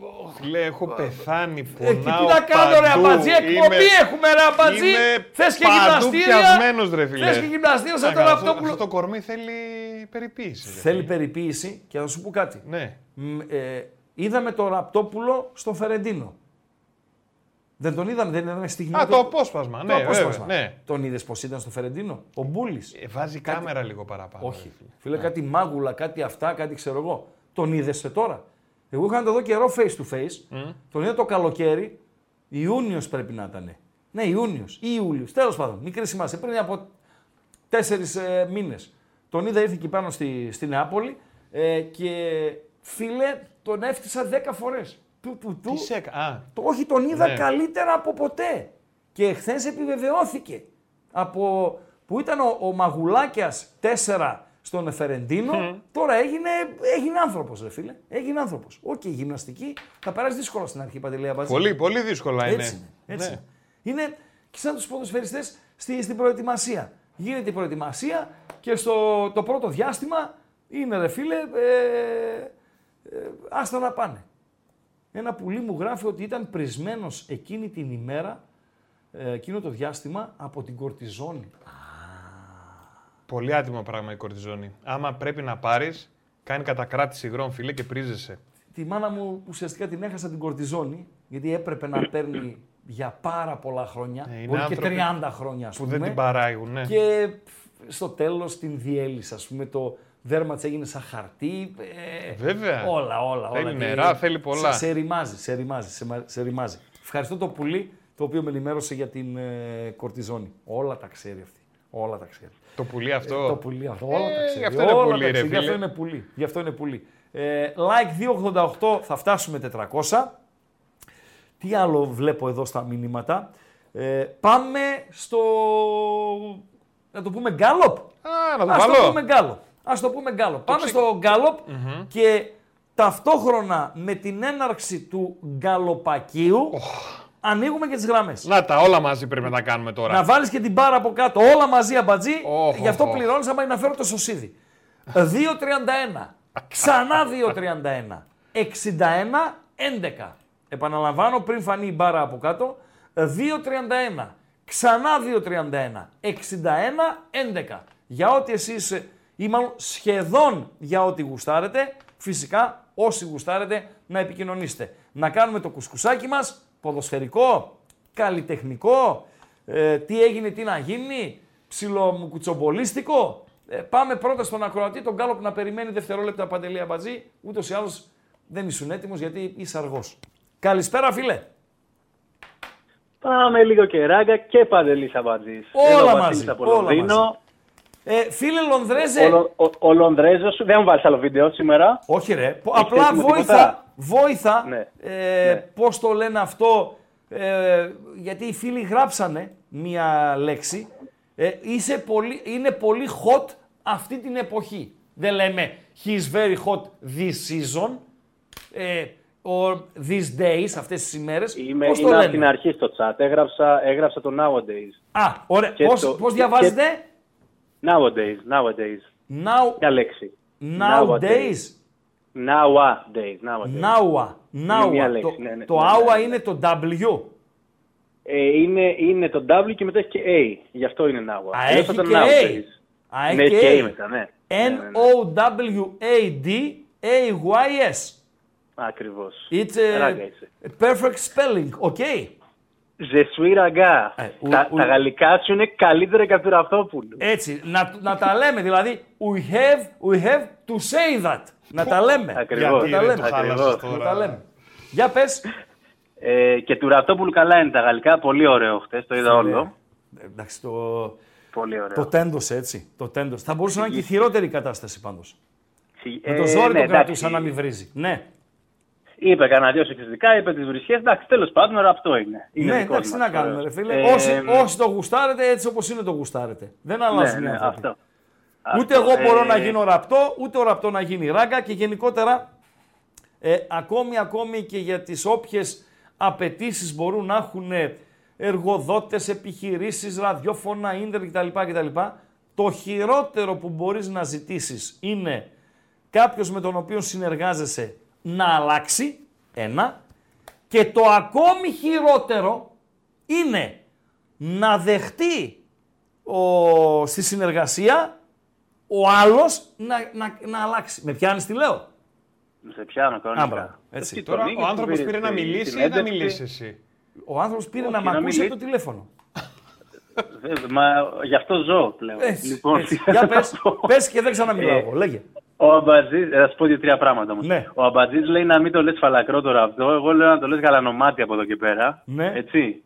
[SPEAKER 4] Λέει, έχω πεθάνει,
[SPEAKER 3] Ε, και
[SPEAKER 4] πονάω
[SPEAKER 3] τι να κάνω ρε
[SPEAKER 4] παντού.
[SPEAKER 3] αμπατζή, εκπομπή
[SPEAKER 4] Είμαι-
[SPEAKER 3] έχουμε ρε αμπατζή.
[SPEAKER 4] είμαι
[SPEAKER 3] Θες και
[SPEAKER 4] παντού
[SPEAKER 3] γυμναστήρια;
[SPEAKER 4] πιασμένος, ρε φίλε.
[SPEAKER 3] Θες και γυμναστήρια σαν
[SPEAKER 4] Α,
[SPEAKER 3] τον
[SPEAKER 4] αυτό-
[SPEAKER 3] Ραπτόπουλο.
[SPEAKER 4] Αυτό το κορμί θέλει περιποίηση. ρε
[SPEAKER 3] Θέλει
[SPEAKER 4] φίλε.
[SPEAKER 3] περιποίηση και θα σου πω κάτι.
[SPEAKER 4] Ναι.
[SPEAKER 3] Μ, ε, είδαμε τον Ραπτόπουλο στο Φερεντίνο. Δεν τον είδαμε, δεν ήταν στιγμή.
[SPEAKER 4] Α, το απόσπασμα.
[SPEAKER 3] το
[SPEAKER 4] Ναι,
[SPEAKER 3] απόσπασμα.
[SPEAKER 4] βέβαια. Ναι.
[SPEAKER 3] Τον είδες πώ ήταν στο Φερεντίνο. Ο Μπούλης.
[SPEAKER 4] Ε, Βάζει κάμερα λίγο παραπάνω.
[SPEAKER 3] Όχι.
[SPEAKER 4] ρε φίλε.
[SPEAKER 3] Φίλε, κάτι μάγουλα, κάτι αυτά, κάτι ξέρω εγώ. Τον είδε τώρα. Εγώ είχα να το δω καιρό face to face. Τον είδα το καλοκαίρι. Ιούνιος πρέπει να ήταν. Ναι, Ιούνιος ή Ιούλιος. Τέλος πάντων, μικρή σημασία. Πριν από τέσσερις ε, μήνες. Τον είδα, ήρθε εκεί πάνω στη, στη Νεάπολη ε, και φίλε, τον έφτυσα 10 φορές. Φτου, φτου, φτου.
[SPEAKER 4] Τι σε έκα- Α,
[SPEAKER 3] Το, όχι, τον είδα
[SPEAKER 4] Ναι.
[SPEAKER 3] καλύτερα από ποτέ. Και χθες επιβεβαιώθηκε. Από που ήταν ο, ο Μαγουλάκιας 4 στον Εφερεντίνο, τώρα έγινε, έγινε άνθρωπος ρε φίλε. Έγινε άνθρωπος. Οκ, γυμναστική θα περάσει δύσκολα στην αρχή, Παντελή Αμπατζή.
[SPEAKER 4] πολύ, πολύ δύσκολα είναι.
[SPEAKER 3] Έτσι είναι. Έτσι
[SPEAKER 4] Ναι.
[SPEAKER 3] είναι. είναι και σαν τους ποδοσφαιριστές στη, στην προετοιμασία. Γίνεται η προετοιμασία και στο το πρώτο διάστημα είναι ρε φίλε, ε, ε, άστα να πάνε. Ένα πουλί μου γράφει ότι ήταν πρισμένος εκείνη την ημέρα, ε, εκείνο το διάστημα, από την κορτιζόνη.
[SPEAKER 4] Πολύ άτιμο πράγμα η κορτιζόνη. Άμα πρέπει να πάρεις, κάνει κατακράτηση υγρών, φίλε, και πρίζεσαι.
[SPEAKER 3] Τη μάνα μου ουσιαστικά την έχασα την κορτιζόνη, γιατί έπρεπε να παίρνει για πάρα πολλά χρόνια,
[SPEAKER 4] Ε, είναι
[SPEAKER 3] μπορεί και
[SPEAKER 4] άνθρωποι
[SPEAKER 3] 30 χρόνια ας
[SPEAKER 4] Που
[SPEAKER 3] πούμε.
[SPEAKER 4] δεν την παράγουν, ναι.
[SPEAKER 3] Και στο τέλος την διέλυσα, ας πούμε, το δέρμα της έγινε σαν χαρτί. ε,
[SPEAKER 4] Βέβαια.
[SPEAKER 3] Όλα, όλα.
[SPEAKER 4] Θέλει
[SPEAKER 3] όλα.
[SPEAKER 4] νερά, θέλει πολλά.
[SPEAKER 3] Σε, σε ρημάζει, σε ρημάζει, σε, μα- σε ρημάζει. Ευχαριστώ το πουλί το οποίο με ενημέρωσε για την ε, κορτιζόνη. Όλα τα ξέρει αυτή. Όλα τα ξέρει.
[SPEAKER 4] Το πουλί αυτό;
[SPEAKER 3] Ε, το πουλί αυτό. Όλα τα
[SPEAKER 4] Ε,
[SPEAKER 3] ξέρει.
[SPEAKER 4] γι' αυτό είναι
[SPEAKER 3] όλα
[SPEAKER 4] πουλί,
[SPEAKER 3] τα
[SPEAKER 4] ρε
[SPEAKER 3] ξέρει. Γι' αυτό
[SPEAKER 4] φίλε.
[SPEAKER 3] είναι πουλί. Γι' αυτό είναι πουλί. Ε, like 288 θα φτάσουμε 400. Τι άλλο βλέπω εδώ στα μηνύματα; Ε, πάμε στο... Να το πούμε γκάλοπ.
[SPEAKER 4] Α, να το
[SPEAKER 3] Ας το
[SPEAKER 4] βάλω.
[SPEAKER 3] πούμε γκάλοπ. Ας το πούμε γκάλοπ. Πάμε στο γκάλοπ και ταυτόχρονα με την έναρξη του γκαλοπακίου ανοίγουμε και τις γραμμές.
[SPEAKER 4] Να τα όλα μαζί πρέπει να τα κάνουμε τώρα.
[SPEAKER 3] Να βάλεις και την μπάρα από κάτω, όλα μαζί Αμπατζή,
[SPEAKER 4] Οχ,
[SPEAKER 3] γι' αυτό
[SPEAKER 4] οχ, οχ.
[SPEAKER 3] πληρώνεις άμα να φέρω το σωσίδι. 2.31, ξανά 2.31, 61, 11. Επαναλαμβάνω πριν φανεί η μπάρα από κάτω, 2.31, ξανά 2.31, 61, 11. Για ό,τι εσείς, ή μάλλον σχεδόν για ό,τι γουστάρετε, φυσικά όσοι γουστάρετε να επικοινωνήσετε. Να κάνουμε το κουσκουσάκι μας, ποδοσφαιρικό, καλλιτεχνικό, ε, τι έγινε, τι να γίνει, ψιλομουκουτσομπολίστικο. Ε, πάμε πρώτα στον ακροατή, τον Γκάλοπ να περιμένει δευτερόλεπτα παντελή αμπατζή. Ούτως ή άλλως δεν ήσουν έτοιμος γιατί είσαι αργός. Καλησπέρα, φίλε.
[SPEAKER 2] Πάμε λίγο και ράγκα και παντελή Αμπατζή.
[SPEAKER 3] Όλα μαζί,
[SPEAKER 2] Από
[SPEAKER 3] όλα
[SPEAKER 2] Λονδίνο.
[SPEAKER 3] Ε, φίλε Λονδρέζε.
[SPEAKER 2] Ο, Λο- ο, ο Λονδρέζος, δεν μου βάλεις άλλο βίντεο σήμερα.
[SPEAKER 3] Όχι ρε, πο-
[SPEAKER 2] Έχεις
[SPEAKER 3] απλά
[SPEAKER 2] έτοιμο
[SPEAKER 3] βόηθα,
[SPEAKER 2] τίποτα;
[SPEAKER 3] βόηθα
[SPEAKER 2] Ναι,
[SPEAKER 3] ε,
[SPEAKER 2] ναι.
[SPEAKER 3] πώς το λένε αυτό, ε, γιατί οι φίλοι γράψανε μία λέξη, ε, είσαι πολύ, είναι πολύ hot αυτή την εποχή. Δεν λέμε he's very hot this season, ε, or these days, αυτές τις ημέρες.
[SPEAKER 2] Είμαι,
[SPEAKER 3] πώς το
[SPEAKER 2] είμαι από
[SPEAKER 3] λένε;
[SPEAKER 2] την αρχή στο chat. Έγραψα, έγραψα το nowadays.
[SPEAKER 3] Α, ωραία.
[SPEAKER 2] Και
[SPEAKER 3] Πώς,
[SPEAKER 2] το-
[SPEAKER 3] πώς
[SPEAKER 2] και-
[SPEAKER 3] διαβάζετε;
[SPEAKER 2] Nowadays, nowadays.
[SPEAKER 3] Now,
[SPEAKER 2] Ποια λέξη.
[SPEAKER 3] nowadays.
[SPEAKER 2] Nowadays, nowadays.
[SPEAKER 3] Now, now.
[SPEAKER 2] μία
[SPEAKER 3] Το,
[SPEAKER 2] λέξη, ναι, ναι,
[SPEAKER 3] το
[SPEAKER 2] ναι,
[SPEAKER 3] hour
[SPEAKER 2] ναι, ναι.
[SPEAKER 3] είναι το W.
[SPEAKER 2] Ε, είναι, είναι το W και μετά έχει και A. Γι' αυτό είναι now.
[SPEAKER 3] Α,
[SPEAKER 2] Αλλιώς
[SPEAKER 3] έχει
[SPEAKER 2] θα
[SPEAKER 3] και
[SPEAKER 2] ήταν
[SPEAKER 3] A.
[SPEAKER 2] nowadays.
[SPEAKER 3] Α,
[SPEAKER 2] Ναι,
[SPEAKER 3] έχει
[SPEAKER 2] και
[SPEAKER 3] και
[SPEAKER 2] A
[SPEAKER 3] A.
[SPEAKER 2] μετά, ναι. Ναι, ναι, ναι.
[SPEAKER 3] N-O-W-A-D-A-Y-S.
[SPEAKER 2] Ακριβώς.
[SPEAKER 3] It's a
[SPEAKER 2] Ράγκα είσαι.
[SPEAKER 3] perfect spelling, okay.
[SPEAKER 2] Ζεσουί ραγκά.
[SPEAKER 3] Ε, ου-
[SPEAKER 2] τα,
[SPEAKER 3] ου-
[SPEAKER 2] τα γαλλικά σου είναι καλύτερα και από του Ραυτόπουλου.
[SPEAKER 3] Έτσι, να, να τα λέμε, δηλαδή, we have, we have to say that. Να τα λέμε.
[SPEAKER 2] Ακριβώς.
[SPEAKER 3] Να
[SPEAKER 4] Γιατί
[SPEAKER 3] τα
[SPEAKER 4] ρε,
[SPEAKER 3] λέμε.
[SPEAKER 4] το χάλασες
[SPEAKER 2] Ακριβώς.
[SPEAKER 3] Να
[SPEAKER 4] τώρα.
[SPEAKER 3] τα λέμε. Για πες.
[SPEAKER 2] Ε, και του Ραυτόπουλου καλά είναι τα γαλλικά. Πολύ ωραίο χτες, το είδα όλο.
[SPEAKER 3] Ε, Εντάξει, το,
[SPEAKER 2] Πολύ ωραίο.
[SPEAKER 3] το τέντωσε έτσι. Το τέντωσε. Θα μπορούσε να είναι και χειρότερη η κατάσταση πάντως.
[SPEAKER 2] Σι-
[SPEAKER 3] Με το
[SPEAKER 2] ε,
[SPEAKER 3] ζόρι
[SPEAKER 2] ναι,
[SPEAKER 3] το
[SPEAKER 2] εντάξει.
[SPEAKER 3] κρατούσα να μην βρίζει. Ναι.
[SPEAKER 2] Είπε κανένα δυο σεξιστικά, είπε τις βρισχές. Εντάξει, τέλος πάντων, ώρα αυτό είναι. είναι
[SPEAKER 3] ναι,
[SPEAKER 2] δικός
[SPEAKER 3] εντάξει, τι
[SPEAKER 2] μας,
[SPEAKER 3] να κάνουμε,
[SPEAKER 2] ωραίο.
[SPEAKER 3] ρε φίλε.
[SPEAKER 2] Ε,
[SPEAKER 3] όσοι, όσοι το γουστάρετε, έτσι όπως είναι το γουστάρετε. Δεν
[SPEAKER 2] ναι,
[SPEAKER 3] αλλάζουν οι
[SPEAKER 2] ναι,
[SPEAKER 3] άνθρωποι.
[SPEAKER 2] αυτό.
[SPEAKER 3] Ούτε
[SPEAKER 2] Αυτό,
[SPEAKER 3] εγώ μπορώ
[SPEAKER 2] ε,
[SPEAKER 3] να γίνω ραπτό, ούτε ο ραπτό να γίνει ράγκα και γενικότερα ε, ακόμη, ακόμη και για τις όποιες απαιτήσεις μπορούν να έχουν ε, εργοδότες, επιχειρήσεις, ραδιόφωνα, ίντερνετ κτλ, κτλ. Το χειρότερο που μπορείς να ζητήσεις είναι κάποιος με τον οποίο συνεργάζεσαι να αλλάξει, ένα, και το ακόμη χειρότερο είναι να δεχτεί ο, στη συνεργασία ο άλλος να, να, να αλλάξει. Με πιάνεις τι λέω;
[SPEAKER 2] Σε πιάνω
[SPEAKER 3] Α,
[SPEAKER 2] κανονικά.
[SPEAKER 3] μπράβο, έτσι.
[SPEAKER 2] Τι
[SPEAKER 4] Τώρα
[SPEAKER 2] τον
[SPEAKER 4] ο
[SPEAKER 2] είδες,
[SPEAKER 4] άνθρωπος
[SPEAKER 2] τον
[SPEAKER 4] πήρε να
[SPEAKER 2] στην
[SPEAKER 4] μιλήσει ή να
[SPEAKER 2] συνέντευξη.
[SPEAKER 4] μιλήσεις εσύ;
[SPEAKER 3] Ο άνθρωπος πήρε
[SPEAKER 2] Όχι,
[SPEAKER 3] να μ'
[SPEAKER 2] να
[SPEAKER 3] ακούσει
[SPEAKER 2] μιλήσει.
[SPEAKER 3] από το τηλέφωνο.
[SPEAKER 2] Βέβαια, Μα γι' αυτό ζω πλέον.
[SPEAKER 3] Έτσι,
[SPEAKER 2] Λοιπόν,
[SPEAKER 3] έτσι.
[SPEAKER 2] τι
[SPEAKER 3] Για
[SPEAKER 2] να
[SPEAKER 3] πες,
[SPEAKER 2] πω.
[SPEAKER 3] πες και δεν ξαναμιλάω
[SPEAKER 2] Ε,
[SPEAKER 3] εγώ. Λέγε.
[SPEAKER 2] Ο Αμπατζή, θα σου πω δύο τρία πράγματα όμως.
[SPEAKER 3] Ναι.
[SPEAKER 2] Ο Αμπατζής λέει να μην το λες φαλακρό τώρα αυτό. Εγώ λέω να το λες γαλανομάτι από εδώ και πέρα.
[SPEAKER 3] Ναι.
[SPEAKER 2] Έτσι.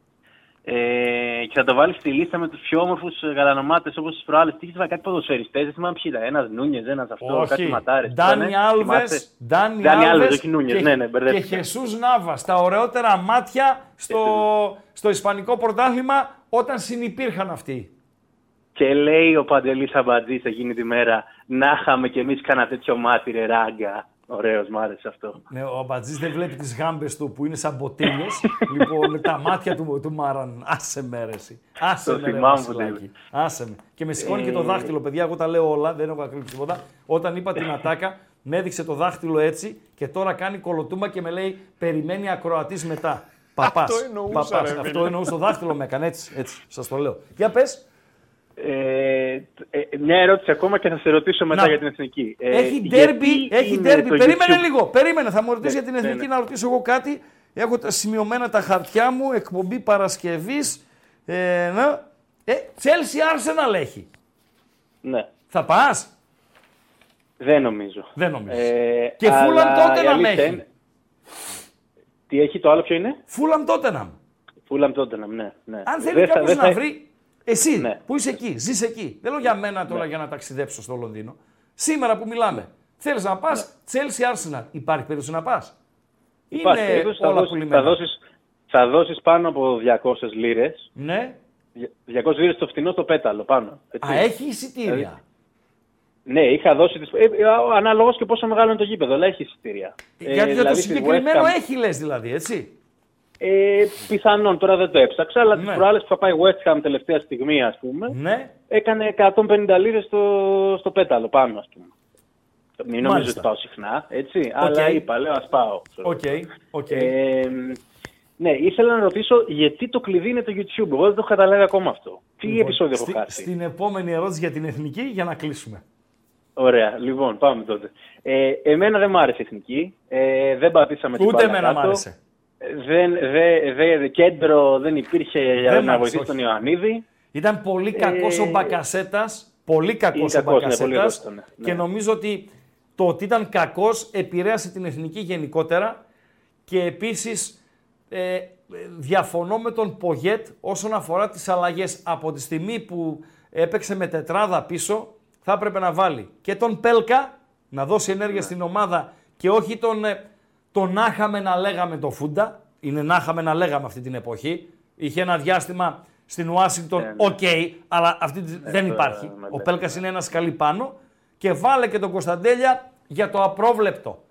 [SPEAKER 2] Ε, και θα το βάλεις στη λίστα με τους πιο όμορφους γαλανομάτες όπως τις προάλλες. Τι είχε κάτι ποδοσφαιριστές, δεν θυμάμαι ποιοι ήταν. Ένας Νούνιες, ένας αυτός, κάτι ματάρες.
[SPEAKER 3] Ντάνι Άλβες, Ντάνι
[SPEAKER 2] Ντάνι Άλβες,
[SPEAKER 3] Άλβες
[SPEAKER 2] όχι Νούνιες,
[SPEAKER 3] και,
[SPEAKER 2] ναι, ναι,
[SPEAKER 3] και
[SPEAKER 2] μπερδεύτηκα.
[SPEAKER 3] Χεσούς Νάβα. Τα ωραιότερα μάτια στο, στο Ισπανικό πρωτάθλημα όταν συνυπήρχαν αυτοί.
[SPEAKER 2] Και λέει ο Παντελής Αμπατζή εκείνη τη μέρα να είχαμε κι εμείς κανένα τέτοιο μάτι, ρε ράγκα. Ωραίος, μ' άρεσε αυτό.
[SPEAKER 3] Ναι, ο Αμπατζή δεν βλέπει τις γάμπες του που είναι σαν μποτίνε. λοιπόν, τα μάτια του, του Μάραν. Άσε με ρε, εσύ. Άσε
[SPEAKER 2] Το
[SPEAKER 3] με, ρε,
[SPEAKER 2] θυμάμαι
[SPEAKER 3] Βασιλάκη.
[SPEAKER 2] πολύ.
[SPEAKER 3] Άσε με. Και με σηκώνει και το
[SPEAKER 2] Ε.
[SPEAKER 3] δάχτυλο, παιδιά. Εγώ τα λέω όλα, δεν έχω ακρίψει τίποτα. Όταν είπα την ατάκα, με έδειξε το δάχτυλο έτσι και τώρα κάνει κολοτούμπα και με λέει Περιμένει ακροατής μετά. Παπάς.
[SPEAKER 4] Αυτό εννοούσα, ρε, φίλε.
[SPEAKER 3] Αυτό εννοούσα. Το δάχτυλο με έκανε έτσι. έτσι Σας το λέω. Για πες.
[SPEAKER 2] Ε, ε, μια ερώτηση ακόμα και θα σε ρωτήσω μετά
[SPEAKER 3] Να.
[SPEAKER 2] για την εθνική. Ε,
[SPEAKER 3] Έχει
[SPEAKER 2] γιατί
[SPEAKER 3] ντέρμπι, έχει
[SPEAKER 2] είναι
[SPEAKER 3] ντέρμπι.
[SPEAKER 2] το
[SPEAKER 3] Περίμενε
[SPEAKER 2] YouTube
[SPEAKER 3] λίγο, περίμενε. Θα μου ρωτήσεις
[SPEAKER 2] Ναι,
[SPEAKER 3] για την
[SPEAKER 2] ναι,
[SPEAKER 3] εθνική
[SPEAKER 2] ναι.
[SPEAKER 3] να ρωτήσω εγώ κάτι. Έχω τα σημειωμένα τα χαρτιά μου, εκπομπή Παρασκευής. Ε, να. ε, Chelsea Arsenal έχει.
[SPEAKER 2] Ναι,
[SPEAKER 3] Θα πας;
[SPEAKER 2] δεν νομίζω.
[SPEAKER 3] Δεν νομίζω.
[SPEAKER 2] Ε,
[SPEAKER 3] Και
[SPEAKER 2] αλλά
[SPEAKER 3] Fulham Tottenham
[SPEAKER 2] η αλήθεια
[SPEAKER 3] έχει.
[SPEAKER 2] είναι- Τι έχει το άλλο ποιο είναι;
[SPEAKER 3] Φούλαμ Τότεναμ.
[SPEAKER 2] Φούλαμ Τότεναμ, ναι. ναι.
[SPEAKER 3] Αν θέλει
[SPEAKER 2] Δεν θα-
[SPEAKER 3] κάποιος
[SPEAKER 2] δεν
[SPEAKER 3] να
[SPEAKER 2] θα-
[SPEAKER 3] βρει. Εσύ
[SPEAKER 2] Ναι.
[SPEAKER 3] που είσαι εκεί, ζεις εκεί. Δεν λέω για μένα τώρα για να ταξιδέψω στο Λονδίνο. Σήμερα που μιλάμε, θέλεις να πας; Chelsea Arsenal. Υπάρχει περίπτωση να πας;
[SPEAKER 2] Υπάρχει
[SPEAKER 3] Είναι
[SPEAKER 2] περίπτωση, θα
[SPEAKER 3] όλα
[SPEAKER 2] δώσεις-
[SPEAKER 3] πουλημένα.
[SPEAKER 2] θα δώσεις, θα δώσεις πάνω από 200 λίρες.
[SPEAKER 3] Ναι.
[SPEAKER 2] 200 λίρες το φτηνό στο πέταλο πάνω. έτσι.
[SPEAKER 3] Α, έχει εισιτήρια.
[SPEAKER 2] Ναι, είχα δώσει τις... Ε, ε, αναλόγως και πόσο μεγάλο είναι το γήπεδο, αλλά έχει εισιτήρια. Ε,
[SPEAKER 3] Γιατί για το
[SPEAKER 2] δηλαδή στη
[SPEAKER 3] συγκεκριμένο
[SPEAKER 2] West Ham-
[SPEAKER 3] έχει λες δηλαδή, έτσι.
[SPEAKER 2] Ε, πιθανόν, τώρα δεν το έψαξα, αλλά
[SPEAKER 3] Ναι.
[SPEAKER 2] τις προάλλες που θα πάει West Ham τελευταία στιγμή, ας πούμε,
[SPEAKER 3] Ναι.
[SPEAKER 2] έκανε 150 λίρες στο, στο πέταλο πάνω, ας πούμε. Μην νομίζω
[SPEAKER 3] Μάλιστα.
[SPEAKER 2] ότι πάω συχνά, έτσι, αλλά είπα, λέω, ας πάω. ξέρω.
[SPEAKER 3] Οκ, οκ.
[SPEAKER 2] Ε, ναι, ήθελα να ρωτήσω γιατί το κλειδί είναι το YouTube. Εγώ δεν το έχω καταλάβει ακόμα αυτό. Τι
[SPEAKER 3] Λοιπόν,
[SPEAKER 2] επεισόδιο έχω
[SPEAKER 3] στη-
[SPEAKER 2] χάσει;
[SPEAKER 3] Στην επόμενη ερώτηση για την εθνική για να κλείσουμε.
[SPEAKER 2] Ωραία, λοιπόν, πάμε τότε. Ε, εμένα δεν μ' άρεσε η εθνική. Ε, δεν πατήσαμε την
[SPEAKER 3] Ούτε
[SPEAKER 2] μπάλα
[SPEAKER 3] εμένα μ'
[SPEAKER 2] κάτω.
[SPEAKER 3] άρεσε.
[SPEAKER 2] Ε, Δεν, δε, δε, κέντρο δεν υπήρχε για
[SPEAKER 3] Δεν μ'
[SPEAKER 2] να
[SPEAKER 3] άρεσε,
[SPEAKER 2] βοηθήσει
[SPEAKER 3] όχι.
[SPEAKER 2] τον Ιωαννίδη.
[SPEAKER 3] Ήταν πολύ κακός
[SPEAKER 2] Ε,
[SPEAKER 3] ο Μπακασέτας, πολύ κακός ο
[SPEAKER 2] κακός, ναι, πολύ
[SPEAKER 3] Μπακασέτας
[SPEAKER 2] κακός ήταν, ναι.
[SPEAKER 3] και νομίζω ότι το ότι ήταν κακός επηρέασε την εθνική γενικότερα και επίσης ε, διαφωνώ με τον Πογέτ όσον αφορά τις αλλαγές. Από τη στιγμή που έπαιξε με τετράδα πίσω θα έπρεπε να βάλει και τον Πέλκα να δώσει
[SPEAKER 2] Ναι.
[SPEAKER 3] ενέργεια στην ομάδα και όχι τον, ε, τον να είχαμε να λέγαμε το Φούντα. Είναι να είχαμε να λέγαμε αυτή την εποχή. Είχε ένα διάστημα στην Ουάσιγκτον,
[SPEAKER 2] ναι.
[SPEAKER 3] οκ, αλλά αυτή τη- δεν
[SPEAKER 2] τώρα
[SPEAKER 3] υπάρχει.
[SPEAKER 2] με
[SPEAKER 3] Ο
[SPEAKER 2] λέτε,
[SPEAKER 3] Πέλκας είναι ένας σκαλί πάνω και βάλε και τον Κωνσταντέλια για το απρόβλεπτο.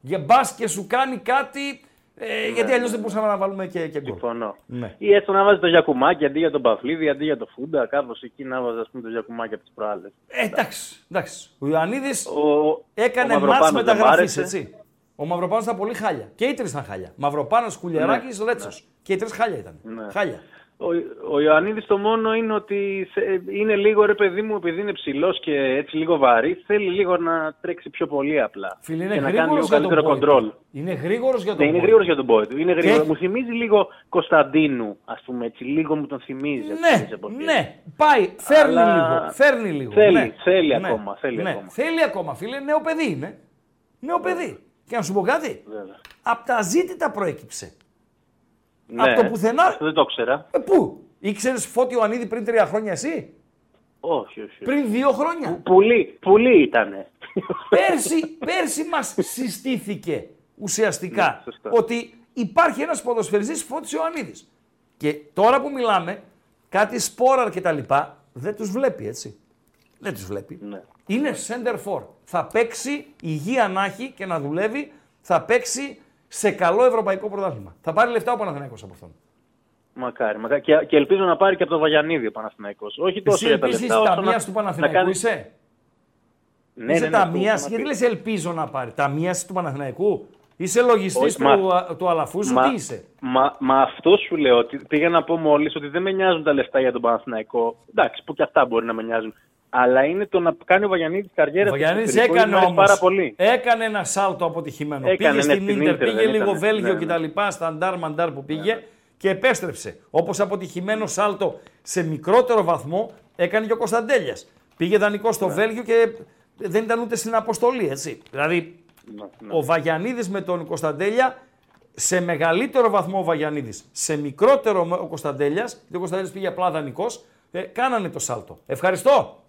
[SPEAKER 3] Για μπας και σου κάνει κάτι, ε, γιατί αλλιώς δεν μπορούσαμε να βάλουμε και, και γκολ.
[SPEAKER 2] Συμφωνώ.
[SPEAKER 3] Ναι.
[SPEAKER 2] Ή έστω να βάζεις το γιακουμάκι αντί για τον Παφλίδη, αντί για το Φούντα, κάπως εκεί να βάζεις ας πούμε, το γιακουμάκι από τις προάλλες.
[SPEAKER 3] Ε, εντάξει, εντάξει. Ο Ιωαννίδης
[SPEAKER 2] Ο,
[SPEAKER 3] έκανε
[SPEAKER 2] ο
[SPEAKER 3] μάτς
[SPEAKER 2] Μαυροπάνος δεν μ'
[SPEAKER 3] μεταγραφής,
[SPEAKER 2] άρεσε.
[SPEAKER 3] έτσι. Ο Μαυροπάνος ήταν πολύ χάλια. Και οι τρεις ήταν χάλια. Μαυροπάνος, Κουλιαράκης, Ρέτσος. Και οι τρεις χάλια ήταν.
[SPEAKER 2] Ναι.
[SPEAKER 3] Χάλια.
[SPEAKER 2] Ο, ο Ιωαννίδης το μόνο είναι ότι σε- είναι λίγο ρε παιδί μου, επειδή είναι ψηλός και έτσι λίγο βαρύ, θέλει λίγο να τρέξει πιο πολύ απλά.
[SPEAKER 3] Φίλε, είναι
[SPEAKER 2] και να κάνει λίγο
[SPEAKER 3] γρήγορος για τον
[SPEAKER 2] καλύτερο
[SPEAKER 3] πόη
[SPEAKER 2] κοντρόλ.
[SPEAKER 3] του. Είναι γρήγορος για τον
[SPEAKER 2] Ναι, είναι
[SPEAKER 3] πόη
[SPEAKER 2] γρήγορος
[SPEAKER 3] του.
[SPEAKER 2] για τον πόη του. Είναι γρήγορος.
[SPEAKER 3] έχει-
[SPEAKER 2] Μου θυμίζει λίγο Κωνσταντίνου, ας πούμε έτσι. Λίγο μου τον θυμίζει. από τις
[SPEAKER 3] Ναι,
[SPEAKER 2] εποχές.
[SPEAKER 3] ναι, πάει, φέρνει
[SPEAKER 2] Αλλά
[SPEAKER 3] λίγο, φέρνει λίγο.
[SPEAKER 2] θέλει,
[SPEAKER 3] ναι.
[SPEAKER 2] θέλει
[SPEAKER 3] Ναι,
[SPEAKER 2] ακόμα, θέλει
[SPEAKER 3] ναι.
[SPEAKER 2] ακόμα.
[SPEAKER 3] Θέλει ακόμα, φίλε, νέο παιδί είναι. Νέο παιδί. Και να σου πω κάτι,
[SPEAKER 2] Βέβαια.
[SPEAKER 3] από τα ζήτητα προέκυψε.
[SPEAKER 2] Ναι,
[SPEAKER 3] από το πουθενά-
[SPEAKER 2] Αυτό δεν το ήξερα.
[SPEAKER 3] Ε, πού, ήξερες Φώτη Ιωαννίδη πριν τρία χρόνια εσύ,
[SPEAKER 2] Όχι, όχι. όχι.
[SPEAKER 3] πριν δύο χρόνια.
[SPEAKER 2] Πουλί, πουλί ήτανε.
[SPEAKER 3] πέρσι, πέρσι μας συστήθηκε ουσιαστικά
[SPEAKER 2] Ναι, σωστά.
[SPEAKER 3] ότι υπάρχει ένας ποδοσφαιριστής Φώτης Ιωαννίδης. Και τώρα που μιλάμε, κάτι σπόραρ και τα λοιπά, δεν τους βλέπει έτσι. Δεν τους βλέπει.
[SPEAKER 2] Ναι.
[SPEAKER 3] Είναι center for. Θα παίξει υγεία να έχει και να δουλεύει, θα παίξει σε καλό ευρωπαϊκό πρωτάθλημα. Θα πάρει λεφτά ο Παναθηναϊκός από αυτόν.
[SPEAKER 2] Μακάρι, μακάρι. Και, και ελπίζω να πάρει και από το Βαγιανίδη ο Παναθηναϊκός. Όχι τόσο
[SPEAKER 3] Εσύ
[SPEAKER 2] για τα
[SPEAKER 3] επίσης
[SPEAKER 2] λεφτά, όσο
[SPEAKER 3] ταμείας
[SPEAKER 2] να-
[SPEAKER 3] του
[SPEAKER 2] να
[SPEAKER 3] Παναθηναϊκού
[SPEAKER 2] κάνει-
[SPEAKER 3] είσαι;
[SPEAKER 2] Ναι,
[SPEAKER 3] είσαι
[SPEAKER 2] ναι, ναι,
[SPEAKER 3] ταμείας,
[SPEAKER 2] το-
[SPEAKER 3] γιατί λες ελπίζω να πάρει. Ταμείας του Παναθηναϊκού; Είσαι λογιστής
[SPEAKER 2] Όχι,
[SPEAKER 3] του,
[SPEAKER 2] μα-
[SPEAKER 3] α- του Αλαφούζου,
[SPEAKER 2] Μα,
[SPEAKER 3] τι είσαι;
[SPEAKER 2] μα, μα αυτό σου λέω. Ότι πήγα να πω μόλις ότι δεν με νοιάζουν τα λεφτά για τον Παναθηναϊκό. Εντάξει, που και αυτά μπορεί να με νοιάζουν. Αλλά είναι το να κάνει ο Βαγιανίδης καριέρα
[SPEAKER 3] Ο Γιάννης
[SPEAKER 2] στο εξωτερικό,
[SPEAKER 3] έκανε
[SPEAKER 2] μου αρέσει
[SPEAKER 3] όμως,
[SPEAKER 2] πάρα πολύ.
[SPEAKER 3] έκανε ένα σάλτο αποτυχημένο.
[SPEAKER 2] Έκανε,
[SPEAKER 3] πήγε
[SPEAKER 2] ναι,
[SPEAKER 3] στην
[SPEAKER 2] στην
[SPEAKER 3] Ίντερ,
[SPEAKER 2] Ίντερ
[SPEAKER 3] πήγε
[SPEAKER 2] δεν
[SPEAKER 3] λίγο
[SPEAKER 2] ήταν.
[SPEAKER 3] Βέλγιο
[SPEAKER 2] Ναι, ναι.
[SPEAKER 3] κτλ. Σταντάρ μαντάρ που πήγε και επέστρεψε. Όπως αποτυχημένο σάλτο σε μικρότερο βαθμό έκανε και ο Κωνσταντέλιας. Πήγε δανεικό στο Βέλγιο και δεν ήταν ούτε στην αποστολή, έτσι. Δηλαδή,
[SPEAKER 2] Ναι, ναι.
[SPEAKER 3] ο Βαγιανίδης με τον Κωνσταντέλια, σε μεγαλύτερο βαθμό ο Βαγιανίδης, σε μικρότερο ο Κωνσταντέλιας, γιατί ο Κωνσταντέλιας πήγε απλά δανεικός, ε, κάνανε το σάλτο. Ευχαριστώ.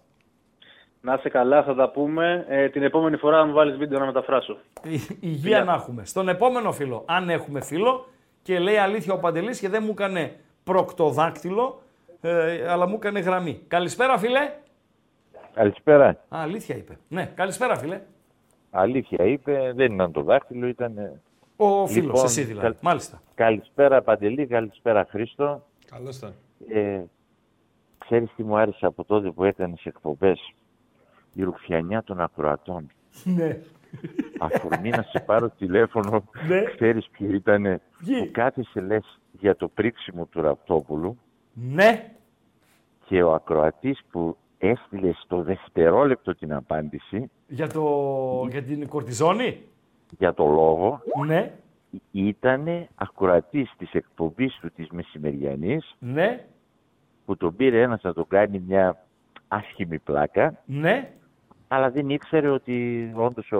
[SPEAKER 2] Να είσαι καλά, θα τα πούμε. Ε, την επόμενη φορά να μου βάλεις βίντεο να μεταφράσω.
[SPEAKER 3] Η- Υγεία να έχουμε. Στον επόμενο φίλο, αν έχουμε φίλο, και λέει αλήθεια ο Παντελής και δεν μου έκανε προκτοδάκτυλο, ε, αλλά μου έκανε γραμμή. Καλησπέρα φίλε.
[SPEAKER 5] Καλησπέρα.
[SPEAKER 3] Α, αλήθεια είπε. Ναι, καλησπέρα φίλε.
[SPEAKER 5] Αλήθεια είπε, δεν ήταν το δάχτυλο, ήταν. ε,
[SPEAKER 3] Ο φίλος,
[SPEAKER 5] Λοιπόν,
[SPEAKER 3] εσύ δηλαδή.
[SPEAKER 5] καλ-
[SPEAKER 3] Μάλιστα.
[SPEAKER 5] Καλησπέρα Παντελή, καλησπέρα Χρήστο.
[SPEAKER 4] Καλώς ήταν.
[SPEAKER 5] Ε, ξέρεις τι μου άρεσε από τότε που έκανες εκπομπές; Η ρουφιανιά των ακροατών.
[SPEAKER 3] Ναι.
[SPEAKER 5] Αφορμή να σε πάρω τηλέφωνο,
[SPEAKER 3] Ναι.
[SPEAKER 5] ξέρεις ποιο ήταν
[SPEAKER 3] Ποιοι;
[SPEAKER 5] που κάθεσαι λες για το πρίξιμο του Ραπτόπουλου
[SPEAKER 3] Ναι.
[SPEAKER 5] και ο ακροατής που έστειλε στο δευτερόλεπτο την απάντηση
[SPEAKER 3] Για, το... για την κορτιζόνη;
[SPEAKER 5] για το λόγο
[SPEAKER 3] Ναι.
[SPEAKER 5] ήταν ακροατής της εκπομπής του της μεσημεριανής
[SPEAKER 3] Ναι.
[SPEAKER 5] που τον πήρε ένας να τον κάνει μια άσχημη πλάκα,
[SPEAKER 3] Ναι.
[SPEAKER 5] Αλλά δεν ήξερε ότι όντως ο,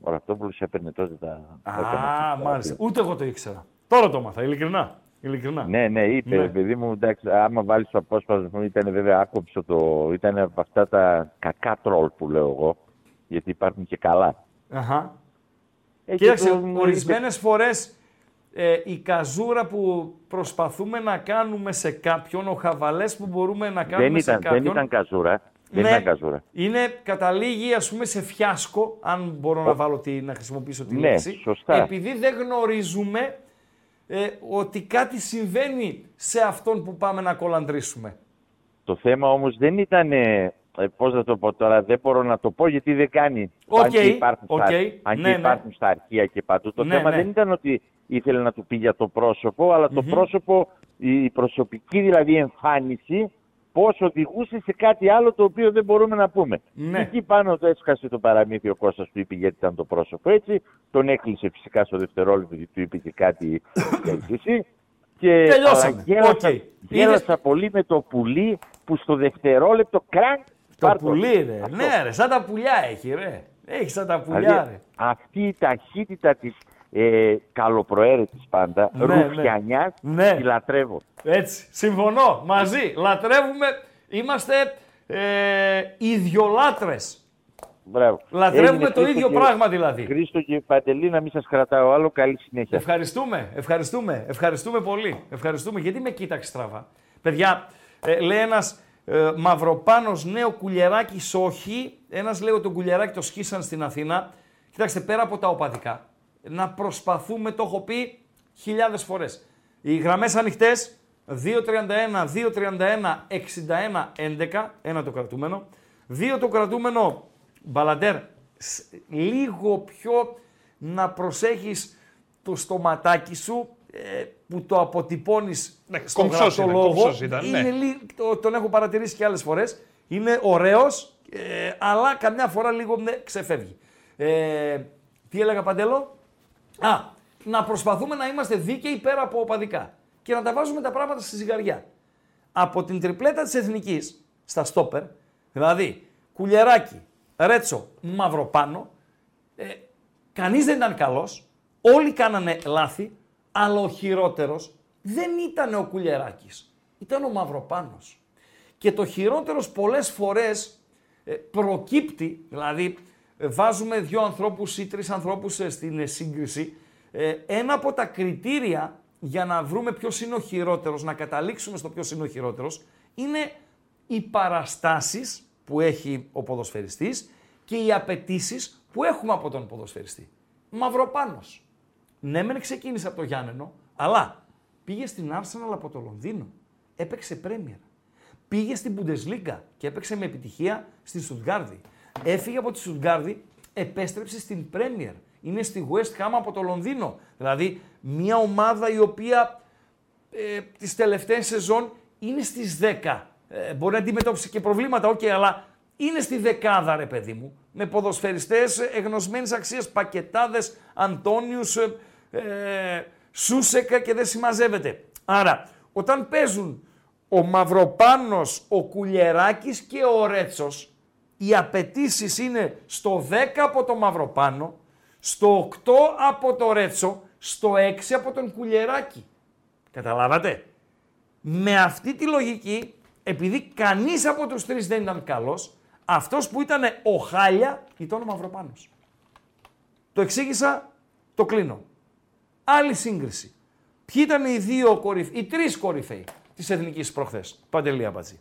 [SPEAKER 5] ο Ραπτόπουλος έπαιρνε τότε τα... τα
[SPEAKER 3] Α,
[SPEAKER 5] κομμάτια.
[SPEAKER 3] μάλιστα. Ούτε εγώ το ήξερα. Τώρα το μάθα, ειλικρινά. Ειλικρινά.
[SPEAKER 5] Ναι, ναι, είπε,
[SPEAKER 3] Ναι.
[SPEAKER 5] παιδί μου, εντάξει, άμα βάλεις το απόσπασμα, ήταν βέβαια άκοψο το, ήταν από αυτά τα κακά τρόλ που λέω εγώ, γιατί υπάρχουν και καλά.
[SPEAKER 3] Αχα.
[SPEAKER 5] Ε,
[SPEAKER 3] Κοίταξε,
[SPEAKER 5] και το-
[SPEAKER 3] ορισμένες φορές ε, η καζούρα που προσπαθούμε να κάνουμε σε κάποιον, ο χαβαλές που μπορούμε να κάνουμε
[SPEAKER 5] δεν
[SPEAKER 3] σε
[SPEAKER 5] ήταν,
[SPEAKER 3] κάποιον...
[SPEAKER 5] δεν ήταν καζούρα. Δεν
[SPEAKER 3] ναι,
[SPEAKER 5] ήταν καζούρα.
[SPEAKER 3] Είναι, καταλήγει ας πούμε σε φιάσκο, αν μπορώ να βάλω τη, να χρησιμοποιήσω τη
[SPEAKER 5] Ναι,
[SPEAKER 3] λέξη.
[SPEAKER 5] σωστά.
[SPEAKER 3] Επειδή δεν γνωρίζουμε ε, ότι κάτι συμβαίνει σε αυτόν που πάμε να κολαντρήσουμε.
[SPEAKER 5] Το θέμα όμως δεν ήταν, ε, ε, πώς να το πω τώρα, δεν μπορώ να το πω γιατί δεν κάνει.
[SPEAKER 3] Οκ,
[SPEAKER 5] αν και υπάρχουν,
[SPEAKER 3] οκ,
[SPEAKER 5] στα, αν
[SPEAKER 3] ναι,
[SPEAKER 5] και
[SPEAKER 3] ναι.
[SPEAKER 5] υπάρχουν στα αρχεία και παντού. Το
[SPEAKER 3] Ναι,
[SPEAKER 5] θέμα
[SPEAKER 3] ναι.
[SPEAKER 5] δεν ήταν ότι ήθελε να του πει για το πρόσωπο, αλλά το πρόσωπο, η προσωπική δηλαδή εμφάνιση, πώς οδηγούσε σε κάτι άλλο το οποίο δεν μπορούμε να πούμε.
[SPEAKER 3] Ναι.
[SPEAKER 5] Εκεί πάνω το έσκασε το παραμύθι ο Κώστας του είπε γιατί ήταν το πρόσωπο έτσι. Τον έκλεισε φυσικά στο δευτερόλεπτο γιατί του είπε και κάτι για εσύ. Και
[SPEAKER 3] Τελειώσαμε.
[SPEAKER 5] αλλά γέλασα,
[SPEAKER 3] Οκ.
[SPEAKER 5] γέλασα πολύ με το πουλί που στο δευτερόλεπτο κρανκ
[SPEAKER 3] Το
[SPEAKER 5] πάρ'
[SPEAKER 3] πουλί ρε.
[SPEAKER 5] Αυτό.
[SPEAKER 3] Ναι ρε, σαν τα πουλιά έχει ρε. Έχει σαν τα πουλιά
[SPEAKER 5] Δηλαδή,
[SPEAKER 3] ρε.
[SPEAKER 5] αυτή η ταχύτητα της ε, καλοπροαίρετης πάντα,
[SPEAKER 3] Ναι, ναι.
[SPEAKER 5] ρουφιανιάς,
[SPEAKER 3] Ναι.
[SPEAKER 5] τη λατρεύω.
[SPEAKER 3] Έτσι, συμφωνώ, μαζί. Λατρεύουμε, είμαστε ε, ιδιολάτρες.
[SPEAKER 5] Μπράβο.
[SPEAKER 3] Λατρεύουμε
[SPEAKER 5] Έγινε,
[SPEAKER 3] το
[SPEAKER 5] Χρήστο
[SPEAKER 3] ίδιο
[SPEAKER 5] και-
[SPEAKER 3] πράγμα δηλαδή.
[SPEAKER 5] Χρήστο και Παντελή, να μην σας κρατάω άλλο, καλή συνέχεια.
[SPEAKER 3] Ευχαριστούμε, ευχαριστούμε, ευχαριστούμε πολύ. Ευχαριστούμε γιατί με κοίταξε στραβά; Παιδιά, ε, λέει ένας ε, μαυροπάνος νέο κουλιεράκι όχι. Ένας λέει ότι το κουλιεράκι το σχίσαν στην Αθήνα. Κοιτάξτε, πέρα από τα οπαδικά, να προσπαθούμε, το έχω πει χιλιάδες φορές. Οι γραμμές ανοιχτές, 2.31, 2.31, 61, 11, ένα το κρατούμενο. Δύο το κρατούμενο, Μπαλαντέρ, σ- λίγο πιο να προσέχεις το στοματάκι σου ε, που το αποτυπώνεις
[SPEAKER 4] Ναι,
[SPEAKER 3] στον
[SPEAKER 4] κομψός
[SPEAKER 3] γραπτό
[SPEAKER 4] είναι,
[SPEAKER 3] λόγο.
[SPEAKER 4] κομψός ήταν, ναι.
[SPEAKER 3] είναι λί- το, τον έχω παρατηρήσει και άλλες φορές. Είναι ωραίος, ε, αλλά καμιά φορά λίγο ναι, ξεφεύγει. Ε, τι έλεγα Παντέλο; Α, να προσπαθούμε να είμαστε δίκαιοι πέρα από οπαδικά και να τα βάζουμε τα πράγματα στη ζυγαριά. Από την τριπλέτα της Εθνικής, στα στόπερ, δηλαδή Κουλιεράκι, Ρέτσο, Μαυροπάνο, ε, κανείς δεν ήταν καλός, όλοι κάνανε λάθη, αλλά ο χειρότερος δεν ήταν ο Κουλιεράκης, ήταν ο Μαυροπάνος. Και το χειρότερος πολλές φορές ε, προκύπτει, δηλαδή ε, βάζουμε δύο ανθρώπους ή τρεις ανθρώπους ε, στην ε, σύγκριση, ε, ένα από τα κριτήρια για να βρούμε ποιος είναι ο χειρότερος, να καταλήξουμε στο ποιος είναι ο χειρότερος, είναι οι παραστάσεις που έχει ο ποδοσφαιριστής και οι απαιτήσεις που έχουμε από τον ποδοσφαιριστή. Μαυροπάνος. Ναι, μεν ξεκίνησε από το Γιάννενο, αλλά πήγε στην Arsenal από το Λονδίνο. Έπαιξε Premier. Πήγε στην Bundesliga και έπαιξε με επιτυχία στη Στουτγκάρδη. Έφυγε από τη Στουτγκάρδη, επέστρεψε στην Premier. Είναι στη West Ham από το Λονδίνο. Δηλαδή, μια ομάδα η οποία ε, τις τελευταίες σεζόν είναι στις 10. Ε, μπορεί να αντιμετώπισει και προβλήματα, ok, αλλά είναι στη δεκάδα ρε παιδί μου. Με ποδοσφαιριστές εγνωσμένης αξίας, πακετάδες, Αντώνιους, ε, ε, Σούσεκα και δεν συμμαζεύεται. Άρα, όταν παίζουν ο Μαυροπάνος, ο Κουλιεράκης και ο Ρέτσος, οι απαιτήσεις είναι στο 10 από το Μαυροπάνο, στο 8 από το Ρέτσο, στο 6 από τον Κουλιεράκη. Καταλάβατε; Με αυτή τη λογική, επειδή κανείς από τους τρεις δεν ήταν καλός, αυτός που ήταν ο Χάλια ήταν ο Μαυροπάνος. Το εξήγησα, το κλείνω. Άλλη σύγκριση. Ποιοι ήταν οι δύο κορυφαίοι, οι τρεις κορυφαίοι της εθνικής προχθές. Παντελή Αμπατζή.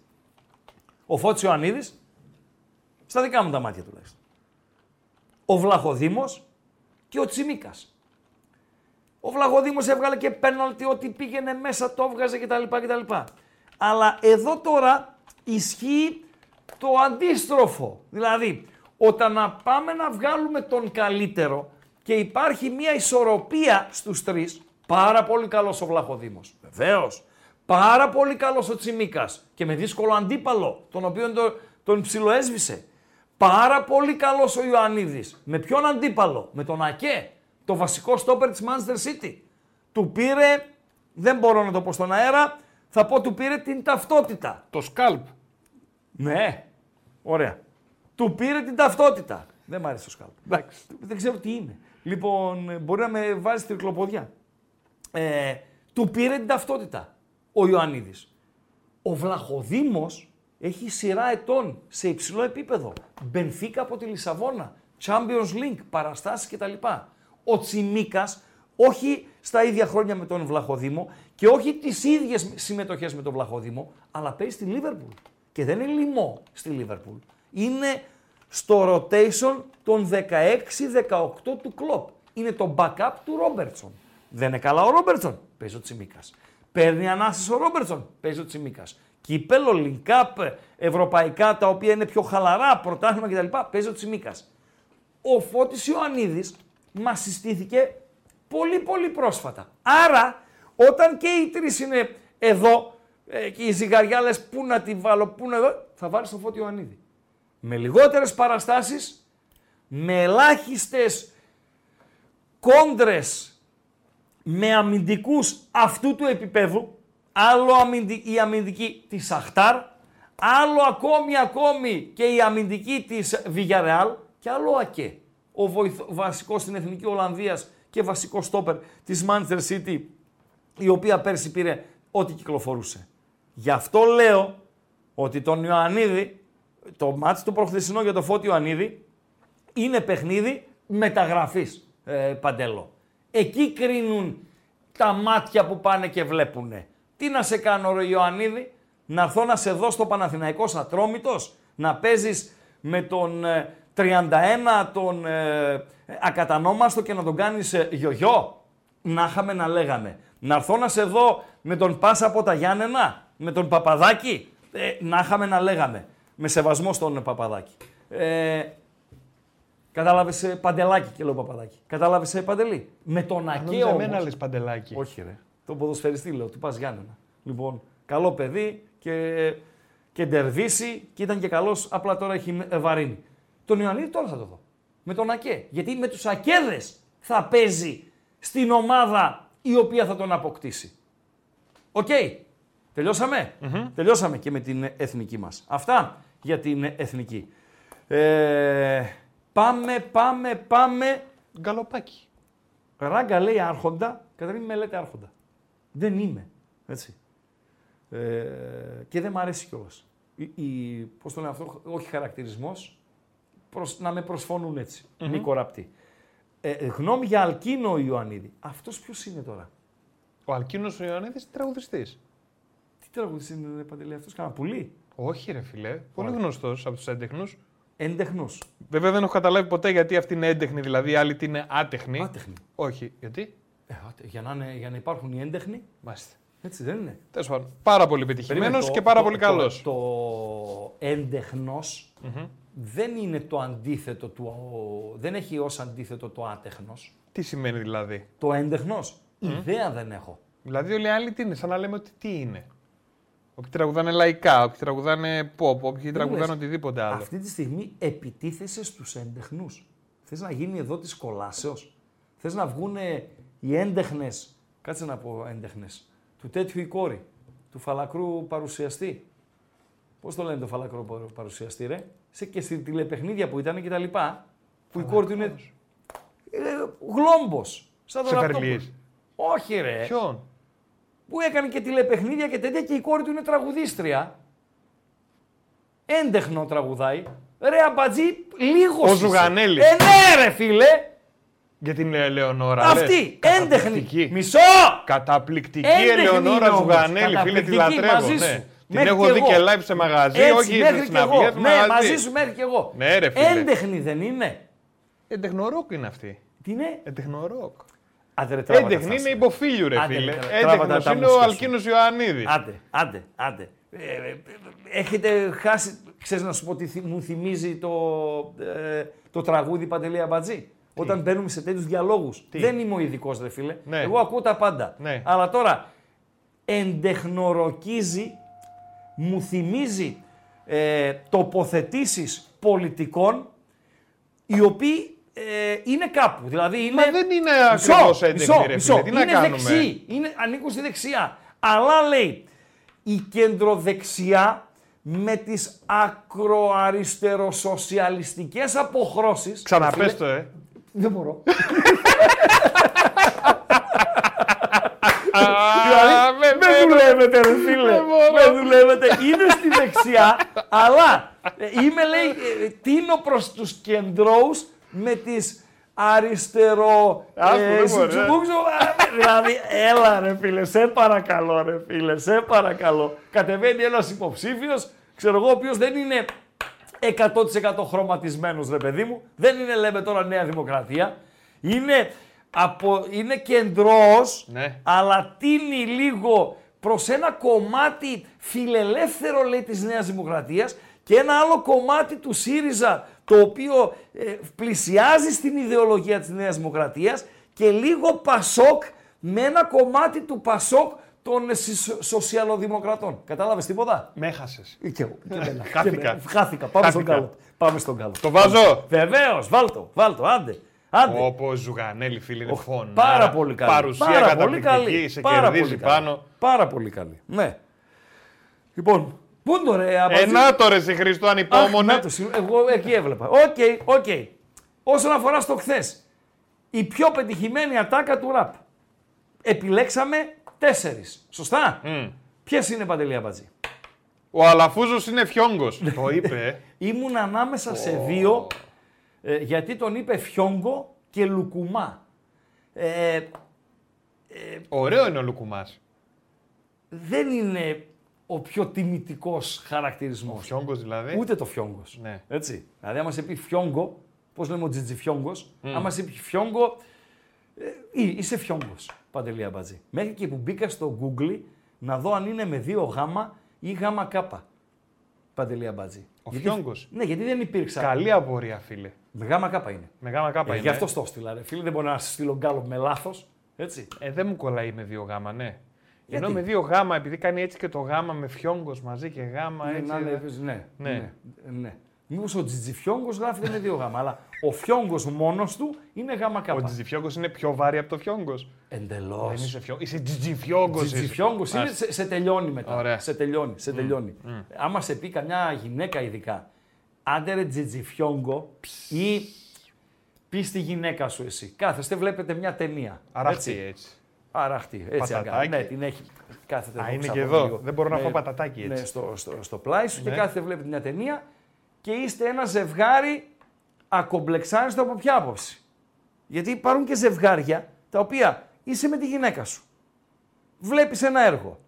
[SPEAKER 3] Ο Φώτης Ιωαννίδης, στα δικά μου τα μάτια τουλάχιστον. Ο Βλαχοδήμος και ο Τσιμίκας. Ο Βλαχοδήμος έβγαλε και πέναλτι ότι πήγαινε μέσα, το έβγαζε κτλ. κτλ. Αλλά εδώ τώρα ισχύει το αντίστροφο. Δηλαδή, όταν να πάμε να βγάλουμε τον καλύτερο και υπάρχει μια ισορροπία στους τρεις, πάρα πολύ καλός ο Βλαχοδήμος. Βεβαίως. Πάρα πολύ καλός ο Τσιμίκας και με δύσκολο αντίπαλο, τον οποίο τον, τον ψιλοέσβησε. Πάρα πολύ καλός ο Ιωαννίδης. Με ποιον αντίπαλο, με τον Ακέ, το βασικό στόπερ της Manchester City. Του πήρε, δεν μπορώ να το πω στον αέρα, θα πω του πήρε την ταυτότητα.
[SPEAKER 4] Το σκάλπ.
[SPEAKER 3] Ναι, ωραία. Του πήρε την ταυτότητα. Δεν μ' άρεσε το σκάλπ.
[SPEAKER 4] Εντάξει.
[SPEAKER 3] Δεν ξέρω τι είναι. Λοιπόν, μπορεί να με βάζει τρικλοποδιά. Ε, του πήρε την ταυτότητα ο Ιωαννίδης. Ο Βλαχοδήμος έχει σειρά ετών σε υψηλό επίπεδο. Μπενφίκα από τη Λισαβόνα, Champions League, παραστάσεις κτλ. Ο Τσιμίκας, όχι στα ίδια χρόνια με τον Βλαχοδήμο και όχι τις ίδιες συμμετοχές με τον Βλαχοδήμο, αλλά παίζει στη Λίβερπουλ. Και δεν είναι λοιμό στη Λίβερπουλ. Είναι στο rotation των 16-18 του κλοπ. Είναι το backup του Ρόμπερτσον. Δεν είναι καλά ο Ρόμπερτσον, παίζει ο Τσιμίκας. Παίρνει ανάσες ο Ρόμπερτσον, παίζει ο Τσιμίκας. Κύπελο, link ευρωπαϊκά τα οποία είναι πιο χαλαρά, πρωτάθλημα κτλ. Παίζει ο Τσιμίκας. Ο Φώτης Ιωαννίδης μας συστήθηκε πολύ πολύ πρόσφατα. Άρα όταν και οι τρεις είναι εδώ ε, και οι ζυγαριάλες πού να τη βάλω, πού να εδώ, θα βάλεις τον Φώτη Ιωαννίδη. Με λιγότερες παραστάσεις, με ελάχιστες κόντρες με αμυντικούς αυτού του επίπεδου, άλλο η αμυντική της Σαχτάρ, άλλο ακόμη ακόμη και η αμυντική της Βιγιαρεάλ και άλλο ο Ακέ, ο βοηθ... βασικός στην Εθνική Ολλανδίας και βασικός στόπερ της Manchester City, η οποία πέρσι πήρε ό,τι κυκλοφορούσε. Γι' αυτό λέω ότι τον Ιωαννίδη, το μάτς του προχθεσινό για το Φώτη Ιωαννίδη, είναι παιχνίδι μεταγραφής, ε, Παντέλο. Εκεί κρίνουν τα μάτια που πάνε και βλέπουνε. Τι να σε κάνω ρε Ιωαννίδη, να έρθω να σε δω στο Παναθηναϊκός Ατρόμητος, να παίζεις με τον 31 ε, τον ε, ακατανόμαστο και να τον κάνεις ε, γιογιό. Να είχαμε να λέγαμε. Να έρθω να σε δω με τον Πάσα από τα Γιάννενα, με τον Παπαδάκη; Ε, να είχαμε να λέγαμε. Με σεβασμό στον Παπαδάκη. Ε, Κατάλαβες ε, παντελάκι και λέω παπαδάκι. Κατάλαβες παντελή; Με τον Ακέ
[SPEAKER 4] όμως. μένα λες παντελάκι.
[SPEAKER 3] Όχι, ρε. Το ποδοσφαιριστή λέω, του πας Γιάννενα. Λοιπόν, καλό παιδί και, και ντερβίσει και ήταν και καλός, απλά τώρα έχει βαρύνει. Τον Ιωαννίδη τώρα θα το δω. Με τον Ακέ. Γιατί με τους Ακέδες θα παίζει στην ομάδα η οποία θα τον αποκτήσει. Οκ. Okay. τελειωσαμε Τελειώσαμε και με την εθνική μας. Αυτά για την εθνική. Ε, Πάμε, πάμε, πάμε.
[SPEAKER 4] Γκαλοπάκι.
[SPEAKER 3] Ράγκα λέει άρχοντα, καταρχήν με λέτε άρχοντα. Δεν είμαι. Έτσι. Ε, και δεν μ' αρέσει κιόλας. Η, πώς το λένε αυτό, όχι χαρακτηρισμός, να με προσφωνούν έτσι. Mm-hmm. Μη corrupted. Ε, γνώμη για Αλκίνο Ιωαννίδη. Αυτός ποιος είναι τώρα;
[SPEAKER 4] Ο Αλκίνος ο Ιωαννίδης τραγουδιστής.
[SPEAKER 3] Τι τραγουδιστής είναι, Παντελή, αυτός κανένα πουλί;
[SPEAKER 4] Όχι ρε φιλέ, πολύ γνωστός από τους έντεχνους
[SPEAKER 3] έντεχνος.
[SPEAKER 4] Βέβαια δεν έχω καταλάβει ποτέ γιατί αυτή είναι έντεχνη, δηλαδή η άλλη είναι άτεχνη.
[SPEAKER 3] Άτεχνη.
[SPEAKER 4] Όχι. Γιατί;
[SPEAKER 3] Ε, για, να είναι, για να υπάρχουν οι έντεχνοι.
[SPEAKER 4] Μάλιστα.
[SPEAKER 3] Έτσι δεν είναι.
[SPEAKER 4] Τέλος πάντων. Πάρα πολύ πετυχημένο και πάρα το, πολύ καλός.
[SPEAKER 3] Το, το έντεχνος mm-hmm. δεν είναι το αντίθετο του. Δεν έχει ως αντίθετο το άτεχνος.
[SPEAKER 4] Τι σημαίνει δηλαδή;
[SPEAKER 3] Το έντεχνος. Mm. Ιδέα δεν έχω.
[SPEAKER 4] Δηλαδή όλοι οι άλλοι τι είναι, σαν να λέμε ότι τι είναι. Όποιοι τραγουδάνε λαϊκά, όποιοι τραγουδάνε pop, όποιοι τραγουδάνε οτιδήποτε άλλο.
[SPEAKER 3] Αυτή τη στιγμή επιτίθεσαι στους έντεχνους. Θες να γίνει εδώ της κολάσεως; Θες να βγουν οι έντεχνες, κάτσε να πω έντεχνες, του τέτοιου η κόρη, του φαλακρού παρουσιαστή. Πώς το λένε το φαλακρό παρου- παρουσιαστή, ρε; Σε και στη τηλεπαιχνίδια που ήταν και τα λοιπά. Που η κόρη του είναι. Ε, Γλόμπος. Σαν τον
[SPEAKER 4] Σε
[SPEAKER 3] Ραπτόπουλο.
[SPEAKER 4] Φερλής.
[SPEAKER 3] Όχι, ρε.
[SPEAKER 4] Ποιον;
[SPEAKER 3] Που έκανε και τηλεπαιχνίδια και τέτοια και η κόρη του είναι τραγουδίστρια. Έντεχνο τραγουδάει. Ρε αμπατζή, λίγος.
[SPEAKER 4] Ο Ζουγανέλης.
[SPEAKER 3] Ε, ναι, ρε φίλε.
[SPEAKER 4] Για την Ελεονόρα.
[SPEAKER 3] Αυτή,
[SPEAKER 4] λες.
[SPEAKER 3] έντεχνη.
[SPEAKER 4] Καταπληκτική.
[SPEAKER 3] Μισό!
[SPEAKER 4] Καταπληκτική
[SPEAKER 3] Έντεχνη
[SPEAKER 4] Ελεονόρα
[SPEAKER 3] είναι όμως.
[SPEAKER 4] Ζουγανέλη, φίλε, τη
[SPEAKER 3] Καταπληκτική,
[SPEAKER 4] λατρεύω.
[SPEAKER 3] μαζί
[SPEAKER 4] Ναι.
[SPEAKER 3] σου.
[SPEAKER 4] Την
[SPEAKER 3] Μέχρι
[SPEAKER 4] έχω
[SPEAKER 3] κι
[SPEAKER 4] δει
[SPEAKER 3] εγώ.
[SPEAKER 4] και live σε μαγαζί,
[SPEAKER 3] Έτσι,
[SPEAKER 4] όχι
[SPEAKER 3] μέχρι
[SPEAKER 4] στην
[SPEAKER 3] κι εγώ.
[SPEAKER 4] συναυλία,
[SPEAKER 3] Ναι, μαζί σου μέχρι κι εγώ.
[SPEAKER 4] Ναι, ρε φίλε.
[SPEAKER 3] Έντεχνη δεν είναι.
[SPEAKER 4] Εντεχνορόκ είναι αυτή.
[SPEAKER 3] Τι είναι;
[SPEAKER 4] Εντεχνορόκ.
[SPEAKER 3] Άντε, ρε, τράβα τα
[SPEAKER 4] Έντεχνη
[SPEAKER 3] αυτά
[SPEAKER 4] είναι
[SPEAKER 3] σου.
[SPEAKER 4] υποφίλιου, ρε
[SPEAKER 3] Άντε,
[SPEAKER 4] φίλε.
[SPEAKER 3] ρε, τράβα τα-
[SPEAKER 4] Έντεχνος
[SPEAKER 3] τα
[SPEAKER 4] είναι
[SPEAKER 3] μουσικά
[SPEAKER 4] ο
[SPEAKER 3] σου.
[SPEAKER 4] Αλκίνος Ιωαννίδης.
[SPEAKER 3] Άντε, άντε, άντε. Ε, ε, έχετε χάσει, ξέρεις να σου πω τι θυ- μου θυμίζει το, ε, το τραγούδι Παντελή Αμπατζή. Όταν μπαίνουμε σε τέτοιους διαλόγους. Δεν είμαι ο ειδικός, ρε φίλε.
[SPEAKER 4] Ναι.
[SPEAKER 3] Εγώ ακούω τα πάντα.
[SPEAKER 4] Ναι.
[SPEAKER 3] Αλλά τώρα εντεχνοροκίζει, μου θυμίζει ε, τοποθετήσεις πολιτικών οι οποίοι ε, είναι κάπου. Δηλαδή είναι...
[SPEAKER 4] Μα δεν είναι
[SPEAKER 3] Μισό,
[SPEAKER 4] ακριβώς έντεχνη,
[SPEAKER 3] μισό,
[SPEAKER 4] ρε
[SPEAKER 3] μισό.
[SPEAKER 4] φίλε. Τι να
[SPEAKER 3] είναι
[SPEAKER 4] κάνουμε;
[SPEAKER 3] δεξί, είναι, ανήκουν στη δεξιά. Αλλά λέει, η κεντροδεξιά με τις ακροαριστεροσοσιαλιστικές αποχρώσεις...
[SPEAKER 4] Ξαναπες
[SPEAKER 3] Φίλε,
[SPEAKER 4] το, ε.
[SPEAKER 3] Δεν μπορώ.
[SPEAKER 4] Α,
[SPEAKER 3] δηλαδή,
[SPEAKER 4] με-
[SPEAKER 3] δεν
[SPEAKER 4] με-
[SPEAKER 3] δουλεύετε ρε φίλε.
[SPEAKER 4] Δεν μπορώ.
[SPEAKER 3] Δεν δουλεύετε. Είναι στη δεξιά, αλλά ε, είμαι λέει, ε, τίνω προς τους κεντρώους με τις αριστερο...
[SPEAKER 4] Άστο, δεν μπορεί,
[SPEAKER 3] σουτσουμπούξου, α, δηλαδή, έλα ρε φίλε, σε παρακαλώ ρε φίλε, σε παρακαλώ. Κατεβαίνει ένας υποψήφιος, ξέρω εγώ, ο οποίος δεν είναι 100% χρωματισμένος ρε παιδί μου. Δεν είναι λέμε τώρα Νέα Δημοκρατία. Είναι, από, είναι κεντρός,
[SPEAKER 4] Ναι.
[SPEAKER 3] αλλά τίνει λίγο προς ένα κομμάτι φιλελεύθερο λέει της Νέας Δημοκρατίας και ένα άλλο κομμάτι του ΣΥΡΙΖΑ το οποίο ε, πλησιάζει στην ιδεολογία της Νέας Δημοκρατίας και λίγο Πασόκ με ένα κομμάτι του Πασόκ των ε, σι- σοσιαλοδημοκρατών. Κατάλαβες τίποτα;
[SPEAKER 4] Με έχασες.
[SPEAKER 3] Ε, Και εγώ. Και εμένα.
[SPEAKER 4] Χάθηκα.
[SPEAKER 3] Και εμένα. Χάθηκα. Πάμε στον
[SPEAKER 4] Χάθηκα.
[SPEAKER 3] καλό. Πάμε στον καλό.
[SPEAKER 4] Το βάζω.
[SPEAKER 3] Βεβαίως, βάλτο, βάλτο, άντε. άντε.
[SPEAKER 4] Όπως Ζουγανέλη, φίλε, είναι
[SPEAKER 3] Οχ,
[SPEAKER 4] φωνάρα.
[SPEAKER 3] Πάρα πολύ καλή.
[SPEAKER 4] Παρουσία
[SPEAKER 3] πάρα πολύ
[SPEAKER 4] καταπληκτική,
[SPEAKER 3] καλή.
[SPEAKER 4] σε
[SPEAKER 3] πάρα
[SPEAKER 4] κερδίζει
[SPEAKER 3] πολύ καλή.
[SPEAKER 4] πάνω.
[SPEAKER 3] Πάρα πολύ καλή. Ναι. Λοιπόν, πού είναι το ρε Αμπατζή;
[SPEAKER 4] Ε, να το ρε συ Χριστό
[SPEAKER 3] Αχ,
[SPEAKER 4] ανυπόμονε.
[SPEAKER 3] να το, συγγνώμη, εγώ εκεί έβλεπα. Οκ, οκ. Όσον αφορά στο χθες, η πιο πετυχημένη ατάκα του ραπ. Επιλέξαμε τέσσερις. Σωστά;
[SPEAKER 4] Μμ.
[SPEAKER 3] Ποιες είναι Παντελή Αμπατζή;
[SPEAKER 4] Ο Αλαφούζος είναι φιόγκος. το είπε. ε.
[SPEAKER 3] Ήμουν ανάμεσα σε δύο, ε, γιατί τον είπε Φιόγκο και Λουκουμά. Ε,
[SPEAKER 4] Ωραίο είναι ο Λουκουμάς.
[SPEAKER 3] δεν είναι ο πιο τιμητικός χαρακτηρισμός.
[SPEAKER 4] Φιόγκος δηλαδή.
[SPEAKER 3] Ούτε το Φιόγκος.
[SPEAKER 4] Ναι.
[SPEAKER 3] Έτσι. Δηλαδή, άμα σε πει Φιόγκο, πώς λέμε ο Τζιτζιφιόγκος, άμα σε πει Φιόγκο, ε, εί- είσαι Φιόγκος, Παντελή Αμπατζή. Μέχρι και που μπήκα στο Google να δω αν είναι με δύο γάμα ή γάμα κάπα. Παντελή Αμπατζή.
[SPEAKER 4] Ο
[SPEAKER 3] Γιατί-
[SPEAKER 4] Φιόγκος.
[SPEAKER 3] Ναι, γιατί δεν υπήρξα.
[SPEAKER 4] Καλή απορία, φίλε.
[SPEAKER 3] Με γάμα κάπα είναι.
[SPEAKER 4] Με γάμα κάπα
[SPEAKER 3] Ε,
[SPEAKER 4] είναι.
[SPEAKER 3] γι' αυτό στο στείλα, ρε φίλε. Δεν μπορεί να σου στείλω γκάλοπ με λάθος. Έτσι.
[SPEAKER 4] Ε, δεν μου κολλάει με δύο γάμα, ναι.
[SPEAKER 3] Γιατί;
[SPEAKER 4] Ενώ με δύο γάμα, επειδή κάνει έτσι και το γάμα με φιόγκος μαζί και γάμα
[SPEAKER 3] Ναι,
[SPEAKER 4] έτσι.
[SPEAKER 3] να
[SPEAKER 4] ε,
[SPEAKER 3] είναι, ναι,
[SPEAKER 4] Ναι.
[SPEAKER 3] ναι. ναι. Μήπως ο Τζιτζιφιόγκος γράφει με δύο γάμα, αλλά ο Φιόγκος μόνος του είναι γάμα
[SPEAKER 4] Ο
[SPEAKER 3] κάπα.
[SPEAKER 4] τζιτζιφιόγκος είναι πιο βαρύ από το φιόγκος.
[SPEAKER 3] Εντελώς.
[SPEAKER 4] Δεν είσαι φιόγκος. Είσαι τζιτζιφιόγκος. είσαι.
[SPEAKER 3] Τζιτζιφιόγκος είναι,
[SPEAKER 4] Ας.
[SPEAKER 3] σε, σε τελειώνει μετά.
[SPEAKER 4] Ωραία.
[SPEAKER 3] Σε τελειώνει. Σε τελειώνει. Άμα σε πει καμιά γυναίκα ειδικά, άντε ρε Τζιτζιφιόγκο ή πεις στη γυναίκα σου εσύ. Κάθεστε, βλέπετε μια ταινία.
[SPEAKER 4] Αραχτή
[SPEAKER 3] έτσι.
[SPEAKER 4] έτσι.
[SPEAKER 3] Αραχτή. Έτσι
[SPEAKER 4] Πατατάκι.
[SPEAKER 3] αγκά. Ναι, την έχει. Κάθεται
[SPEAKER 4] Α,
[SPEAKER 3] εδώ
[SPEAKER 4] είναι
[SPEAKER 3] ξάπλω
[SPEAKER 4] και εδώ.
[SPEAKER 3] λίγο.
[SPEAKER 4] Δεν μπορώ να
[SPEAKER 3] Ναι,
[SPEAKER 4] φάω πατατάκι έτσι.
[SPEAKER 3] Ναι, στο, στο, στο πλάι σου
[SPEAKER 4] Ναι.
[SPEAKER 3] και κάθεται, βλέπετε μια ταινία και είστε ένα ζευγάρι ακομπλεξάριστο από ποια άποψη; Γιατί υπάρχουν και ζευγάρια τα οποία είσαι με τη γυναίκα σου. Βλέπεις ένα έργο.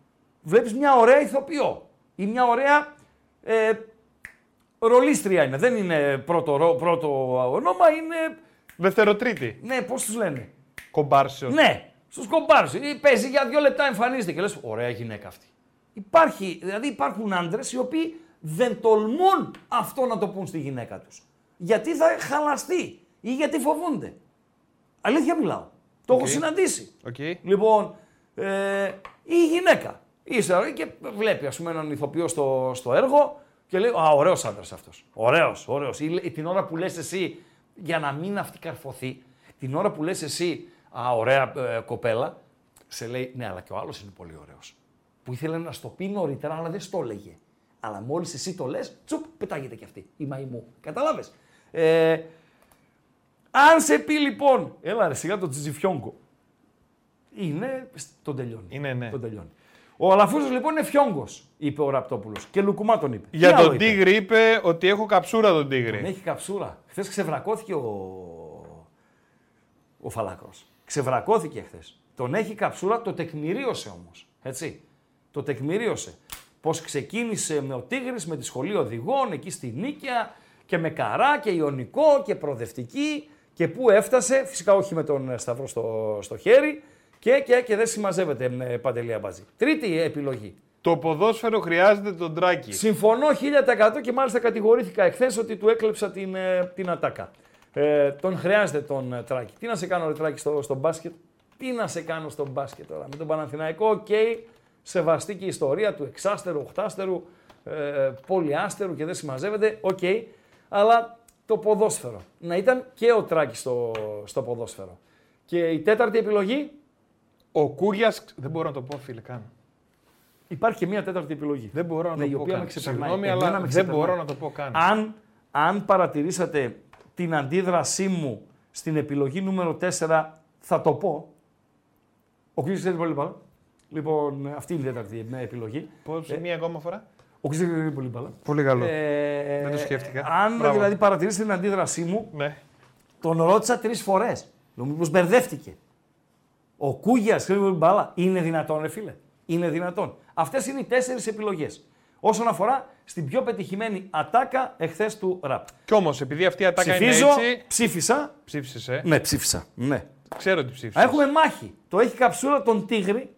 [SPEAKER 3] Βλέπεις μια ωραία ηθοποιό ή μια ωραία ε, ρολίστρια είναι. Δεν είναι πρώτο, ρο- πρώτο όνομα, είναι...
[SPEAKER 4] Δευτεροτρίτη.
[SPEAKER 3] Ναι, πώς τους λένε;
[SPEAKER 4] Κομπάρσιος.
[SPEAKER 3] Ναι, στους κομπάρου. Παίζει για δύο λεπτά εμφανίζεται και λες: Ωραία γυναίκα αυτή. Υπάρχει, δηλαδή υπάρχουν άντρες οι οποίοι δεν τολμούν αυτό να το πούν στη γυναίκα τους. Γιατί θα χαλαστεί ή γιατί φοβούνται. Αλήθεια μιλάω. Το έχω
[SPEAKER 4] Οκ.
[SPEAKER 3] συναντήσει.
[SPEAKER 4] Οκ.
[SPEAKER 3] Λοιπόν, ε, η γυναίκα. Είσαι ωραία και βλέπει ας πούμε, έναν ηθοποιό στο, στο έργο και λέει Α, ωραίος άντρας αυτός. Ωραίος, ωραίος. Ή λέ- την ώρα που λες εσύ, για να μην αυτή καρφωθεί, την ώρα που λες εσύ Α, ωραία ε, κοπέλα, σε λέει Ναι, αλλά και ο άλλος είναι πολύ ωραίος. Που ήθελε να στο πει νωρίτερα, αλλά δεν στο έλεγε. Αλλά μόλις εσύ το λες, τσουπ, πετάγεται και αυτή η μαϊμού. Κατάλαβε. Ε, αν σε πει λοιπόν, έλα ρε σιγά το Τζιζιφιόγκο. Είναι, τον τελειώνει.
[SPEAKER 4] Είναι, ναι.
[SPEAKER 3] Τον τελειώνει. Ο Αλαφούζος λοιπόν είναι φιόγκος, είπε ο Ραπτόπουλος. Και Λουκουμά τον είπε.
[SPEAKER 4] Για
[SPEAKER 3] Τι άλλο
[SPEAKER 4] τον
[SPEAKER 3] είπε;
[SPEAKER 4] Τίγρη είπε ότι έχω καψούρα τον Τίγρη.
[SPEAKER 3] Τον έχει καψούρα. Χθες ξεβρακώθηκε ο, ο Φαλάκρος. Ξεβρακώθηκε χθες. Τον έχει καψούρα, το τεκμηρίωσε όμως. Έτσι. Το τεκμηρίωσε. Πώς ξεκίνησε με ο Τίγρης, με τη σχολή οδηγών εκεί στη Νίκαια και Μαρκό και Ιωνικό και προοδευτική και πού έφτασε, φυσικά όχι με τον ε, Σταυρό στο, στο χέρι και, και, και δεν συμμαζεύεται ε, Παντελή Αμπατζή. Τρίτη επιλογή.
[SPEAKER 4] Το ποδόσφαιρο χρειάζεται τον Τράκη.
[SPEAKER 3] Συμφωνώ 1000% και μάλιστα κατηγορήθηκα εχθές ότι του έκλεψα την, ε, την ατάκα. Ε, τον χρειάζεται τον ε, Τράκη. Τι να σε κάνω, ρε Τράκη, στο, στο μπάσκετ; Τι να σε κάνω στο μπάσκετ τώρα. Με τον Παναθηναϊκό, οκ, σεβαστή και η ιστορία του εξάστερου, οχτάστερου, ε, πολυάστερου και δεν συμμαζεύεται, οκ. αλλά το ποδόσφαιρο. Να ήταν και ο Τράκης στο, στο ποδόσφαιρο. Και η τέταρτη επιλογή,
[SPEAKER 4] Ο Κούγιας. Δεν μπορώ να το πω, φίλε, καν.
[SPEAKER 3] υπάρχει και μία τέταρτη επιλογή.
[SPEAKER 4] Δεν μπορώ να
[SPEAKER 3] Ναι,
[SPEAKER 4] το
[SPEAKER 3] η
[SPEAKER 4] πω
[SPEAKER 3] οποία
[SPEAKER 4] καν.
[SPEAKER 3] με ξεπερνάει.
[SPEAKER 4] Συγγνώμη,
[SPEAKER 3] Εμένα
[SPEAKER 4] αλλά
[SPEAKER 3] με
[SPEAKER 4] δεν
[SPEAKER 3] ξεπερνάει.
[SPEAKER 4] μπορώ να το πω καν.
[SPEAKER 3] Αν, αν παρατηρήσατε την αντίδρασή μου στην επιλογή νούμερο 4, θα το πω. Ο Κούγιας ξέρει πολύ μπάλα. Λοιπόν, αυτή είναι η τέταρτη ε, επιλογή.
[SPEAKER 4] Πώς,
[SPEAKER 3] Ε,
[SPEAKER 4] μία ακόμα φορά;
[SPEAKER 3] Ο Κρίσης ξέρει πολύ μπάλα.
[SPEAKER 4] Πολύ καλό.
[SPEAKER 3] Ε,
[SPEAKER 4] Δεν το σκέφτηκα.
[SPEAKER 3] Αν
[SPEAKER 4] Μπράβο.
[SPEAKER 3] δηλαδή παρατηρήσετε την αντίδρασή μου,
[SPEAKER 4] Ναι.
[SPEAKER 3] τον ρώτησα τρεις φορές. Νομίζω πως μπερδεύτηκε. Ο Κούγιας ξέρει πολύ μπάλα. Είναι δυνατόν, ρε φίλε. Είναι δυνατόν. Αυτές είναι οι τέσσερις επιλογές. Όσον αφορά στην πιο πετυχημένη ατάκα εχθές του ραπ.
[SPEAKER 4] Κι όμως, επειδή αυτή η ατάκα
[SPEAKER 3] Ψηφίζω,
[SPEAKER 4] είναι έτσι.
[SPEAKER 3] ψήφισα.
[SPEAKER 4] Ψήφισες, ε;
[SPEAKER 3] Ναι, ψήφισα. Ναι.
[SPEAKER 4] Ξέρω ότι ψήφισες.
[SPEAKER 3] Α, Έχουμε μάχη. Το έχω καψούρα τον Τίγρη.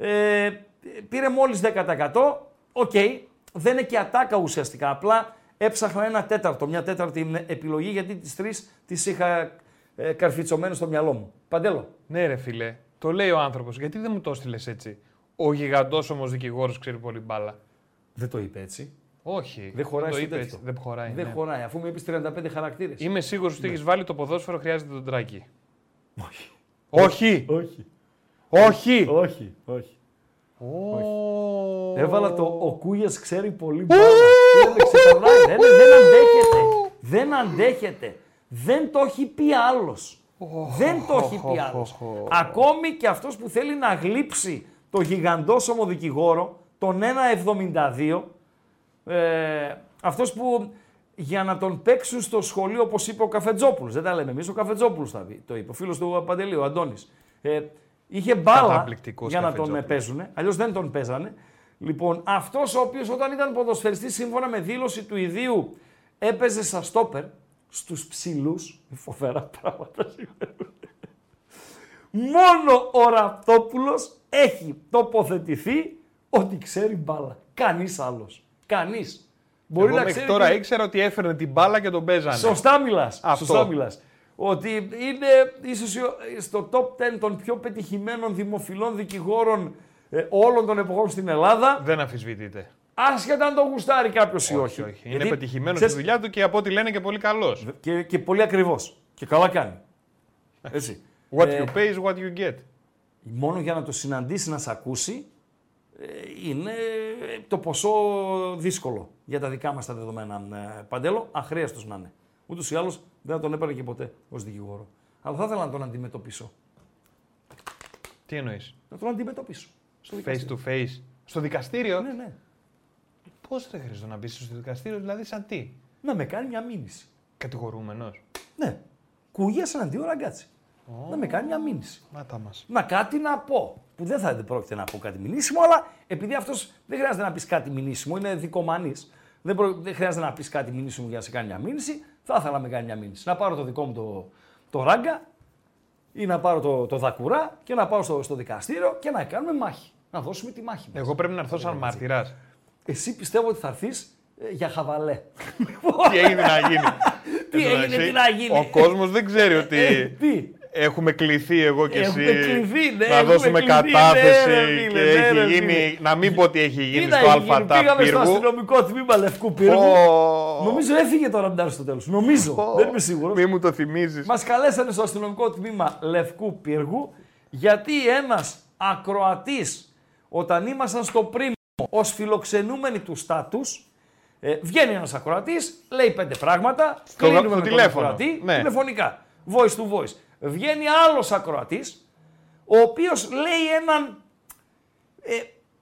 [SPEAKER 3] Ε, πήρε μόλις 10%. Οκ. Δεν είναι και ατάκα ουσιαστικά. Απλά έψαχνα ένα τέταρτο, μια τέταρτη επιλογή γιατί τις τρεις τις είχα ε, καρφιτσωμένες στο μυαλό μου. Παντέλο.
[SPEAKER 4] Ναι, ρε φίλε. Το λέει ο άνθρωπος. Γιατί δεν μου το έστειλες έτσι; Ο γιγαντός όμως δικηγόρος ξέρει πολύ μπάλα.
[SPEAKER 3] Δεν το είπε έτσι.
[SPEAKER 4] Όχι.
[SPEAKER 3] Δεν χωράει
[SPEAKER 4] το
[SPEAKER 3] στο
[SPEAKER 4] είπε
[SPEAKER 3] τέτοιο.
[SPEAKER 4] έτσι. Δεν χωράει.
[SPEAKER 3] Δεν
[SPEAKER 4] ναι.
[SPEAKER 3] χωράει. Αφού μου είπες 35 χαρακτήρες.
[SPEAKER 4] Είμαι σίγουρος ότι
[SPEAKER 3] Ναι.
[SPEAKER 4] έχει βάλει το ποδόσφαιρο χρειάζεται τον τράκι.
[SPEAKER 3] Όχι.
[SPEAKER 4] Όχι!
[SPEAKER 3] Όχι.
[SPEAKER 4] Όχι!
[SPEAKER 3] Όχι. Όχι.
[SPEAKER 4] Ω.
[SPEAKER 3] Έβαλα το ο Κούγιας ξέρει πολύ μπάλα. Και με ξεπερνάει. δεν, δεν αντέχεται. Δεν αντέχεται. Δεν το έχει πει άλλος. Δεν το έχει πει άλλος. Ακόμη και αυτός που θέλει να γλύψει το γιγαντόσωμο δικηγόρο, τον 1,72, ε, αυτός που για να τον παίξουν στο σχολείο, όπως είπε ο Καφετζόπουλος, δεν τα λέμε εμείς, ο Καφετζόπουλος θα πει, το είπε, ο φίλος του Παντελή, ο Αντώνης. Ε, είχε μπάλα
[SPEAKER 4] Καταπληκτικός
[SPEAKER 3] για να τον
[SPEAKER 4] Καφετζόπουλος.
[SPEAKER 3] παίζουν, αλλιώς δεν τον παίζανε. Λοιπόν, αυτός ο οποίος όταν ήταν ποδοσφαιριστής, σύμφωνα με δήλωση του ιδίου, έπαιζε σαν στόπερ στους ψηλούς, φοβερά πράγματα συμβαίνουν. Μόνο ο Ραπτόπουλος έχει τοποθετηθεί ότι ξέρει μπάλα. Κανείς άλλος. Κανείς. Μπορεί
[SPEAKER 4] Εγώ
[SPEAKER 3] να
[SPEAKER 4] μέχρι
[SPEAKER 3] ξέρει
[SPEAKER 4] τώρα
[SPEAKER 3] και-
[SPEAKER 4] ήξερα ότι έφερνε την μπάλα και τον παίζανε.
[SPEAKER 3] Σωστά μιλάς.
[SPEAKER 4] Αυτό.
[SPEAKER 3] Σωστά μιλάς. Ότι είναι ίσως η- στο top 10 των πιο πετυχημένων δημοφιλών δικηγόρων ε, όλων των εποχών στην Ελλάδα.
[SPEAKER 4] Δεν αμφισβητείται.
[SPEAKER 3] Άσχετα αν το γουστάρει κάποιος ή όχι.
[SPEAKER 4] Όχι, όχι. Είναι
[SPEAKER 3] Γιατί,
[SPEAKER 4] πετυχημένο
[SPEAKER 3] ξέρεις,
[SPEAKER 4] στη δουλειά του και από ό,τι λένε και πολύ καλός.
[SPEAKER 3] Και, και πολύ ακριβώς. Και καλά κάνει. Έτσι.
[SPEAKER 4] What
[SPEAKER 3] Ε,
[SPEAKER 4] you pay is what you get.
[SPEAKER 3] μόνο για να το συναντήσει, να σε ακούσει, ε, είναι το ποσό δύσκολο για τα δικά μας τα δεδομένα. ε, Παντέλο, αχρίαστος να είναι. Ούτως ή άλλως δεν θα τον έπαιρνε και ποτέ ως δικηγόρο. Αλλά θα ήθελα να τον αντιμετωπίσω.
[SPEAKER 4] Τι εννοείς;
[SPEAKER 3] Να τον αντιμετωπίσω. Στο
[SPEAKER 4] Face
[SPEAKER 3] δικαστήριο.
[SPEAKER 4] to face. Στο δικαστήριο;
[SPEAKER 3] Ναι, ναι.
[SPEAKER 4] Πώς δεν χρειάζεται να μπεις στο δικαστήριο, δηλαδή σαν τι;
[SPEAKER 3] Να με κάνει μια μήνυση.
[SPEAKER 4] Κατηγορούμενος;
[SPEAKER 3] Ναι. Κουγία εναντίον ραγκάτσι. Να με κάνει μια μήνυση.
[SPEAKER 4] Μάτα μας.
[SPEAKER 3] Να κάτι να πω. Που δεν θα πρόκειται να πω κάτι μηνύσιμο, αλλά επειδή αυτός δεν χρειάζεται να πεις κάτι μηνύσιμο, είναι δικομανής. Δεν, προ... δεν χρειάζεται να πεις κάτι μηνύσιμο για να σε κάνει μια μήνυση. Θα ήθελα να με κάνει μια μήνυση. Να πάρω το δικό μου το, το ράγκα ή να πάρω το, το δακουρά και να πάω στο, στο δικαστήριο και να κάνουμε μάχη. Να δώσουμε τη μάχη μας.
[SPEAKER 4] Εγώ πρέπει να έρθω σαν μάρτυρα.
[SPEAKER 3] Εσύ πιστεύω ότι θα έρθεις για χαβαλέ.
[SPEAKER 4] Τι έγινε να γίνει.
[SPEAKER 3] Τι
[SPEAKER 4] Εν τω
[SPEAKER 3] έγινε,
[SPEAKER 4] μεταξύ,
[SPEAKER 3] τι να γίνει.
[SPEAKER 4] Ο κόσμος δεν ξέρει
[SPEAKER 3] Ε,
[SPEAKER 4] ότι
[SPEAKER 3] τι;
[SPEAKER 4] Έχουμε κληθεί εγώ και
[SPEAKER 3] Έχουμε
[SPEAKER 4] εσύ
[SPEAKER 3] κληθεί, ναι,
[SPEAKER 4] να
[SPEAKER 3] έχουμε
[SPEAKER 4] δώσουμε
[SPEAKER 3] κληθεί, ναι,
[SPEAKER 4] κατάθεση
[SPEAKER 3] ρε φίλε,
[SPEAKER 4] και
[SPEAKER 3] ναι,
[SPEAKER 4] έχει
[SPEAKER 3] ρε
[SPEAKER 4] γίνει,
[SPEAKER 3] φίλε.
[SPEAKER 4] να μην πω ότι έχει
[SPEAKER 3] Τι
[SPEAKER 4] γίνει
[SPEAKER 3] να
[SPEAKER 4] στο
[SPEAKER 3] έχει γίνει,
[SPEAKER 4] ΑΤΑ
[SPEAKER 3] Πήγαμε στο
[SPEAKER 4] πύργου.
[SPEAKER 3] αστυνομικό τμήμα Λευκού Πύργου.
[SPEAKER 4] Ω,
[SPEAKER 3] Νομίζω έφυγε το ραντάρ στο τέλο. Νομίζω. Δεν είμαι σίγουρος.
[SPEAKER 4] Μη μου το θυμίζεις.
[SPEAKER 3] Μας καλέσανε στο αστυνομικό τμήμα Λευκού Πύργου γιατί ένας ακροατής όταν ήμασταν στο πριμ ως φιλοξενούμενοι του στάτους, ε, βγαίνει ένας ακροατής, λέει πέντε πράγματα,
[SPEAKER 4] Στο-
[SPEAKER 3] κλείνουμε
[SPEAKER 4] στο
[SPEAKER 3] με τον
[SPEAKER 4] τηλέφωνο.
[SPEAKER 3] ακροατή,
[SPEAKER 4] Ναι.
[SPEAKER 3] τηλεφωνικά, voice to voice. Βγαίνει άλλος ακροατής, ο οποίος λέει έναν ε,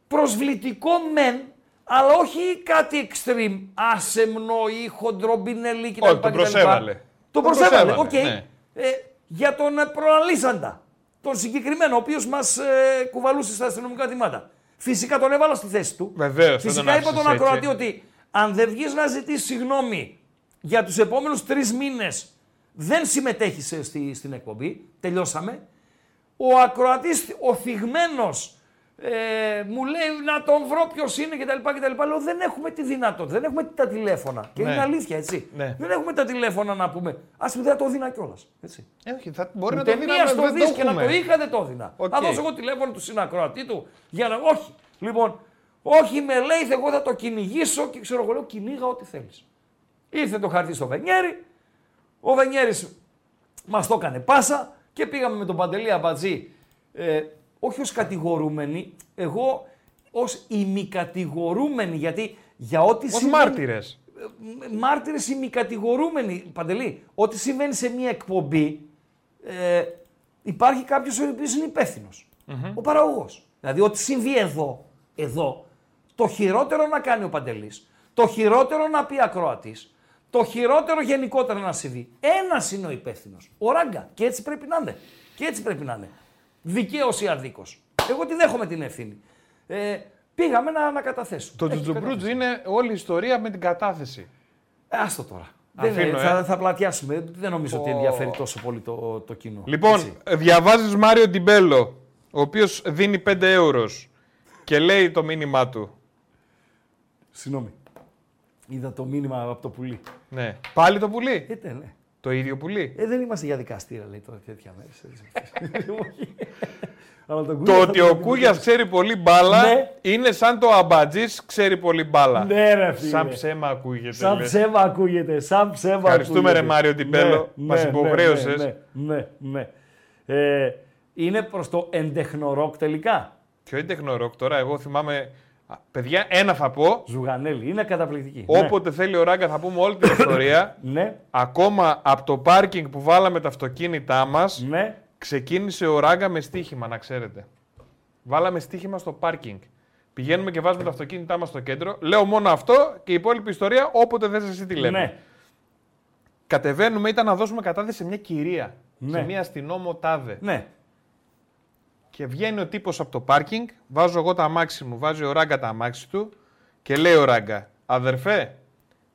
[SPEAKER 3] προσβλητικό μεν, αλλά όχι κάτι extreme, άσεμνο ή χοντρομπινελί κτλ.
[SPEAKER 4] Όχι, τον
[SPEAKER 3] κτλ.
[SPEAKER 4] προσέβαλε.
[SPEAKER 3] Το
[SPEAKER 4] Τον
[SPEAKER 3] προσέβαλε, οκ.
[SPEAKER 4] προσέβαλε, ναι.
[SPEAKER 3] Ε, για τον ε, προλαλήσαντα, τον συγκεκριμένο, ο οποίος μας ε, κουβαλούσε στα αστυνομικά τιμάτα. Φυσικά τον έβαλα στη θέση του.
[SPEAKER 4] Βεβαίως, δεν
[SPEAKER 3] Φυσικά
[SPEAKER 4] τον
[SPEAKER 3] είπα τον
[SPEAKER 4] άφησες
[SPEAKER 3] ακροατή
[SPEAKER 4] έτσι.
[SPEAKER 3] ότι αν δεν βγεις να ζητήσεις συγγνώμη για τους επόμενους τρεις μήνες δεν συμμετέχεις ε, στη, στην εκπομπή, τελειώσαμε. Ο ακροατής, ο θυγμένος, ε, μου λέει να τον βρω ποιος είναι κτλ. κτλ. Λέω δεν έχουμε τη δυνατότητα, δεν έχουμε τα τηλέφωνα. Και
[SPEAKER 4] Ναι.
[SPEAKER 3] είναι αλήθεια, έτσι.
[SPEAKER 4] Ναι.
[SPEAKER 3] Δεν έχουμε τα τηλέφωνα να πούμε. Α πούμε, δεν θα το δίνα κιόλας. Έτσι.
[SPEAKER 4] Ε, όχι, θα, μπορεί
[SPEAKER 3] Ούτε
[SPEAKER 4] να το δει
[SPEAKER 3] μία
[SPEAKER 4] να
[SPEAKER 3] στο
[SPEAKER 4] δεν
[SPEAKER 3] δεις και να
[SPEAKER 4] έχουμε.
[SPEAKER 3] το είχα δεν το έδινα.
[SPEAKER 4] Οκ.
[SPEAKER 3] Θα δώσω εγώ τηλέφωνο του συνακροατή του για να. Όχι. Λοιπόν, όχι με λέει, εγώ θα το κυνηγήσω και ξέρω εγώ λέω κυνήγα ό,τι θέλεις. Ήρθε το χαρτί στο Βενιέρη. Ο Βενιέρης μας το έκανε πάσα και πήγαμε με τον Παντελή Αμπατζή. Ε, όχι ως κατηγορούμενοι, εγώ ως ημικατηγορούμενοι, γιατί για ό,τι
[SPEAKER 4] Ως
[SPEAKER 3] συμβαίνει-
[SPEAKER 4] μάρτυρες.
[SPEAKER 3] μάρτυρες ημικατηγορούμενοι, Παντελή. Ό,τι συμβαίνει σε μια εκπομπή, ε, υπάρχει κάποιος ο οποίος είναι υπεύθυνος. Ο παραγωγός. Δηλαδή, ό,τι συμβεί εδώ, εδώ, το χειρότερο να κάνει ο Παντελής, το χειρότερο να πει ακροατής, το χειρότερο γενικότερα να συμβεί. Ένας είναι ο υπεύθυνος. Ο Ράγκα. Και έτσι πρέπει να είναι. Και έτσι πρέπει να είναι. Δικαίω ή αδίκως. Εγώ τη δέχομαι την ευθύνη. Ε, πήγαμε να, να καταθέσουμε.
[SPEAKER 4] Το
[SPEAKER 3] Έχει
[SPEAKER 4] Τζουτζουμπρούτζ είναι όλη η ιστορία με την κατάθεση.
[SPEAKER 3] ε, Άστο τώρα. Δεν,
[SPEAKER 4] Αφήνω,
[SPEAKER 3] θα,
[SPEAKER 4] ε.
[SPEAKER 3] θα πλατιάσουμε. Δεν νομίζω ότι ενδιαφέρει τόσο πολύ το, το κοινό.
[SPEAKER 4] Λοιπόν,
[SPEAKER 3] Έτσι.
[SPEAKER 4] διαβάζεις Μάριο Ντιμπέλο, ο οποίος δίνει 5 ευρώ και λέει το μήνυμά του.
[SPEAKER 3] Συγγνώμη. Είδα το μήνυμα από το πουλί.
[SPEAKER 4] Ναι. Πάλι το πουλί;
[SPEAKER 3] Ε, ναι.
[SPEAKER 4] Το ίδιο πουλί;
[SPEAKER 3] Ε, δεν είμαστε για δικαστήρα, λέει τώρα τέτοια μέρε. Αλλά τον
[SPEAKER 4] Το
[SPEAKER 3] Κούγια θα
[SPEAKER 4] ότι
[SPEAKER 3] τον
[SPEAKER 4] ο
[SPEAKER 3] πει-
[SPEAKER 4] Κούγιας ξέρει πολύ μπάλα
[SPEAKER 3] Ναι.
[SPEAKER 4] είναι σαν το αμπατζής ξέρει πολύ μπάλα.
[SPEAKER 3] Ναι, ρε φίλε.
[SPEAKER 4] Σαν ψέμα ακούγεται.
[SPEAKER 3] Σαν
[SPEAKER 4] λες.
[SPEAKER 3] ψέμα ακούγεται. Σαν ψέμα
[SPEAKER 4] Ευχαριστούμε,
[SPEAKER 3] ακούγεται.
[SPEAKER 4] ρε Μάριο Τιμπέλο. Μας
[SPEAKER 3] ναι,
[SPEAKER 4] υποχρέωσες.
[SPEAKER 3] Ναι, ναι, ναι. Ε, είναι προς το εντεχνορόκ τελικά.
[SPEAKER 4] Ποιο είναι τεχνορόκ τώρα, εγώ θυμάμαι. Α, Παιδιά, ένα θα πω.
[SPEAKER 3] Ζουγανέλη. Είναι καταπληκτική.
[SPEAKER 4] Όποτε θέλει ο Ράγκα θα πούμε όλη την ιστορία.
[SPEAKER 3] Ναι, ναι,
[SPEAKER 4] Ακόμα από το πάρκινγκ που βάλαμε τα αυτοκίνητά μας,
[SPEAKER 3] ναι.
[SPEAKER 4] ξεκίνησε ο Ράγκα με στοίχημα, να ξέρετε. Βάλαμε στοίχημα στο πάρκινγκ. Πηγαίνουμε και βάζουμε τα αυτοκίνητά μας στο κέντρο. Λέω μόνο αυτό και η υπόλοιπη ιστορία όποτε θες εσύ τη λέμε.
[SPEAKER 3] ναι.
[SPEAKER 4] Κατεβαίνουμε, ήταν να δώσουμε κατάθεση σε μια κυρία.
[SPEAKER 3] Ναι.
[SPEAKER 4] Σε μια αστυνόμο τάδε.
[SPEAKER 3] ναι.
[SPEAKER 4] Και βγαίνει ο τύπος από το πάρκινγκ, βάζω εγώ τα αμάξι μου, βάζει ο Ράγκα τα αμάξι του και λέει ο Ράγκα, αδερφέ,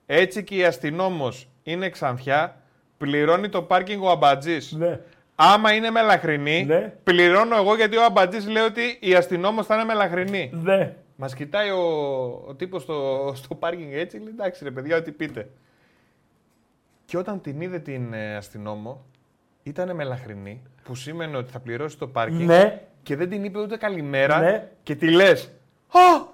[SPEAKER 4] έτσι και η αστυνόμος είναι ξανθιά, πληρώνει το πάρκινγκ ο αμπατζής.
[SPEAKER 3] ναι.
[SPEAKER 4] Άμα είναι μελαχρινή,
[SPEAKER 3] Ναι.
[SPEAKER 4] πληρώνω εγώ γιατί ο αμπατζής λέει ότι η αστυνόμος θα είναι μελαχρινή.
[SPEAKER 3] ναι.
[SPEAKER 4] Μας κοιτάει ο, ο τύπος στο, στο πάρκινγκ έτσι, λέει εντάξει ρε παιδιά, ό,τι πείτε. Και όταν την είδε την ε, αστυνόμο, ήταν μελαχρινή, που σήμαινε ότι θα πληρώσει το πάρκινγκ
[SPEAKER 3] Ναι.
[SPEAKER 4] Και δεν την είπε ούτε καλημέρα
[SPEAKER 3] Ναι.
[SPEAKER 4] και τη λες. Α!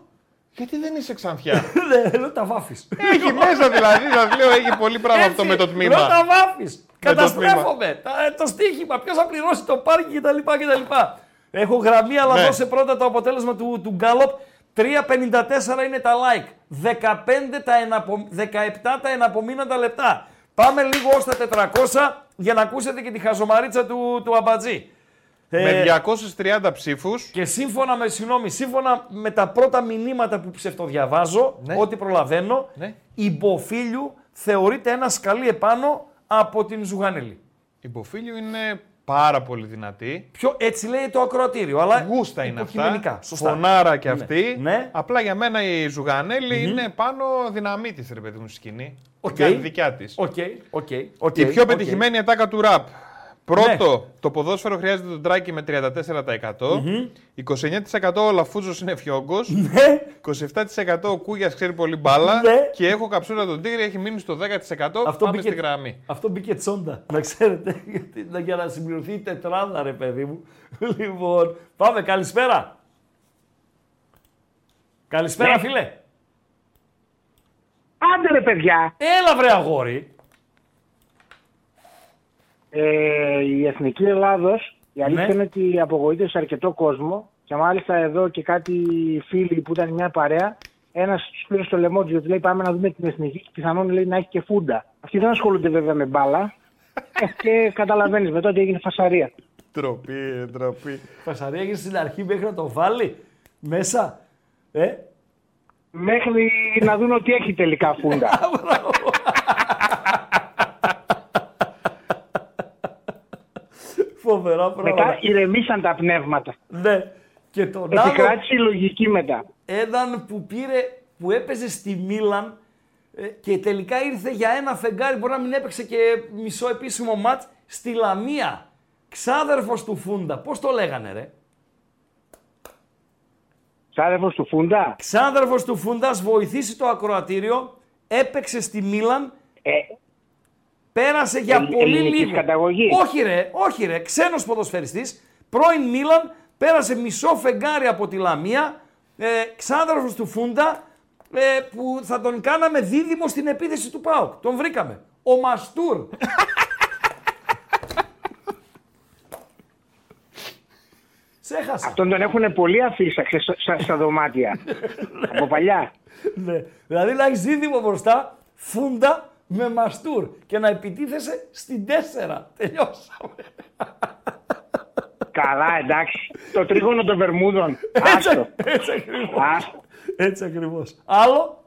[SPEAKER 4] Γιατί δεν είσαι ξανθιά;
[SPEAKER 3] Ναι, λέω τα βάφεις.
[SPEAKER 4] έχει μέσα δηλαδή, σας λέω, έχει πολύ πράγμα αυτό με το τμήμα.
[SPEAKER 3] Λέω τα βάφεις.
[SPEAKER 4] το
[SPEAKER 3] Καταστρέφομαι. Τα- ε, Το στοίχημα. Ποιος θα πληρώσει το πάρκι κτλ. κτλ. Έχω γραμμή, αλλά
[SPEAKER 4] Ναι.
[SPEAKER 3] δώσε πρώτα το αποτέλεσμα του, του Γκάλοπ. 3,54 είναι τα like. 15 τα εναπο... 17 τα εναπομείναντα λεπτά. Πάμε λίγο ως τα 400 για να ακούσετε και τη χαζομαρίτσα του, του Αμπατζή. Ε,
[SPEAKER 4] Με 230 ψήφους.
[SPEAKER 3] και σύμφωνα με, συγγνώμη, σύμφωνα με τα πρώτα μηνύματα που ψευτοδιαβάζω,
[SPEAKER 4] Ναι.
[SPEAKER 3] ό,τι προλαβαίνω,
[SPEAKER 4] Ναι.
[SPEAKER 3] η Μποφίλιου θεωρείται ένας σκαλί επάνω από την Ζουγανέλη.
[SPEAKER 4] Η Μποφίλιο είναι πάρα πολύ δυνατή.
[SPEAKER 3] Πιο, έτσι λέει το ακροατήριο, αλλά
[SPEAKER 4] Γούστα είναι
[SPEAKER 3] υποκειμενικά.
[SPEAKER 4] αυτά.
[SPEAKER 3] Σωστά.
[SPEAKER 4] Φωνάρα κι
[SPEAKER 3] Ναι.
[SPEAKER 4] αυτή.
[SPEAKER 3] Ναι.
[SPEAKER 4] Απλά για μένα η Ζουγανέλη είναι πάνω δυναμίτη, ρε παιδί μου, στη σκηνή.
[SPEAKER 3] Οκ.
[SPEAKER 4] Κάνει δικιά της.
[SPEAKER 3] Οκ, οκ, οκ.
[SPEAKER 4] Η πιο
[SPEAKER 3] οκ.
[SPEAKER 4] πετυχημένη ατάκα του ραπ. Πρώτο,
[SPEAKER 3] Ναι.
[SPEAKER 4] το ποδόσφαιρο χρειάζεται τον Τράκη με 34%. 29% ο Αλαφούζος είναι φιόγκος.
[SPEAKER 3] Ναι,
[SPEAKER 4] 27% ο Κούγιας ξέρει πολύ μπάλα.
[SPEAKER 3] Ναι.
[SPEAKER 4] Και έχω καψούρα τον Τίγρη, έχει μείνει στο 10%.
[SPEAKER 3] αυτό
[SPEAKER 4] Πάμε
[SPEAKER 3] μπήκε,
[SPEAKER 4] στη γραμμή.
[SPEAKER 3] αυτό μπήκε τσόντα, να ξέρετε, γιατί, να- για να συμπληρωθεί η τετράδα, ρε παιδί μου. Λοιπόν, πάμε, καλησπέρα. Καλησπέρα,
[SPEAKER 4] Ναι.
[SPEAKER 3] φίλε.
[SPEAKER 6] Άντε ρε παιδιά,
[SPEAKER 3] Έλα, βρε αγόρι.
[SPEAKER 6] Ε, η Εθνική Ελλάδος, η αλήθεια
[SPEAKER 3] Ναι.
[SPEAKER 6] είναι ότι απογοήτευσε αρκετό κόσμο Και μάλιστα εδώ και κάτι φίλοι που ήταν μια παρέα, ένας τους πήρε στο λαιμό τους γιατί λέει πάμε να δούμε την εθνική και πιθανόν λέει να έχει και φούντα. Αυτοί δεν ασχολούνται βέβαια με μπάλα. Ε, και καταλαβαίνεις μετά ότι έγινε φασαρία.
[SPEAKER 4] Τροπή, τροπή.
[SPEAKER 3] Φασαρία έγινε στην αρχή μέχρι να το βάλει μέσα. Ε,
[SPEAKER 6] Μέχρι να δουν ότι έχει τελικά φούντα.
[SPEAKER 3] φοβερά
[SPEAKER 6] μετά
[SPEAKER 3] πράγματα.
[SPEAKER 6] ηρεμήσαν τα πνεύματα.
[SPEAKER 3] Ναι. Και τον άλλο,
[SPEAKER 6] Επικράτησε η λογική μετά.
[SPEAKER 3] έναν που πήρε, που έπαιζε στη Μίλαν ε, και τελικά ήρθε για ένα φεγγάρι, μπορεί να μην έπαιξε και μισό επίσημο μάτς, στη Λαμία. Ξάδερφος του Φούντα. Πώς το λέγανε ρε;
[SPEAKER 6] Σάδερφος του Φούντα;
[SPEAKER 3] Ξάδερφος του Φούντας, ας βοηθήσει το ακροατήριο, έπαιξε στη Μίλαν,
[SPEAKER 6] Ε,
[SPEAKER 3] πέρασε για
[SPEAKER 6] Ελλ-
[SPEAKER 3] πολύ
[SPEAKER 6] ελληνικής
[SPEAKER 3] λίγο.
[SPEAKER 6] καταγωγής.
[SPEAKER 3] Όχι ρε, όχι ρε, ξένος ποδοσφαιριστής, πρώην Μίλαν, πέρασε μισό φεγγάρι από τη Λαμία, ε, ξάδερφος του Φούντα, ε, που θα τον κάναμε δίδυμο στην επίθεση του ΠΑΟΚ. Τον βρήκαμε. Ο Μαστούρ. Σε έχασα.
[SPEAKER 6] αυτόν τον έχουν πολύ αφήσει στα, στα, στα δωμάτια. από παλιά.
[SPEAKER 3] Ναι. Δηλαδή να έχεις δίδυμο μπροστά, Φούντα με Μαστούρ και να επιτίθεσαι στην 4. Τελειώσαμε.
[SPEAKER 6] Καλά, εντάξει. Το τρίγωνο των Βερμούδων.
[SPEAKER 3] Έτσι,
[SPEAKER 6] Άστο.
[SPEAKER 3] έτσι ακριβώς.
[SPEAKER 6] Άστο.
[SPEAKER 3] Έτσι ακριβώς. Άλλο;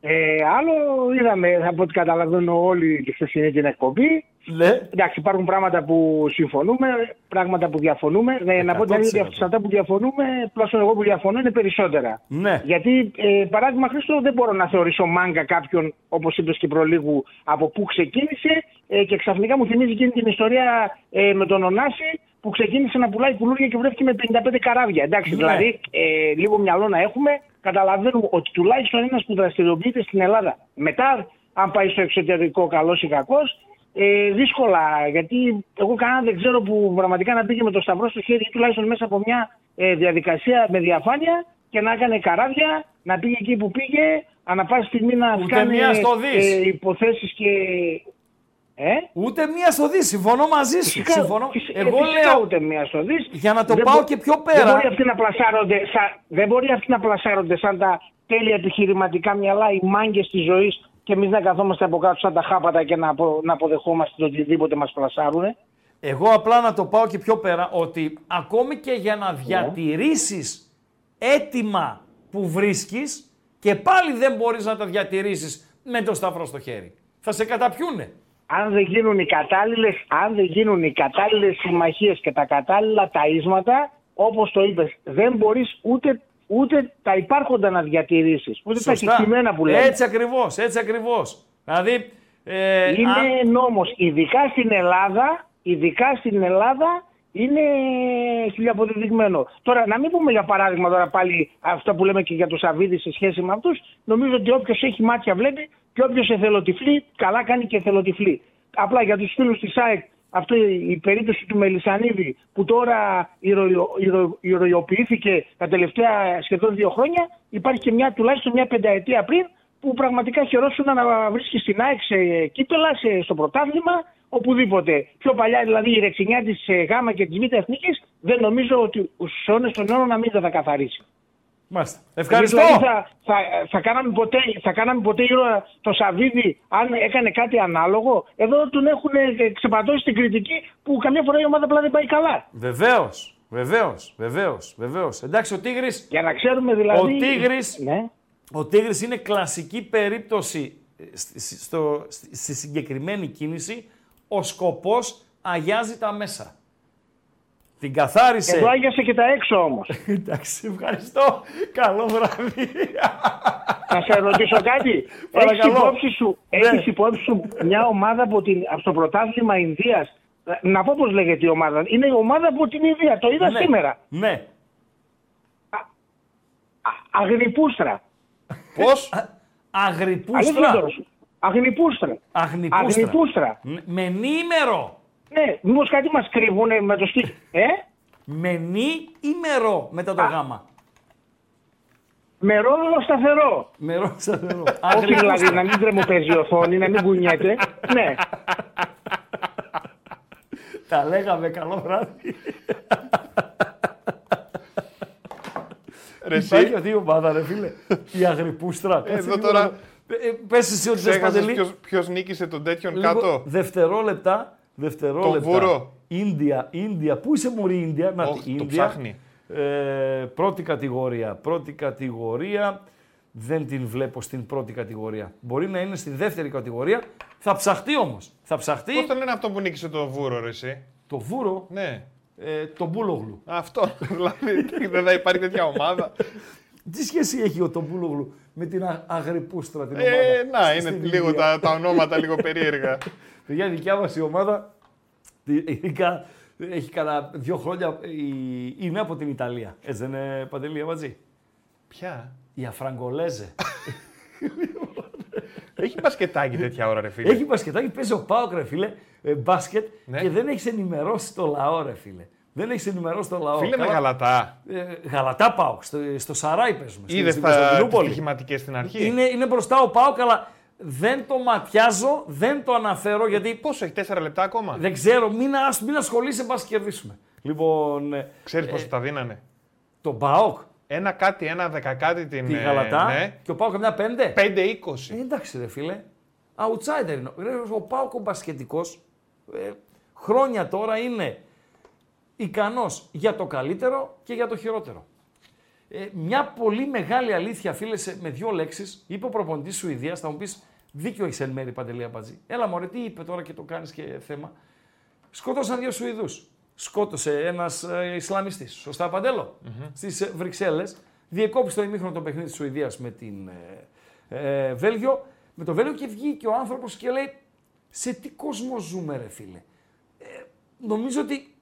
[SPEAKER 6] Ε, άλλο είδαμε, από ό,τι καταλαβαίνω όλοι τη χθεσινή την εκπομπή.
[SPEAKER 3] Ναι.
[SPEAKER 6] Εντάξει, υπάρχουν πράγματα που συμφωνούμε, πράγματα που διαφωνούμε. Ε, να πω την αλήθεια,
[SPEAKER 3] 100%.
[SPEAKER 6] σε αυτά που διαφωνούμε, τουλάχιστον εγώ που διαφωνώ, είναι περισσότερα.
[SPEAKER 3] Ναι.
[SPEAKER 6] Γιατί, ε, παράδειγμα, Χρήστο, δεν μπορώ να θεωρήσω μάγκα κάποιον, όπως είπες και προλίγου, από πού ξεκίνησε ε, και ξαφνικά μου θυμίζει εκείνη την ιστορία ε, με τον Ωνάση που ξεκίνησε να πουλάει κουλούρια και βρέθηκε με 55 καράβια. Εντάξει,
[SPEAKER 3] Ναι.
[SPEAKER 6] δηλαδή, ε, λίγο μυαλό να έχουμε, καταλαβαίνουμε ότι τουλάχιστον ένας που δραστηριοποιείται στην Ελλάδα μετά, αν πάει στο εξωτερικό, καλός ή κακός, ε, δύσκολα. Γιατί εγώ κανένα δεν ξέρω που πραγματικά να πήγε με το σταυρό στο χέρι ή τουλάχιστον μέσα από μια ε, διαδικασία με διαφάνεια και να έκανε καράβια, να πήγε εκεί που πήγε, ανά πάση στιγμή να
[SPEAKER 3] Ούτε
[SPEAKER 6] κάνει
[SPEAKER 3] μία στο δις.
[SPEAKER 6] ε, υποθέσεις και... Ε;
[SPEAKER 3] Ούτε μία στο δι. Συμφωνώ μαζί σου.
[SPEAKER 6] Φυσικά,
[SPEAKER 3] Συμφωνώ.
[SPEAKER 6] φυσικά,
[SPEAKER 3] Εγώ
[SPEAKER 6] φυσικά
[SPEAKER 3] λέω.
[SPEAKER 6] ούτε μία στο δις.
[SPEAKER 3] Για να το
[SPEAKER 6] Δεν
[SPEAKER 3] πάω
[SPEAKER 6] μπο-
[SPEAKER 3] και πιο
[SPEAKER 6] Δεν
[SPEAKER 3] πέρα.
[SPEAKER 6] μπορεί αυτοί να πλασάρονται σαν, δεν μπορεί αυτοί να πλασάρονται σαν τα τέλεια επιχειρηματικά μυαλά, οι μάγκες της ζωής και εμείς να καθόμαστε από κάτω σαν τα χάπατα και να, απο, να αποδεχόμαστε το οτιδήποτε μας πλασάρουνε.
[SPEAKER 3] Εγώ απλά να το πάω και πιο πέρα ότι ακόμη και για
[SPEAKER 6] Ναι.
[SPEAKER 3] να διατηρήσεις έτοιμα που βρίσκεις και πάλι δεν μπορείς να τα διατηρήσεις με το σταυρό στο χέρι. Θα σε καταπιούνε.
[SPEAKER 6] Αν δεν γίνουν οι κατάλληλες, αν δεν γίνουν οι κατάλληλες συμμαχίες και τα κατάλληλα ταΐσματα, όπως το είπες, δεν μπορείς ούτε, ούτε τα υπάρχοντα να διατηρήσεις, ούτε τα κεκτημένα που λέμε.
[SPEAKER 3] Έτσι ακριβώς, έτσι ακριβώς. Δηλαδή, ε,
[SPEAKER 6] Είναι
[SPEAKER 3] αν-
[SPEAKER 6] νόμος, ειδικά στην Ελλάδα, ειδικά στην Ελλάδα είναι χιλιαποδεδειγμένο. Τώρα, να μην πούμε για παράδειγμα τώρα πάλι αυτό που λέμε και για τους Σαββίδης σε σχέση με αυτούς, νομίζω ότι όποιος έχει μάτια βλέπει και όποιος εθελοτυφλεί, καλά κάνει και εθελοτυφλεί. Απλά για τους φίλους της ΑΕΚ, αυτή η περίπτωση του Μελισανίδη που τώρα ηρωιο- ηρωιο- ηρωιοποιήθηκε τα τελευταία σχεδόν δύο χρόνια, υπάρχει και μια, τουλάχιστον μια πενταετία πριν που πραγματικά χαιρόσουν να βρίσκει στην ΑΕΚ σε κύπελα, σε, στο πρωτάθλημα, οπουδήποτε. Πιο παλιά δηλαδή η ρεξινιά της ΓΑΜΑ και της Β' Εθνικής δεν νομίζω ότι στου αιώνε των αιώνων να μην τα θα καθαρίσει.
[SPEAKER 3] Μάλιστα.
[SPEAKER 6] Εμείς
[SPEAKER 3] Ευχαριστώ.
[SPEAKER 6] Δηλαδή θα, θα, θα, κάναμε ποτέ, θα κάναμε ποτέ ήρωα το Σαββίδι αν έκανε κάτι ανάλογο. Εδώ τον έχουν ε, ξεπατώσει στην κριτική που καμιά φορά η ομάδα απλά δεν πάει καλά.
[SPEAKER 3] Βεβαίως, βεβαίως, βεβαίως, βεβαίως. Εντάξει, ο Τίγρης,
[SPEAKER 6] Για να ξέρουμε δηλαδή.
[SPEAKER 3] Ο Τίγρης-
[SPEAKER 6] Ναι.
[SPEAKER 3] ο Τίγρης είναι κλασική περίπτωση ε, στη- στη- στο, στη, στη συγκεκριμένη κίνηση. Ο σκοπός αγιάζει τα μέσα. Την καθάρισε.
[SPEAKER 6] Εδώ άγιασε και τα έξω όμως.
[SPEAKER 3] Εντάξει, ευχαριστώ. Καλό βράδυ.
[SPEAKER 6] Θα σε ρωτήσω κάτι. Έχεις
[SPEAKER 3] Παρακαλώ.
[SPEAKER 6] υπόψη σου,
[SPEAKER 3] Ναι.
[SPEAKER 6] έχεις υπόψη σου μια ομάδα από, την, από το πρωτάθλημα Ινδίας; Να πω πώς λέγεται η ομάδα. Είναι η ομάδα από την Ινδία. Το είδα
[SPEAKER 3] ναι.
[SPEAKER 6] σήμερα.
[SPEAKER 3] Ναι.
[SPEAKER 6] Α- Αγνιπούστρα.
[SPEAKER 4] Πώς;
[SPEAKER 3] Αγρυπούστρα.
[SPEAKER 6] Αλήθεια σου. Αγνιπούστρα.
[SPEAKER 3] Αγνιπούστρα.
[SPEAKER 6] Αγνιπούστρα.
[SPEAKER 3] Ν- Με νήμερο.
[SPEAKER 6] Ναι, μήπως κάτι μας κρύβουνε με το στίχο. Ε,
[SPEAKER 3] Με νη ή μερό μετά το γάμα;
[SPEAKER 6] με ρόλο σταθερό.
[SPEAKER 3] Μερό σταθερό.
[SPEAKER 6] Όχι δηλαδή να μην τρεμοπαίζει η οθόνη, να μην κουνιέται. ναι.
[SPEAKER 3] Τα λέγαμε. Καλό βράδυ.
[SPEAKER 4] Ρε εσύ,
[SPEAKER 3] Υπάρχει αυτή η ομάδα, ρε φίλε. Η Αγρυπούστρα. Κάτσε
[SPEAKER 4] Εδώ
[SPEAKER 3] λίγο
[SPEAKER 4] τώρα-
[SPEAKER 3] να- Ε, ε, Πες εσύ ότι θες
[SPEAKER 4] ξέχασες
[SPEAKER 3] Παντελή.
[SPEAKER 4] ποιος, ποιος νίκησε τον τέτοιον
[SPEAKER 3] Λίγο
[SPEAKER 4] κάτω.
[SPEAKER 3] Δευτερόλεπτα. Δευτερόλεπτα.
[SPEAKER 4] Το βούρο.
[SPEAKER 3] Ίνδια, Ίνδια. Πού είσαι μωρή Ίνδια; Να,
[SPEAKER 4] Όχ,
[SPEAKER 3] τη,
[SPEAKER 4] το
[SPEAKER 3] Ίνδια.
[SPEAKER 4] ψάχνει.
[SPEAKER 3] Ε, πρώτη κατηγορία. Πρώτη κατηγορία. Δεν την βλέπω στην πρώτη κατηγορία. Μπορεί να είναι στη δεύτερη κατηγορία. Θα ψαχτεί όμως. Θα ψαχτεί
[SPEAKER 4] Πώς το λένε αυτό που νίκησε το βούρο, ρε εσύ;
[SPEAKER 3] το βούρο,
[SPEAKER 4] Ναι.
[SPEAKER 3] ε, το Μπούλογλου.
[SPEAKER 4] Αυτό. Δηλαδή δεν θα υπάρχει τέτοια ομάδα.
[SPEAKER 3] Τι σχέση έχει ο Τομπούλογλου με την Α- Αγρυπούστρα την ομάδα.
[SPEAKER 4] Ε, να,
[SPEAKER 3] στη-
[SPEAKER 4] είναι
[SPEAKER 3] στην
[SPEAKER 4] λίγο
[SPEAKER 3] Ινδία;
[SPEAKER 4] τα, τα ονόματα λίγο περίεργα.
[SPEAKER 3] Παιδιά, η δικιά μας η ομάδα τη- ειδικά έχει κανένα δύο χρόνια η- είναι από την Ιταλία. Έτσι δεν είναι παντελή Αμπατζή.
[SPEAKER 4] Ποια;
[SPEAKER 3] Η Αφραγκολέζε.
[SPEAKER 4] Έχει μπασκετάκι τέτοια ώρα, ρε φίλε.
[SPEAKER 3] έχει μπασκετάκι, παίζει ο Πάοκ, ρε φίλε, ε, μπάσκετ
[SPEAKER 4] Ναι.
[SPEAKER 3] και δεν έχεις ενημερώσει το λαό, ρε φίλε. Δεν έχεις ενημερώσει το λαό.
[SPEAKER 4] Φίλε με
[SPEAKER 3] Καλά.
[SPEAKER 4] γαλατά.
[SPEAKER 3] Ε, γαλατά Πάοκ, στο, στο Σαράι παίζουμε. στη-
[SPEAKER 4] Είδε
[SPEAKER 3] στην
[SPEAKER 4] τα τις
[SPEAKER 3] Κωνσταντινούπολη.
[SPEAKER 4] στοιχηματικές στην αρχή.
[SPEAKER 3] Είναι, είναι μπροστά ο Πάοκ, αλλά δεν το ματιάζω, δεν το αναφέρω γιατί
[SPEAKER 4] Πόσο έχει, τέσσερα λεπτά ακόμα;
[SPEAKER 3] δεν ξέρω, μην, ασ- μην ασχολείσαι, πας κερδίσουμε. Λοιπόν, ε,
[SPEAKER 4] Ξέρεις πόσο τα δίνανε;
[SPEAKER 3] το Πάοκ,
[SPEAKER 4] Ένα κάτι, ένα δεκακάτι την.
[SPEAKER 3] τη
[SPEAKER 4] ε,
[SPEAKER 3] Γαλατά
[SPEAKER 4] ναι.
[SPEAKER 3] και ο Πάοκ καμιά πέντε;
[SPEAKER 4] 5-20.
[SPEAKER 3] Ε, εντάξει ρε φίλε, outsider είναι. Ρε, Ο Πάοκ ο μπασκετικός, ε, χρόνια τώρα είναι ικανός για το καλύτερο και για το χειρότερο. Ε, μια πολύ μεγάλη αλήθεια, φίλε, σε- με δύο λέξεις, είπε ο προπονητής Σουηδίας, θα μου πεις δίκιο έχεις εν μέρη παντελή Αμπατζή. Έλα μωρέ, τι είπε τώρα και το κάνεις και θέμα. Σκότωσαν δύο Σουηδούς. Σκότωσε ένας ε, Ισλαμιστής. Σωστά, Παντέλο; Στις Βρυξέλλες. Διεκόπησε το ημίχρονο το παιχνίδι της Σουηδίας με την ε, ε, Βέλγιο. Με το Βέλγιο και βγήκε ο άνθρωπος και λέει: Σε τι κόσμο ζούμε, ρε φίλε; Ε, νομίζω ότι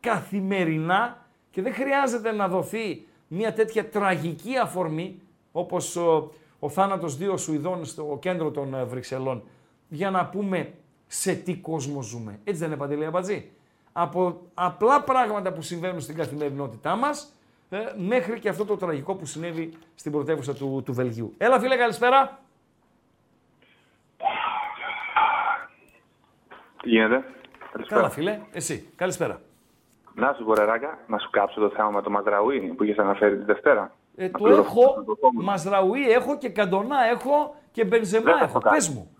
[SPEAKER 3] καθημερινά και δεν χρειάζεται να δοθεί μια τέτοια τραγική αφορμή όπως ο, ο θάνατος δύο Σουηδών στο κέντρο των ε, Βρυξελών για να πούμε σε τι κόσμο ζούμε. Έτσι δεν είναι Παντελή Αμπατζή. Από απλά πράγματα που συμβαίνουν στην καθημερινότητά μας ε, μέχρι και αυτό το τραγικό που συνέβη στην πρωτεύουσα του, του Βελγίου. Έλα φίλε καλησπέρα.
[SPEAKER 7] Τι γίνεται.
[SPEAKER 3] Καλά φίλε, εσύ. Καλησπέρα.
[SPEAKER 7] Να σου πω ρε Ράγκα, να σου κάψω το θέμα με το Μαζραούι που είχες αναφέρει τη Δευτέρα.
[SPEAKER 3] Ε,
[SPEAKER 7] Να
[SPEAKER 3] το
[SPEAKER 7] πληροφορήσω
[SPEAKER 3] έχω,
[SPEAKER 7] το κόμμα.
[SPEAKER 3] Μαζραουί έχω και Καντονά έχω και Μπενζεμά
[SPEAKER 7] Δεν θα
[SPEAKER 3] έχω.
[SPEAKER 7] το κάνω.
[SPEAKER 3] Πες μου.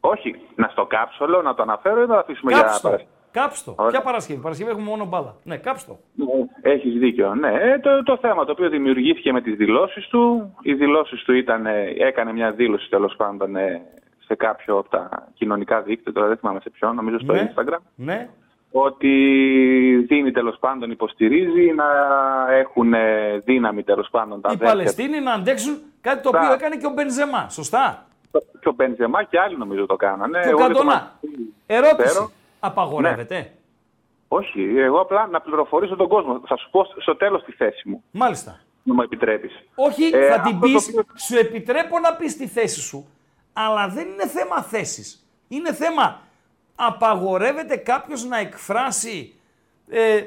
[SPEAKER 7] Όχι, να στο κάψω, λέω, να το αναφέρω ή να το αφήσουμε για
[SPEAKER 3] Κάψτο.
[SPEAKER 7] Παρασκευή;
[SPEAKER 3] Κάψτο.
[SPEAKER 7] Ωραία.
[SPEAKER 3] Ποια Παρασκευή. Παρασκευή έχουμε μόνο μπάλα. Ναι, κάψτο.
[SPEAKER 7] Έχεις δίκιο. Ναι, ε, το, το θέμα το οποίο δημιουργήθηκε με τις δηλώσεις του. Οι δηλώσεις του ήταν, ε, έκανε μια δήλωση τέλος πάντων ε, σε κάποιο από τα κοινωνικά δίκτυα, τώρα δεν θυμάμαι σε ποιο, νομίζω στο
[SPEAKER 3] Ναι.
[SPEAKER 7] Instagram.
[SPEAKER 3] Ναι.
[SPEAKER 7] Ότι δίνει τέλος πάντων, υποστηρίζει να έχουν ε, δύναμη τέλος πάντων τα
[SPEAKER 3] Οι
[SPEAKER 7] αδέρφια
[SPEAKER 3] Παλαιστίνοι να αντέξουν κάτι το
[SPEAKER 7] Τα-
[SPEAKER 3] οποίο έκανε και ο Μπενζεμά. Σωστά.
[SPEAKER 7] του. Και ο Μπενζεμά και άλλοι νομίζω το κάνανε.
[SPEAKER 3] Και ο
[SPEAKER 7] Εγώ δεν το
[SPEAKER 3] Καντονά.
[SPEAKER 7] μαθαίνω.
[SPEAKER 3] Ερώτηση.
[SPEAKER 7] Ξέρω.
[SPEAKER 3] Απαγορεύεται.
[SPEAKER 7] Όχι, εγώ απλά να πληροφορήσω τον κόσμο. Θα σου πω στο τέλος τη θέση μου,
[SPEAKER 3] Μάλιστα.
[SPEAKER 7] να μου επιτρέπεις.
[SPEAKER 3] Όχι,
[SPEAKER 7] Ε,
[SPEAKER 3] θα
[SPEAKER 7] αυτό
[SPEAKER 3] την
[SPEAKER 7] το
[SPEAKER 3] πεις,
[SPEAKER 7] οποίο-
[SPEAKER 3] σου επιτρέπω να πεις τη θέση σου, αλλά δεν είναι θέμα θέσης. Είναι θέμα, απαγορεύεται κάποιος να εκφράσει ε,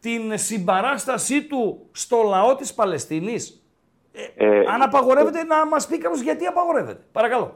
[SPEAKER 3] την συμπαράστασή του στο λαό της Παλαιστίνης;
[SPEAKER 7] Ε,
[SPEAKER 3] Αν απαγορεύεται να μας πει κάποιος γιατί απαγορεύεται. Παρακαλώ.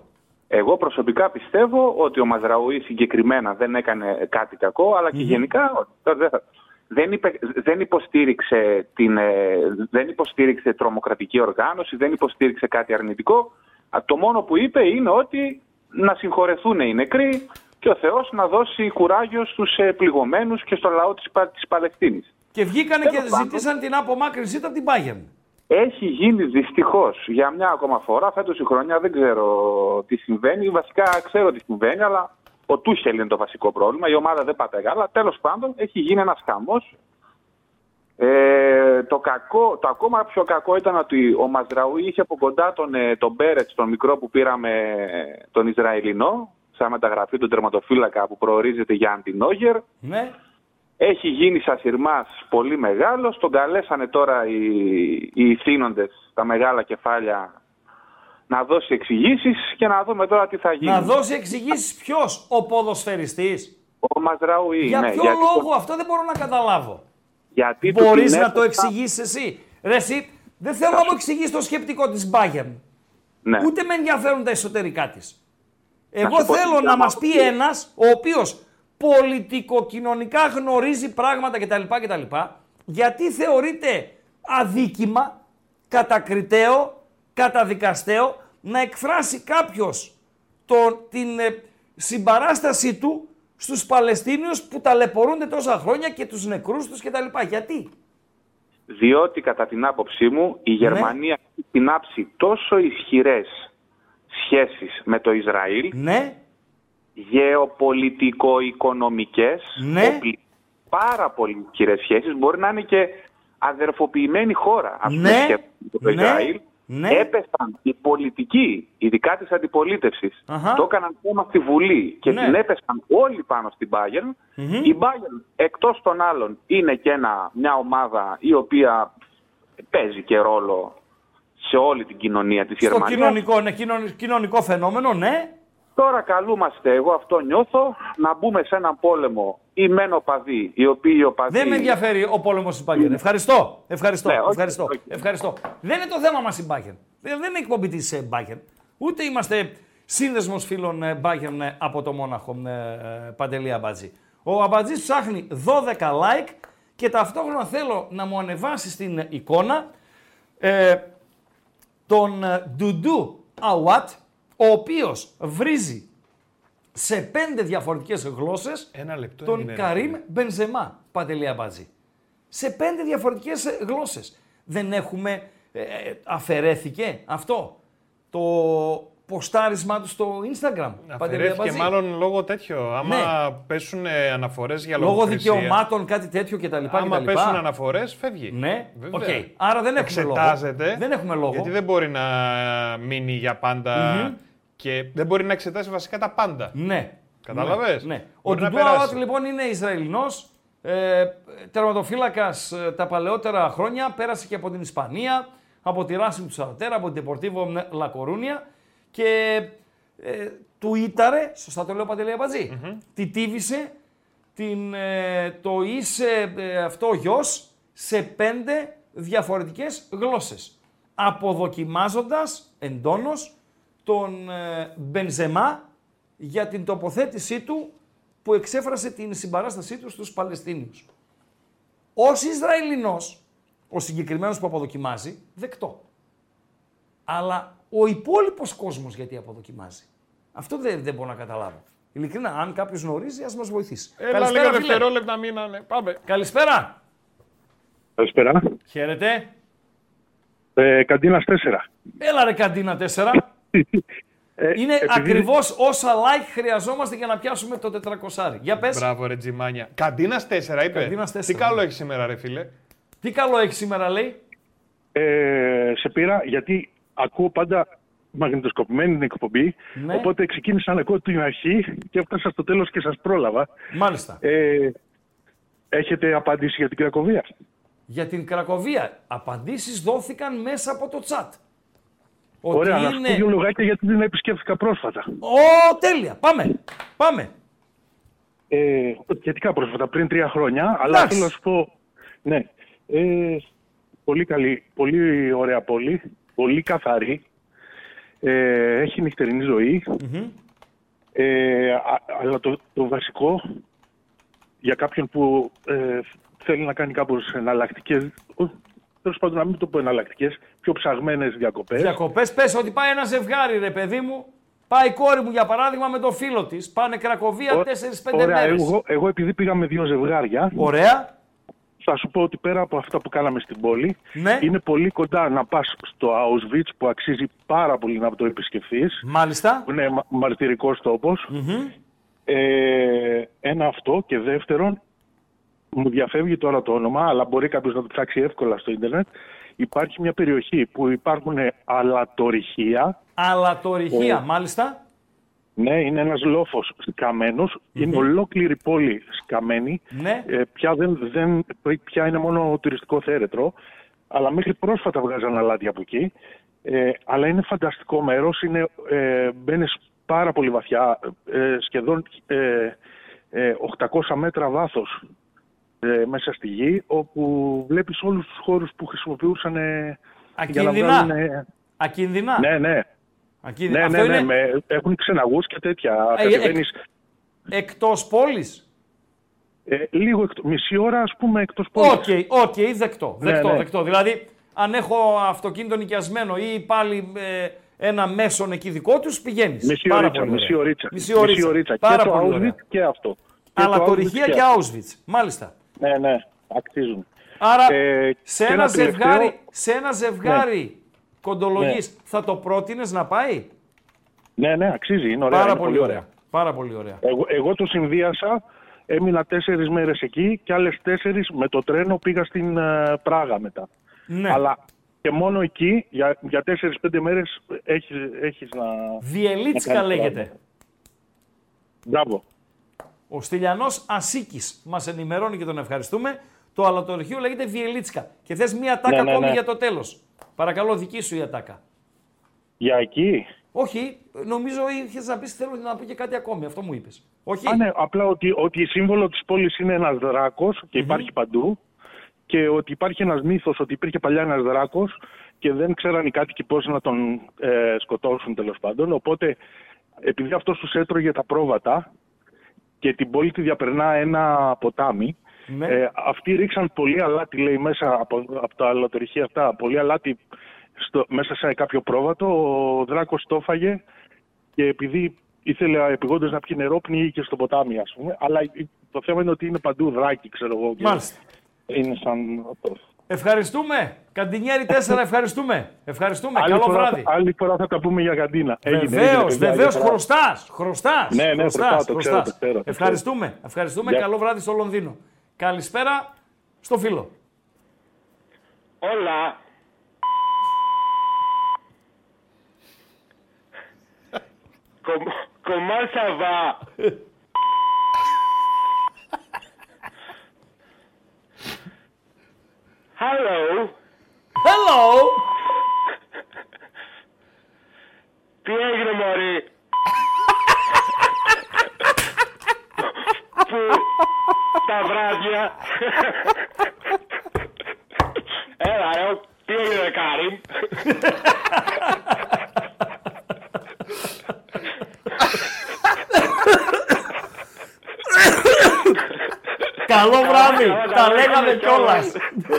[SPEAKER 7] Εγώ προσωπικά πιστεύω ότι ο Μαζραούι συγκεκριμένα δεν έκανε κάτι κακό, αλλά και γενικά όχι. Τώρα δεν, θα- δεν, είπε- δεν, υποστήριξε την, ε, δεν υποστήριξε τρομοκρατική οργάνωση, δεν υποστήριξε κάτι αρνητικό. Α, Το μόνο που είπε είναι ότι να συγχωρεθούν οι νεκροί και ο Θεός να δώσει κουράγιο στους ε, πληγωμένους και στο λαό της, Πα- της Παλαιστίνης.
[SPEAKER 3] Και βγήκανε και
[SPEAKER 7] Τέλος πάντων.
[SPEAKER 3] ζητήσαν την απομάκρυνσή του από την Bayern.
[SPEAKER 7] Έχει γίνει δυστυχώς για μια ακόμα φορά φέτος η χρονιά. Δεν ξέρω τι συμβαίνει. Βασικά ξέρω τι συμβαίνει, αλλά ο Τούχελ είναι το βασικό πρόβλημα. Η ομάδα δεν πατάει καλά. Τέλος πάντων, έχει γίνει ένας χαμός. Ε, το, κακό, το ακόμα πιο κακό ήταν ότι ο Μαζραούι είχε από κοντά τον, ε, τον Μπέρετς, τον μικρό που πήραμε, ε, τον Ισραηλινό, σαν μεταγραφή του τερματοφύλακα που προορίζεται για Αντινόγερ.
[SPEAKER 3] Ναι.
[SPEAKER 7] Έχει γίνει σασιρμάς πολύ μεγάλος. Τον καλέσανε τώρα οι, οι ηθήνοντες, τα μεγάλα κεφάλια, να δώσει εξηγήσεις και να δούμε τώρα τι θα γίνει.
[SPEAKER 3] Να δώσει εξηγήσεις ποιος, ο ποδοσφαιριστής.
[SPEAKER 7] Ο Μαζραούι,
[SPEAKER 3] Για
[SPEAKER 7] ναι.
[SPEAKER 3] ποιο
[SPEAKER 7] γιατί,
[SPEAKER 3] λόγο, αυτό δεν μπορώ να καταλάβω.
[SPEAKER 7] γιατί του
[SPEAKER 3] Μπορείς
[SPEAKER 7] την
[SPEAKER 3] να το
[SPEAKER 7] έπεσα-
[SPEAKER 3] εξηγήσεις εσύ. Ρε, εσύ, δεν θέλω να μου εξηγήσεις το σκεπτικό της Bayern.
[SPEAKER 7] Ναι.
[SPEAKER 3] Ούτε με ενδιαφέρουν τα εσωτερικά της. Εγώ
[SPEAKER 7] σου πω
[SPEAKER 3] θέλω
[SPEAKER 7] την
[SPEAKER 3] να μας
[SPEAKER 7] άποψη.
[SPEAKER 3] πει ένας ο οποίος πολιτικοκοινωνικά γνωρίζει πράγματα κτλ. κτλ γιατί θεωρείται αδίκημα, κατακριτέο, καταδικαστέο να εκφράσει κάποιος τον, την ε, συμπαράστασή του στους Παλαιστίνιους που ταλαιπωρούνται τόσα χρόνια και τους νεκρούς τους κτλ. Γιατί;
[SPEAKER 7] Διότι κατά την άποψή μου η
[SPEAKER 3] Ναι.
[SPEAKER 7] Γερμανία έχει συνάψει τόσο ισχυρές σχέσεις με το Ισραήλ,
[SPEAKER 3] Ναι,
[SPEAKER 7] γεωπολιτικο-οικονομικές,
[SPEAKER 3] Ναι.
[SPEAKER 7] όπλη- πάρα πολύ ισχυρές σχέσεις, μπορεί να είναι και αδερφοποιημένη χώρα αυτή
[SPEAKER 3] Ναι.
[SPEAKER 7] η σχέση με το
[SPEAKER 3] Ναι.
[SPEAKER 7] Ισραήλ.
[SPEAKER 3] Ναι.
[SPEAKER 7] Έπεσαν οι πολιτικοί, ειδικά της αντιπολίτευσης,
[SPEAKER 3] Αχα.
[SPEAKER 7] το έκαναν θέμα στη Βουλή και
[SPEAKER 3] Ναι.
[SPEAKER 7] την έπεσαν όλοι πάνω στην Bayern. Η Bayern, εκτός των άλλων, είναι και ένα, μια ομάδα η οποία παίζει και ρόλο σε όλη την κοινωνία της
[SPEAKER 3] στο
[SPEAKER 7] Γερμανίας.
[SPEAKER 3] κοινωνικό, ναι, κοινωνι- κοινωνικό φαινόμενο, ναι.
[SPEAKER 7] Τώρα καλούμαστε, εγώ αυτό νιώθω, να μπούμε σε έναν πόλεμο ή μεν οπαδοί, οι οποίοι οι οπαδοί...
[SPEAKER 3] Δεν με ενδιαφέρει ο πόλεμος της Μπάγκερ. Ευχαριστώ. Ευχαριστώ.
[SPEAKER 7] Ναι, όχι,
[SPEAKER 3] ευχαριστώ.
[SPEAKER 7] όχι.
[SPEAKER 3] ευχαριστώ. Δεν είναι το θέμα μας η Μπάγκερ. Δεν δεν είναι εκπομπή της Μπάγκερ. Ούτε είμαστε σύνδεσμος φίλων ε, Μπάγκερ ε, από το Μόναχο ε, ε, Παντελή Αμπατζή. Ο Αμπατζής ψάχνει 12 like και ταυτόχρονα θέλω να μου ανεβάσει στην εικόνα ε, τον ε, Ντουντού Αουάτ, ο οποίος βρίζει σε πέντε διαφορετικές γλώσσες
[SPEAKER 4] Ένα λεπτό
[SPEAKER 3] τον
[SPEAKER 4] έγινε, ρε
[SPEAKER 3] Καρίμ
[SPEAKER 4] φίλε.
[SPEAKER 3] Μπενζεμά, Παντελή Αμπάτζη. Σε πέντε διαφορετικές ε, γλώσσες. Δεν έχουμε, ε, ε, αφαιρέθηκε αυτό, το ποστάρισμά του στο Instagram, Παντελή
[SPEAKER 4] Αφαιρέθηκε
[SPEAKER 3] Αμπάτζη.
[SPEAKER 4] μάλλον λόγω τέτοιο. Άμα
[SPEAKER 3] Ναι.
[SPEAKER 4] πέσουν αναφορές για
[SPEAKER 3] Λόγω
[SPEAKER 4] λογοκρισία.
[SPEAKER 3] δικαιωμάτων, κάτι τέτοιο κτλ.
[SPEAKER 4] Άμα
[SPEAKER 3] κτλ.
[SPEAKER 4] πέσουν αναφορές, φεύγει.
[SPEAKER 3] Ναι,
[SPEAKER 4] Βέβαια.
[SPEAKER 3] οκ. Άρα δεν έχουμε λόγο.
[SPEAKER 4] Εξετάζεται.
[SPEAKER 3] Δεν έχουμε λόγο.
[SPEAKER 4] Γιατί δεν μπορεί να μείνει για πάντα και δεν μπορεί να εξετάσει βασικά τα πάντα.
[SPEAKER 3] Ναι.
[SPEAKER 4] Κατάλαβες;
[SPEAKER 3] Ναι. Ο
[SPEAKER 4] Μπορεί να
[SPEAKER 3] Ντουντού Αουάτ
[SPEAKER 4] περάσει.
[SPEAKER 3] λοιπόν είναι Ισραηλινός, ε, τερματοφύλακας ε, τα παλαιότερα χρόνια, πέρασε και από την Ισπανία, από τη Racing του Σαρτέρα, από την Deportivo La Coruña και ε, του ήταρε, σωστά το λέω Παντελή Αμπατζή, τη τύβησε την, ε, το είσαι ε, αυτό γιος σε πέντε διαφορετικές γλώσσες. Αποδοκιμάζοντας εντόνως τον ε, Μπενζεμά για την τοποθέτησή του που εξέφρασε την συμπαράστασή του στους Παλαιστίνιους. Ως Ισραηλινός, ο συγκεκριμένος που αποδοκιμάζει, δεκτό. Αλλά ο υπόλοιπος κόσμος γιατί αποδοκιμάζει. Αυτό δεν, δεν μπορώ να καταλάβω. Ειλικρινά, αν κάποιος γνωρίζει, ας μας βοηθήσει.
[SPEAKER 4] Έλα λίγα δευτερόλεπτα μείνανε. Πάμε.
[SPEAKER 3] Καλησπέρα.
[SPEAKER 8] Καλησπέρα.
[SPEAKER 3] Χαίρετε.
[SPEAKER 8] Ε, Καντίνα 4.
[SPEAKER 3] Έλα ρε Καντίνα 4.
[SPEAKER 8] Ε,
[SPEAKER 3] Είναι
[SPEAKER 8] επειδή-
[SPEAKER 3] ακριβώς όσα like χρειαζόμαστε για να πιάσουμε το 400. Για πες.
[SPEAKER 4] Μπράβο, ρε Τζιμάνια. Καντίνας 4 είπε.
[SPEAKER 3] Καντίνας
[SPEAKER 4] Τι
[SPEAKER 3] 4,
[SPEAKER 4] καλό
[SPEAKER 3] ναι.
[SPEAKER 4] έχει σήμερα, ρε φίλε.
[SPEAKER 3] Τι καλό έχει σήμερα λέει.
[SPEAKER 8] Ε, σε πήρα γιατί ακούω πάντα μαγνητοσκοπημένη την εκπομπή.
[SPEAKER 3] Ναι.
[SPEAKER 8] Οπότε ξεκίνησα να ακούω την αρχή και έφτασα στο τέλος και σας πρόλαβα.
[SPEAKER 3] Μάλιστα.
[SPEAKER 8] Ε, έχετε απαντήσει για την Κρακοβία;
[SPEAKER 3] Για την Κρακοβία. Απαντήσεις δόθηκαν μέσα από το chat. Ότι
[SPEAKER 8] Ωραία, να σου
[SPEAKER 3] είναι...
[SPEAKER 8] πω δύο λογάκια γιατί την επισκέφθηκα πρόσφατα.
[SPEAKER 3] Ω, τέλεια. Πάμε. Πάμε.
[SPEAKER 8] Ε, σχετικά πρόσφατα, πριν τρία χρόνια. Αλλά
[SPEAKER 3] Εντάξει.
[SPEAKER 8] θέλω να σου πω, ναι, ε, πολύ καλή, πολύ ωραία πόλη, πολύ καθαρή. Ε, έχει νυχτερινή ζωή. Ε, α- αλλά το, το βασικό για κάποιον που ε, θέλει να κάνει κάπως εναλλακτικές. Τέλος πάντων, να μην το πω εναλλακτικές, πιο ψαγμένες διακοπές.
[SPEAKER 3] Διακοπές, πες ότι πάει ένα ζευγάρι ρε παιδί μου. Πάει η κόρη μου για παράδειγμα με το φίλο της. Πάνε Κρακοβία 4-5
[SPEAKER 8] Ωραία,
[SPEAKER 3] μέρες.
[SPEAKER 8] εγώ, εγώ επειδή πήγα με δύο ζευγάρια,
[SPEAKER 3] Ωραία.
[SPEAKER 8] Θα σου πω ότι πέρα από αυτά που κάναμε στην πόλη,
[SPEAKER 3] Ναι.
[SPEAKER 8] είναι πολύ κοντά να πας στο Auschwitz που αξίζει πάρα πολύ να το επισκεφθείς.
[SPEAKER 3] Μάλιστα.
[SPEAKER 8] που Είναι μα- μαρτυρικός τόπος. Ε, ένα αυτό και δεύτερον, μου διαφεύγει τώρα το όνομα, αλλά μπορεί κάποιος να το ψάξει εύκολα στο ίντερνετ. Υπάρχει μια περιοχή που υπάρχουν αλατορυχεία.
[SPEAKER 3] Αλατορυχία,
[SPEAKER 8] Ε.
[SPEAKER 3] μάλιστα.
[SPEAKER 8] Ναι, είναι ένας λόφος σκαμμένος. Είναι ολόκληρη πόλη σκαμμένη.
[SPEAKER 3] Ναι.
[SPEAKER 8] Ε, πια, δεν, δεν, πια είναι μόνο τουριστικό θέρετρο. Αλλά μέχρι πρόσφατα βγάζαν αλάτια από εκεί. Ε, αλλά είναι φανταστικό μέρος. Είναι, ε, μπαίνεις πάρα πολύ βαθιά, ε, σχεδόν ε, ε, 800 μέτρα βάθος ε, μέσα στη γη, όπου βλέπεις όλους τους χώρους που χρησιμοποιούσαν ε, για να
[SPEAKER 3] Ακίνδυνα.
[SPEAKER 8] βγάλουν... ε,
[SPEAKER 3] Ακίνδυνα.
[SPEAKER 8] ναι, ναι.
[SPEAKER 3] Ακίνδυνα.
[SPEAKER 8] Ναι,
[SPEAKER 3] Αυτό
[SPEAKER 8] ναι, ναι,
[SPEAKER 3] είναι
[SPEAKER 8] με, έχουν ξεναγούς και τέτοια.
[SPEAKER 3] Ε,
[SPEAKER 8] Κατεβαίνεις,
[SPEAKER 3] εκτός πόλης;
[SPEAKER 8] Ε, λίγο εκτό, μισή ώρα ας πούμε εκτός πόλης.
[SPEAKER 3] OK, OK, δεκτό.
[SPEAKER 8] Ναι,
[SPEAKER 3] δεκτό,
[SPEAKER 8] ναι.
[SPEAKER 3] δεκτό. Δηλαδή, αν έχω αυτοκίνητο νοικιασμένο ή πάλι ε, ένα μέσον εκεί δικό τους, πηγαίνεις.
[SPEAKER 8] Μισή ωρίτσα, μισή ωρίτσα.
[SPEAKER 3] Μισή ωρίτσα.
[SPEAKER 8] ωρίτσα.
[SPEAKER 3] Πάρα
[SPEAKER 8] και το
[SPEAKER 3] πολύ ωραία.
[SPEAKER 8] Auschwitz και αυτό. Και
[SPEAKER 3] Αλλά
[SPEAKER 8] το
[SPEAKER 3] το
[SPEAKER 8] Auschwitz
[SPEAKER 3] ορυχεία και
[SPEAKER 8] αυτό.
[SPEAKER 3] Auschwitz. Μάλιστα.
[SPEAKER 8] Ναι, ναι, αξίζουν.
[SPEAKER 3] Άρα,
[SPEAKER 8] Ε,
[SPEAKER 3] σε,
[SPEAKER 8] και
[SPEAKER 3] ένα
[SPEAKER 8] ένα τελευταίο-
[SPEAKER 3] ζευγάρι, σε ένα ζευγάρι κοντολογής θα το πρότεινες να πάει;
[SPEAKER 8] Ναι, ναι, αξίζει. Είναι ωραία.
[SPEAKER 3] Πάρα
[SPEAKER 8] είναι
[SPEAKER 3] πολύ ωραία. Πάρα πολύ ωραία.
[SPEAKER 8] Εγώ, εγώ το συνδύασα, έμεινα τέσσερις μέρες εκεί και άλλες τέσσερις με το τρένο πήγα στην ε, Πράγα μετά.
[SPEAKER 3] Ναι.
[SPEAKER 8] Αλλά και μόνο εκεί, για, για τέσσερις-πέντε μέρες έχεις, έχεις να...
[SPEAKER 3] Βιελίτσκα
[SPEAKER 8] να κάνεις
[SPEAKER 3] λέγεται.
[SPEAKER 8] πράγματα. Μπράβο.
[SPEAKER 3] Ο Στυλιανός Ασίκης μας ενημερώνει και τον ευχαριστούμε. Το αλατορυχείο λέγεται Βιελίτσκα. Και θες μία τάκα
[SPEAKER 8] Ναι, ναι,
[SPEAKER 3] ακόμη
[SPEAKER 8] ναι.
[SPEAKER 3] για το τέλος. Παρακαλώ, δική σου η ατάκα.
[SPEAKER 8] Για εκεί;
[SPEAKER 3] Όχι, νομίζω είχες να πεις θέλω να πω και κάτι ακόμη. Αυτό μου είπες. Όχι.
[SPEAKER 8] Α, ναι, απλά ότι, ότι η σύμβολο της πόλης είναι ένας δράκος και υπάρχει παντού και ότι υπάρχει ένας μύθος ότι υπήρχε παλιά ένας δράκος και δεν ξέραν οι κάτοικοι πώς να τον ε, σκοτώσουν τέλος πάντων. Οπότε επειδή αυτός τους έτρωγε τα πρόβατα και την πόλη τη διαπερνά ένα ποτάμι,
[SPEAKER 3] Ναι.
[SPEAKER 8] ε, αυτοί ρίξαν πολύ αλάτι, λέει, μέσα από, από τα αλατορυχεία αυτά, πολύ αλάτι στο, μέσα σε κάποιο πρόβατο, ο δράκος το έφαγε και επειδή ήθελε επιγόντως να πιει νερό, πνίγηκε στο ποτάμι, ας πούμε. Αλλά το θέμα είναι ότι είναι παντού δράκι, ξέρω εγώ. και
[SPEAKER 3] Μάλιστα.
[SPEAKER 8] Είναι σαν...
[SPEAKER 3] Ευχαριστούμε. Καντινιέρη 4, ευχαριστούμε. Ευχαριστούμε.
[SPEAKER 8] Άλλη
[SPEAKER 3] Καλό
[SPEAKER 8] φορά,
[SPEAKER 3] βράδυ.
[SPEAKER 8] άλλη φορά θα τα πούμε για καντίνα. Έγινε, έγινε,
[SPEAKER 3] Βεβαίως,
[SPEAKER 8] παιδιά,
[SPEAKER 3] βεβαίως.
[SPEAKER 8] άλλη φορά.
[SPEAKER 3] Χρωστάς. Χρωστάς.
[SPEAKER 8] Ναι, ναι, χρωστάω, το ξέρω, το ξέρω, το
[SPEAKER 3] Ευχαριστούμε. Ευχαριστούμε.
[SPEAKER 8] Γεια.
[SPEAKER 3] Καλό βράδυ στο Λονδίνο. Καλησπέρα στο φίλο.
[SPEAKER 9] Hola. ¿Cómo, ¿Cómo se va? Hello.
[SPEAKER 3] Hello.
[SPEAKER 9] Τι έγινε μωρή; Που τα βράδια. Έλα ρε, τι έγινε Κάριμ.
[SPEAKER 3] Καλό βράδυ.
[SPEAKER 9] καλά,
[SPEAKER 3] Τα
[SPEAKER 9] καλά,
[SPEAKER 3] λέγαμε
[SPEAKER 9] λέγαμε
[SPEAKER 3] κιόλα.
[SPEAKER 9] κιόλας.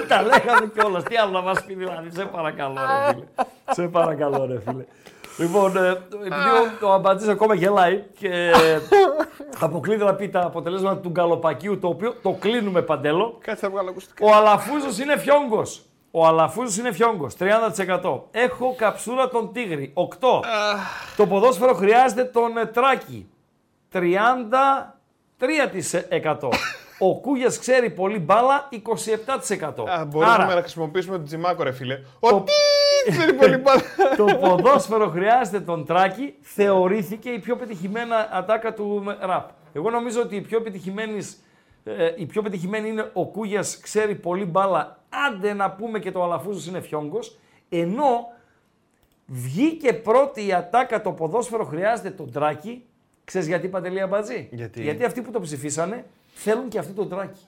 [SPEAKER 3] Τα λέγαμε κιόλας. Τι άλλο να μας πει δηλαδή. Σε παρακαλώ, ρε φίλε. Σε παρακαλώ, ρε φίλε. Λοιπόν, ε, επειδή ο, ο Αμπατζής ακόμα γελάει και αποκλείται να πει τα αποτελέσματα του γκαλοπακίου, το οποίο το κλείνουμε παντέλο.
[SPEAKER 4] Κάτσε να βγάλω ακουστικά.
[SPEAKER 3] Ο Αλαφούζος είναι φιόγκος. Ο Αλαφούζος είναι φιόγκος. 30%. Έχω καψούρα τον Τίγρη. 8. Το ποδόσφαιρο χρειάζεται τον ε, Τράκη. 33%. Ο Κούγιας ξέρει πολύ μπάλα. 27%.
[SPEAKER 4] Α, μπορούμε
[SPEAKER 3] Άρα,
[SPEAKER 4] να χρησιμοποιήσουμε τον Τζιμάκο, ρε φίλε. Ο τι ξέρει πολύ μπάλα.
[SPEAKER 3] Το ποδόσφαιρο χρειάζεται τον Τράκη. Θεωρήθηκε η πιο πετυχημένα ατάκα του ραπ. Εγώ νομίζω ότι η πιο πετυχημένης ε, η πιο πετυχημένη είναι ο Κούγιας ξέρει πολύ μπάλα, άντε να πούμε και το Αλαφούζος είναι φιόγκος, ενώ βγήκε πρώτη η ατάκα το ποδόσφαιρο χρειάζεται τον Τράκη, ξέρεις γιατί Παντελή Αμπατζή;
[SPEAKER 4] Γιατί;
[SPEAKER 3] γιατί αυτοί που το ψηφίσανε θέλουν και αυτοί τον Τράκη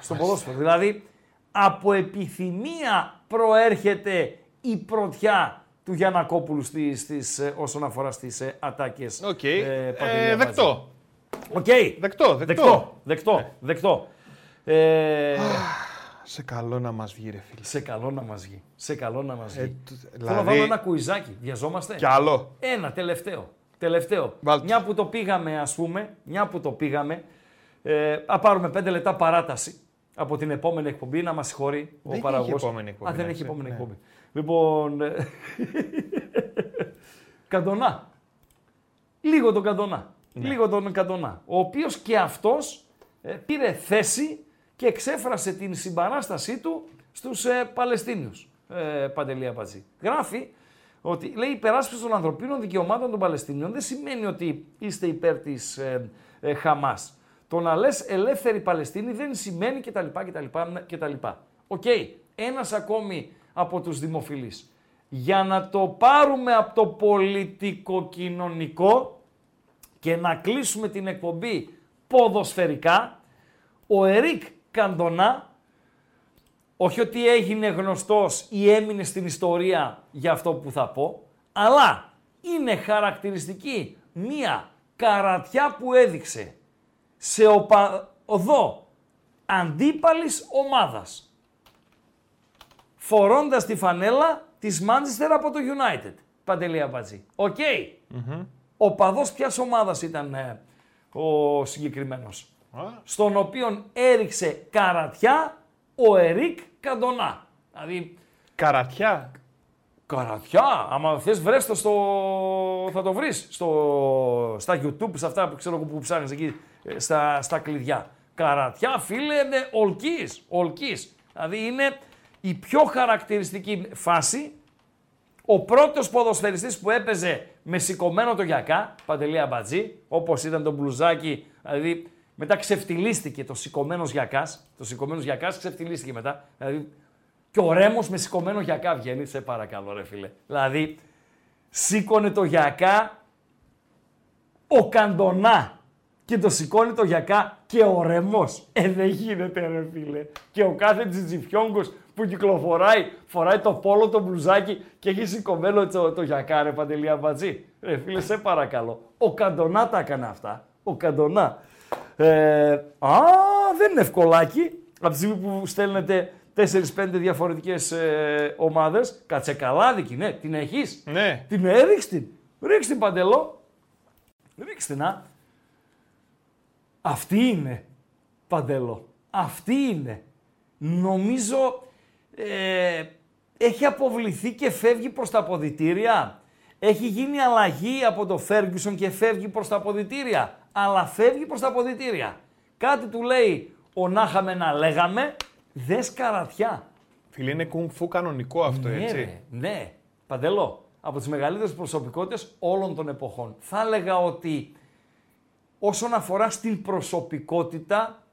[SPEAKER 3] στο ποδόσφαιρο. Δηλαδή από επιθυμία προέρχεται η πρωτιά του Γιανακόπουλου στις, στις, ε, όσον αφορά στις ε, ατάκες.
[SPEAKER 4] Οκ.
[SPEAKER 3] ε, Παντελή
[SPEAKER 4] Ε,
[SPEAKER 3] Αμπατζή.
[SPEAKER 4] δεκτό.
[SPEAKER 3] Οκ.
[SPEAKER 4] Δεκτό, δεκτό.
[SPEAKER 3] Δεκτό, δεκτό, δεκτό. Ε,
[SPEAKER 4] Σε καλό να μας βγει, ρε φίλε.
[SPEAKER 3] σε καλό να μας βγει. Σε καλό να μας βγει.
[SPEAKER 4] Ε, τ-
[SPEAKER 3] Θέλω να
[SPEAKER 4] δηλαδή-
[SPEAKER 3] βάλω ένα κουιζάκι. Βιαζόμαστε;
[SPEAKER 4] Κι άλλο.
[SPEAKER 3] Ένα τελευταίο. Τελευταίο.
[SPEAKER 4] Βάλτε.
[SPEAKER 3] Μια που το πήγαμε, ας πούμε, μια που το πήγαμε, ε, α πάρουμε πέντε λεπτά παράταση από την επόμενη εκπομπή, να μας συγχωρεί ο
[SPEAKER 4] έχει
[SPEAKER 3] παραγωγός.
[SPEAKER 4] επόμενη εκπομπή,
[SPEAKER 3] Α, δεν
[SPEAKER 4] να
[SPEAKER 3] έχει
[SPEAKER 4] ξέρεις,
[SPEAKER 3] επόμενη
[SPEAKER 4] ναι.
[SPEAKER 3] εκπομπή. Λοιπόν, ε, Καντονά. Λίγο τον Καντονά.
[SPEAKER 4] Ναι.
[SPEAKER 3] Λίγο τον Καντονά. Ο οποίος και αυτός ε, πήρε θέση και εξέφρασε την συμπαράστασή του στους ε, Παλαιστίνιους. Ε, Παντελή Αμπατζή. Γράφει ότι λέει η υπεράσπιση των ανθρωπίνων δικαιωμάτων των Παλαιστινίων δεν σημαίνει ότι είστε υπέρ της ε, ε, Χαμάς. Το να λες ελεύθερη Παλαιστίνη δεν σημαίνει κτλ. κτλ, κτλ. Οκ, ένας ακόμη από τους δημοφιλείς. Για να το πάρουμε από το πολιτικο-κοινωνικό και να κλείσουμε την εκπομπή ποδοσφαιρικά, ο Ερικ Καντονά, όχι ότι έγινε γνωστός ή έμεινε στην ιστορία για αυτό που θα πω, αλλά είναι χαρακτηριστική μία καρατιά που έδειξε σε οπα... οδό αντίπαλης ομάδας. Φορώντας τη φανέλα της Manchester από το United. Παντελή Αμπατζή. Οκ. Ο παδός ποιας ομάδας ήταν ε, ο συγκεκριμένος; Στον οποίον έριξε καρατιά ο Ερικ Καντονά. Δηλαδή
[SPEAKER 4] Καρατιά.
[SPEAKER 3] Καρατιά, άμα θες βρες το στο... θα το βρεις στο... στα YouTube, σε αυτά που ξέρω εγώ που ψάχνεις εκεί, ε, στα, στα κλειδιά. Καρατιά, φίλε, είναι ολκής, ολκής. Δηλαδή είναι η πιο χαρακτηριστική φάση, ο πρώτος ποδοσφαιριστής που έπαιζε με σηκωμένο το γιακά, Παντελή Αμπατζή, όπως ήταν το μπλουζάκι, δηλαδή μετά ξεφτυλίστηκε το σηκωμένος γιακάς, το σηκωμένος γιακάς ξεφτυλίστηκε μετά, δηλαδή και ο Ρέμος με σηκωμένο γιακά βγαίνει, σε παρακαλώ, ρε φίλε. Δηλαδή, σήκωνε το γιακά ο Καντονά και το σηκώνει το γιακά και ο Ρεμό. Ε, δεν γίνεται, ρε φίλε. Και ο κάθε τζιτζιφιόγκος που κυκλοφοράει, φοράει το πόλο, το μπλουζάκι και έχει σηκωμένο το, το γιακά, ρε Παντελή Αμπατζή. Ρε φίλε, σε παρακαλώ. Ο Καντονά τα έκανε αυτά. Ο Καντονά. Ε, α, δεν είναι ευκολάκι. Από τη στιγμή που στέλνετε 4-5 διαφορετικές ε, ομάδες. Κατσεκαλάδικη, ναι, την έχεις.
[SPEAKER 4] Ναι.
[SPEAKER 3] Την ε, ρίξ την. Ρίξ την παντελό. Ρίξ την, α. Αυτή είναι, παντελό. Αυτή είναι. Νομίζω ε, έχει αποβληθεί και φεύγει προς τα αποδητήρια. Έχει γίνει αλλαγή από το Ferguson και φεύγει προς τα αποδητήρια. Αλλά φεύγει προς τα αποδητήρια. Κάτι του λέει ο να είχαμε να λέγαμε, δες καρατιά.
[SPEAKER 4] Φίλε, είναι κουμφού κανονικό αυτό,
[SPEAKER 3] ναι,
[SPEAKER 4] έτσι.
[SPEAKER 3] ρε, ναι, Παντελό. Από τις μεγαλύτερες προσωπικότητες όλων των εποχών. Θα έλεγα ότι όσον αφορά στην προσωπικότητα,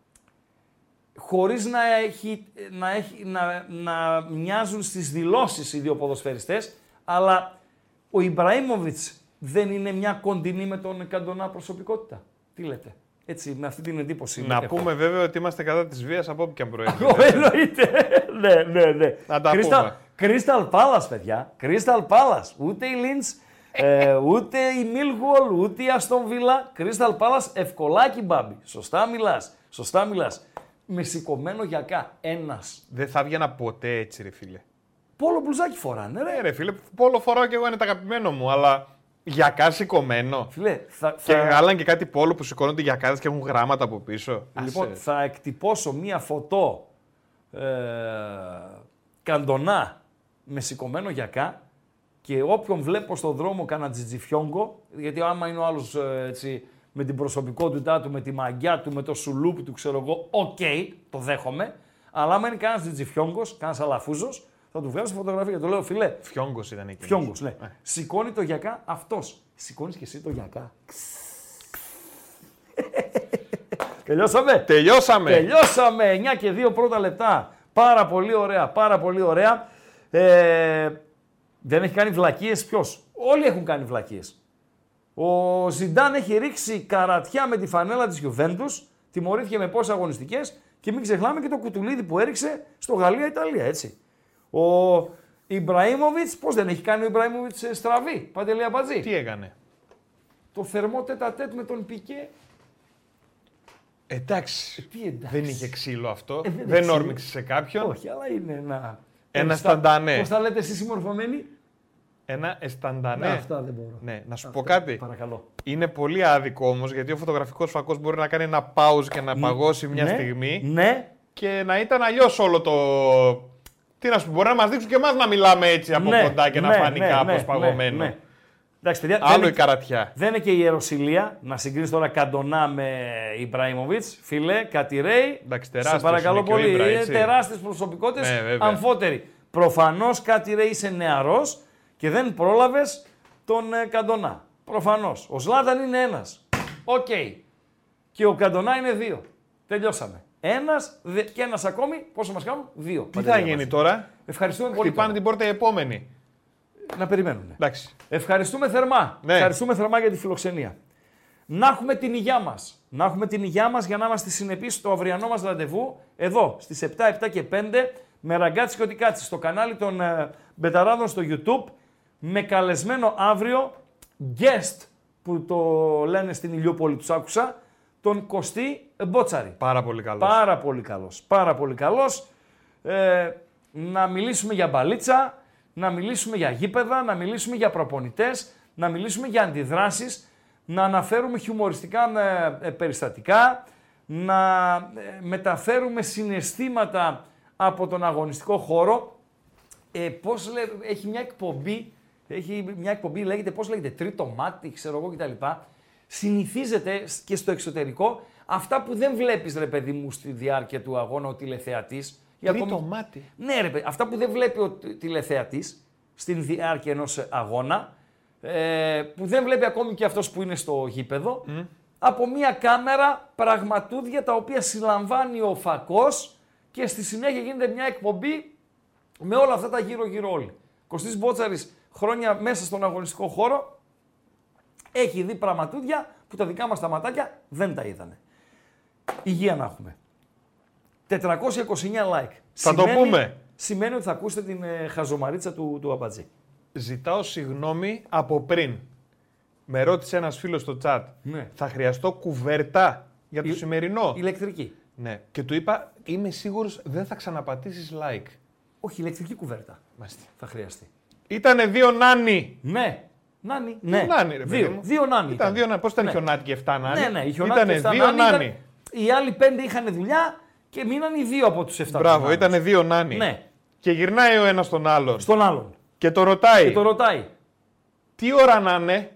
[SPEAKER 3] χωρίς να, έχει, να, έχει, να, να μοιάζουν στις δηλώσεις οι δύο ποδοσφαιριστές, αλλά ο Ιμπραήμοβιτς δεν είναι μια κοντινή με τον Καντονά προσωπικότητα. Τι λέτε; Έτσι, με αυτή την εντύπωση.
[SPEAKER 4] Να
[SPEAKER 3] έχω.
[SPEAKER 4] πούμε βέβαια ότι είμαστε κατά της βίας από όπου και αν προέρχεται.
[SPEAKER 3] Εννοείται. ναι, ναι, ναι.
[SPEAKER 4] Να τα
[SPEAKER 3] Crystal,
[SPEAKER 4] πούμε.
[SPEAKER 3] Crystal Palace, παιδιά. Crystal Palace. Ούτε η Lynch, ε, ούτε η Millwall, ούτε η Aston Villa. Crystal Palace, ευκολάκι μπάμπι. Σωστά μιλάς. Σωστά μιλάς. Με σηκωμένο γιακά. Ένας.
[SPEAKER 4] Δεν θα έβγαινα ποτέ έτσι, ρε φίλε.
[SPEAKER 3] Πόλο μπλουζάκι φοράνε, ρε.
[SPEAKER 4] Ναι, ρε φίλε, πόλο φοράω και εγώ είναι το αγαπημένο μου, αλλά για κά σηκωμένο.
[SPEAKER 3] Φίλε, θα,
[SPEAKER 4] Και
[SPEAKER 3] θα-
[SPEAKER 4] γάλαν και κάτι πόλο που σηκώνονται για κάδες και έχουν γράμματα από πίσω.
[SPEAKER 3] Λοιπόν,
[SPEAKER 4] Άσε.
[SPEAKER 3] θα εκτυπώσω μία φωτό ε, καντονά με σηκωμένο γιακά και όποιον βλέπω στον δρόμο κάνα τζιτζιφιόγκο, γιατί άμα είναι ο άλλος ε, έτσι, με την προσωπικότητά του, με τη μαγκιά του, με το σουλούπι του, ξέρω εγώ, οκ, το δέχομαι. Αλλά άμα είναι κανένας τζιτζιφιόγκος, κανένας αλαφούζος, θα του βγάζω φωτογραφία. Το λέω, φιλέ,
[SPEAKER 4] Φιόγκος ήταν εκεί.
[SPEAKER 3] φιόγκος, ναι. Σηκώνει το γιακά αυτός. Σηκώνεις και εσύ το γιακά. Τελειώσαμε.
[SPEAKER 4] Τελειώσαμε.
[SPEAKER 3] Τελειώσαμε. 9 και 2 πρώτα λεπτά. Πάρα πολύ ωραία. Πάρα πολύ ωραία. Ε, δεν έχει κάνει βλακίες ποιος; Όλοι έχουν κάνει βλακίες. Ο Ζιντάν έχει ρίξει καρατιά με τη φανέλα της Juventus. Τιμωρήθηκε με πόσες αγωνιστικές. Και μην ξεχνάμε και το κουτουλίδι που έριξε στο Γαλλία-Ιταλία, έτσι. Ο Ιμπραήμοβιτς, πώς δεν έχει κάνει ο Ιμπραήμοβιτς ε, στραβή, Παντελία Μπατζή.
[SPEAKER 4] Τι έκανε;
[SPEAKER 3] Το θερμό τέτα-τέτ με τον Πικέ.
[SPEAKER 4] Εντάξει.
[SPEAKER 3] Τι εντάξει.
[SPEAKER 4] Δεν είχε ξύλο αυτό.
[SPEAKER 3] Ε, δεν
[SPEAKER 4] δεν
[SPEAKER 3] είχε
[SPEAKER 4] όρμηξε σε κάποιον.
[SPEAKER 3] Όχι, αλλά είναι ένα.
[SPEAKER 4] Ένας
[SPEAKER 3] Στα-
[SPEAKER 4] σταντανέ.
[SPEAKER 3] Πώς τα λέτε εσείς οι μορφωμένοι;
[SPEAKER 4] Ένα εσταντανέ.
[SPEAKER 3] Ναι, αυτά δεν μπορώ.
[SPEAKER 4] Ναι, να σου
[SPEAKER 3] Αυτά,
[SPEAKER 4] πω κάτι.
[SPEAKER 3] Παρακαλώ.
[SPEAKER 4] Είναι πολύ άδικο όμως γιατί ο φωτογραφικός φακός μπορεί να κάνει ένα pause και να παγώσει μια
[SPEAKER 3] ναι,
[SPEAKER 4] στιγμή
[SPEAKER 3] Ναι,
[SPEAKER 4] και να ήταν αλλιώς όλο το. Τι να σου πω, μπορεί να μας δείξουν και εμάς να μιλάμε έτσι από
[SPEAKER 3] ναι,
[SPEAKER 4] κοντά και να
[SPEAKER 3] ναι,
[SPEAKER 4] φανεί
[SPEAKER 3] ναι,
[SPEAKER 4] κάπως
[SPEAKER 3] ναι,
[SPEAKER 4] παγωμένο.
[SPEAKER 3] ναι, ναι. Εντάξει, παιδιά, δεν
[SPEAKER 4] Άλλο
[SPEAKER 3] είναι-
[SPEAKER 4] η καρατιά.
[SPEAKER 3] Δεν είναι και η ιεροσυλία να συγκρίνεις τώρα Καντονά με Ιμπραήμοβιτς. Φίλε, Κατηρέη.
[SPEAKER 4] Εντάξει,
[SPEAKER 3] Σε
[SPEAKER 4] τεράστιος
[SPEAKER 3] παρακαλώ
[SPEAKER 4] είναι και ο
[SPEAKER 3] πολύ.
[SPEAKER 4] Ίμπρα,
[SPEAKER 3] Είναι
[SPEAKER 4] έτσι.
[SPEAKER 3] τεράστιες προσωπικότητες.
[SPEAKER 4] Ναι, βέβαια.
[SPEAKER 3] αμφότεροι. Προφανώς Κατηρέη είσαι νεαρός και δεν πρόλαβες τον ε, Καντονά. Προφανώς. Ο Σλάταν είναι ένας. Οκ. Και ο Καντονά είναι δύο. Τελειώσαμε. Ένας και ένας ακόμη. Πόσο μας κάνουν, δύο.
[SPEAKER 4] Τι θα γίνει τώρα,
[SPEAKER 3] Ευχαριστούμε πολύ.
[SPEAKER 4] χτυπάνε
[SPEAKER 3] τώρα.
[SPEAKER 4] την πόρτα οι επόμενοι.
[SPEAKER 3] Να περιμένουν.
[SPEAKER 4] Εντάξει.
[SPEAKER 3] Ευχαριστούμε θερμά.
[SPEAKER 4] Ναι.
[SPEAKER 3] Ευχαριστούμε θερμά για τη φιλοξενία. Να έχουμε την υγειά μας. Να έχουμε την υγειά μας για να είμαστε συνεπείς στο αυριανό μας ραντεβού εδώ στις 7, 7 και 5 με ραγκάτσι και οτικάτσι στο κανάλι των ε, Μπεταράδων στο YouTube με καλεσμένο αύριο guest που το λένε στην Ηλιούπολη, τους άκουσα, τον Κωστή Μπότσαρη.
[SPEAKER 4] Πάρα πολύ καλός.
[SPEAKER 3] Πάρα πολύ καλός. Πάρα πολύ καλός. Ε, να μιλήσουμε για μπαλίτσα, να μιλήσουμε για γήπεδα, να μιλήσουμε για προπονητές, να μιλήσουμε για αντιδράσεις, να αναφέρουμε χιουμοριστικά ε, ε, περιστατικά, να ε, μεταφέρουμε συναισθήματα από τον αγωνιστικό χώρο. Ε, πώς λέ, έχει μια εκπομπή, έχει μια εκπομπή λέγεται, πώς λέγεται, τρίτο μάτι, ξέρω εγώ κτλ. Συνηθίζεται και στο εξωτερικό αυτά που δεν βλέπεις ρε παιδί μου στη διάρκεια του αγώνα ο τηλεθεατής. ή
[SPEAKER 4] Τρίτο
[SPEAKER 3] ακόμη-
[SPEAKER 4] μάτι.
[SPEAKER 3] ναι, ρε, παιδί, αυτά που δεν βλέπει ο τηλεθεατής στην διάρκεια ενός αγώνα, ε, που δεν βλέπει ακόμη και αυτός που είναι στο γήπεδο, από μια κάμερα πραγματούδια τα οποία συλλαμβάνει ο φακός και στη συνέχεια γίνεται μια εκπομπή με όλα αυτά τα γύρω-γύρω όλοι. Κωστής Μπότσαρης χρόνια μέσα στον αγωνιστικό χώρο έχει δει πραγματούδια που τα δικά μας τα ματάκια δεν τα είδανε. Υγεία να έχουμε. 429 like.
[SPEAKER 4] Θα το πούμε.
[SPEAKER 3] Σημαίνει ότι θα ακούσετε την ε, χαζομαρίτσα του, του Αμπατζή.
[SPEAKER 4] Ζητάω συγγνώμη από πριν. Με ρώτησε ένας φίλος στο chat.
[SPEAKER 3] Ναι.
[SPEAKER 4] Θα χρειαστώ κουβέρτα για το
[SPEAKER 3] Η-
[SPEAKER 4] σημερινό;
[SPEAKER 3] Ηλεκτρική.
[SPEAKER 4] Ναι. Και του είπα, είμαι σίγουρος δεν θα ξαναπατήσεις like.
[SPEAKER 3] Όχι, ηλεκτρική κουβέρτα
[SPEAKER 4] Μάλιστα.
[SPEAKER 3] θα χρειαστεί.
[SPEAKER 4] Ήτανε δύο νάνι.
[SPEAKER 3] Ναι. Νάνι. Ναι.
[SPEAKER 4] Νάνι, ρε παιδί
[SPEAKER 3] δύο,
[SPEAKER 4] μου.
[SPEAKER 3] δύο νάνι.
[SPEAKER 4] Ήταν δύο νάνι. Πώς ήταν
[SPEAKER 3] Ναι.
[SPEAKER 4] η χιονάτη και 7 νάνι;
[SPEAKER 3] Ναι, ναι, η χιονάτη
[SPEAKER 4] Ήτανε
[SPEAKER 3] και εφτά
[SPEAKER 4] δύο
[SPEAKER 3] νάνι
[SPEAKER 4] νάνι.
[SPEAKER 3] ήταν- Οι άλλοι πέντε είχαν δουλειά και μείναν οι δύο από τους 7.
[SPEAKER 4] Μπράβο, ήταν δύο νάνι.
[SPEAKER 3] Ναι.
[SPEAKER 4] Και γυρνάει ο ένας τον άλλον.
[SPEAKER 3] Στον άλλον.
[SPEAKER 4] Και το ρωτάει,
[SPEAKER 3] Και το ρωτάει.
[SPEAKER 4] τι ώρα να είναι;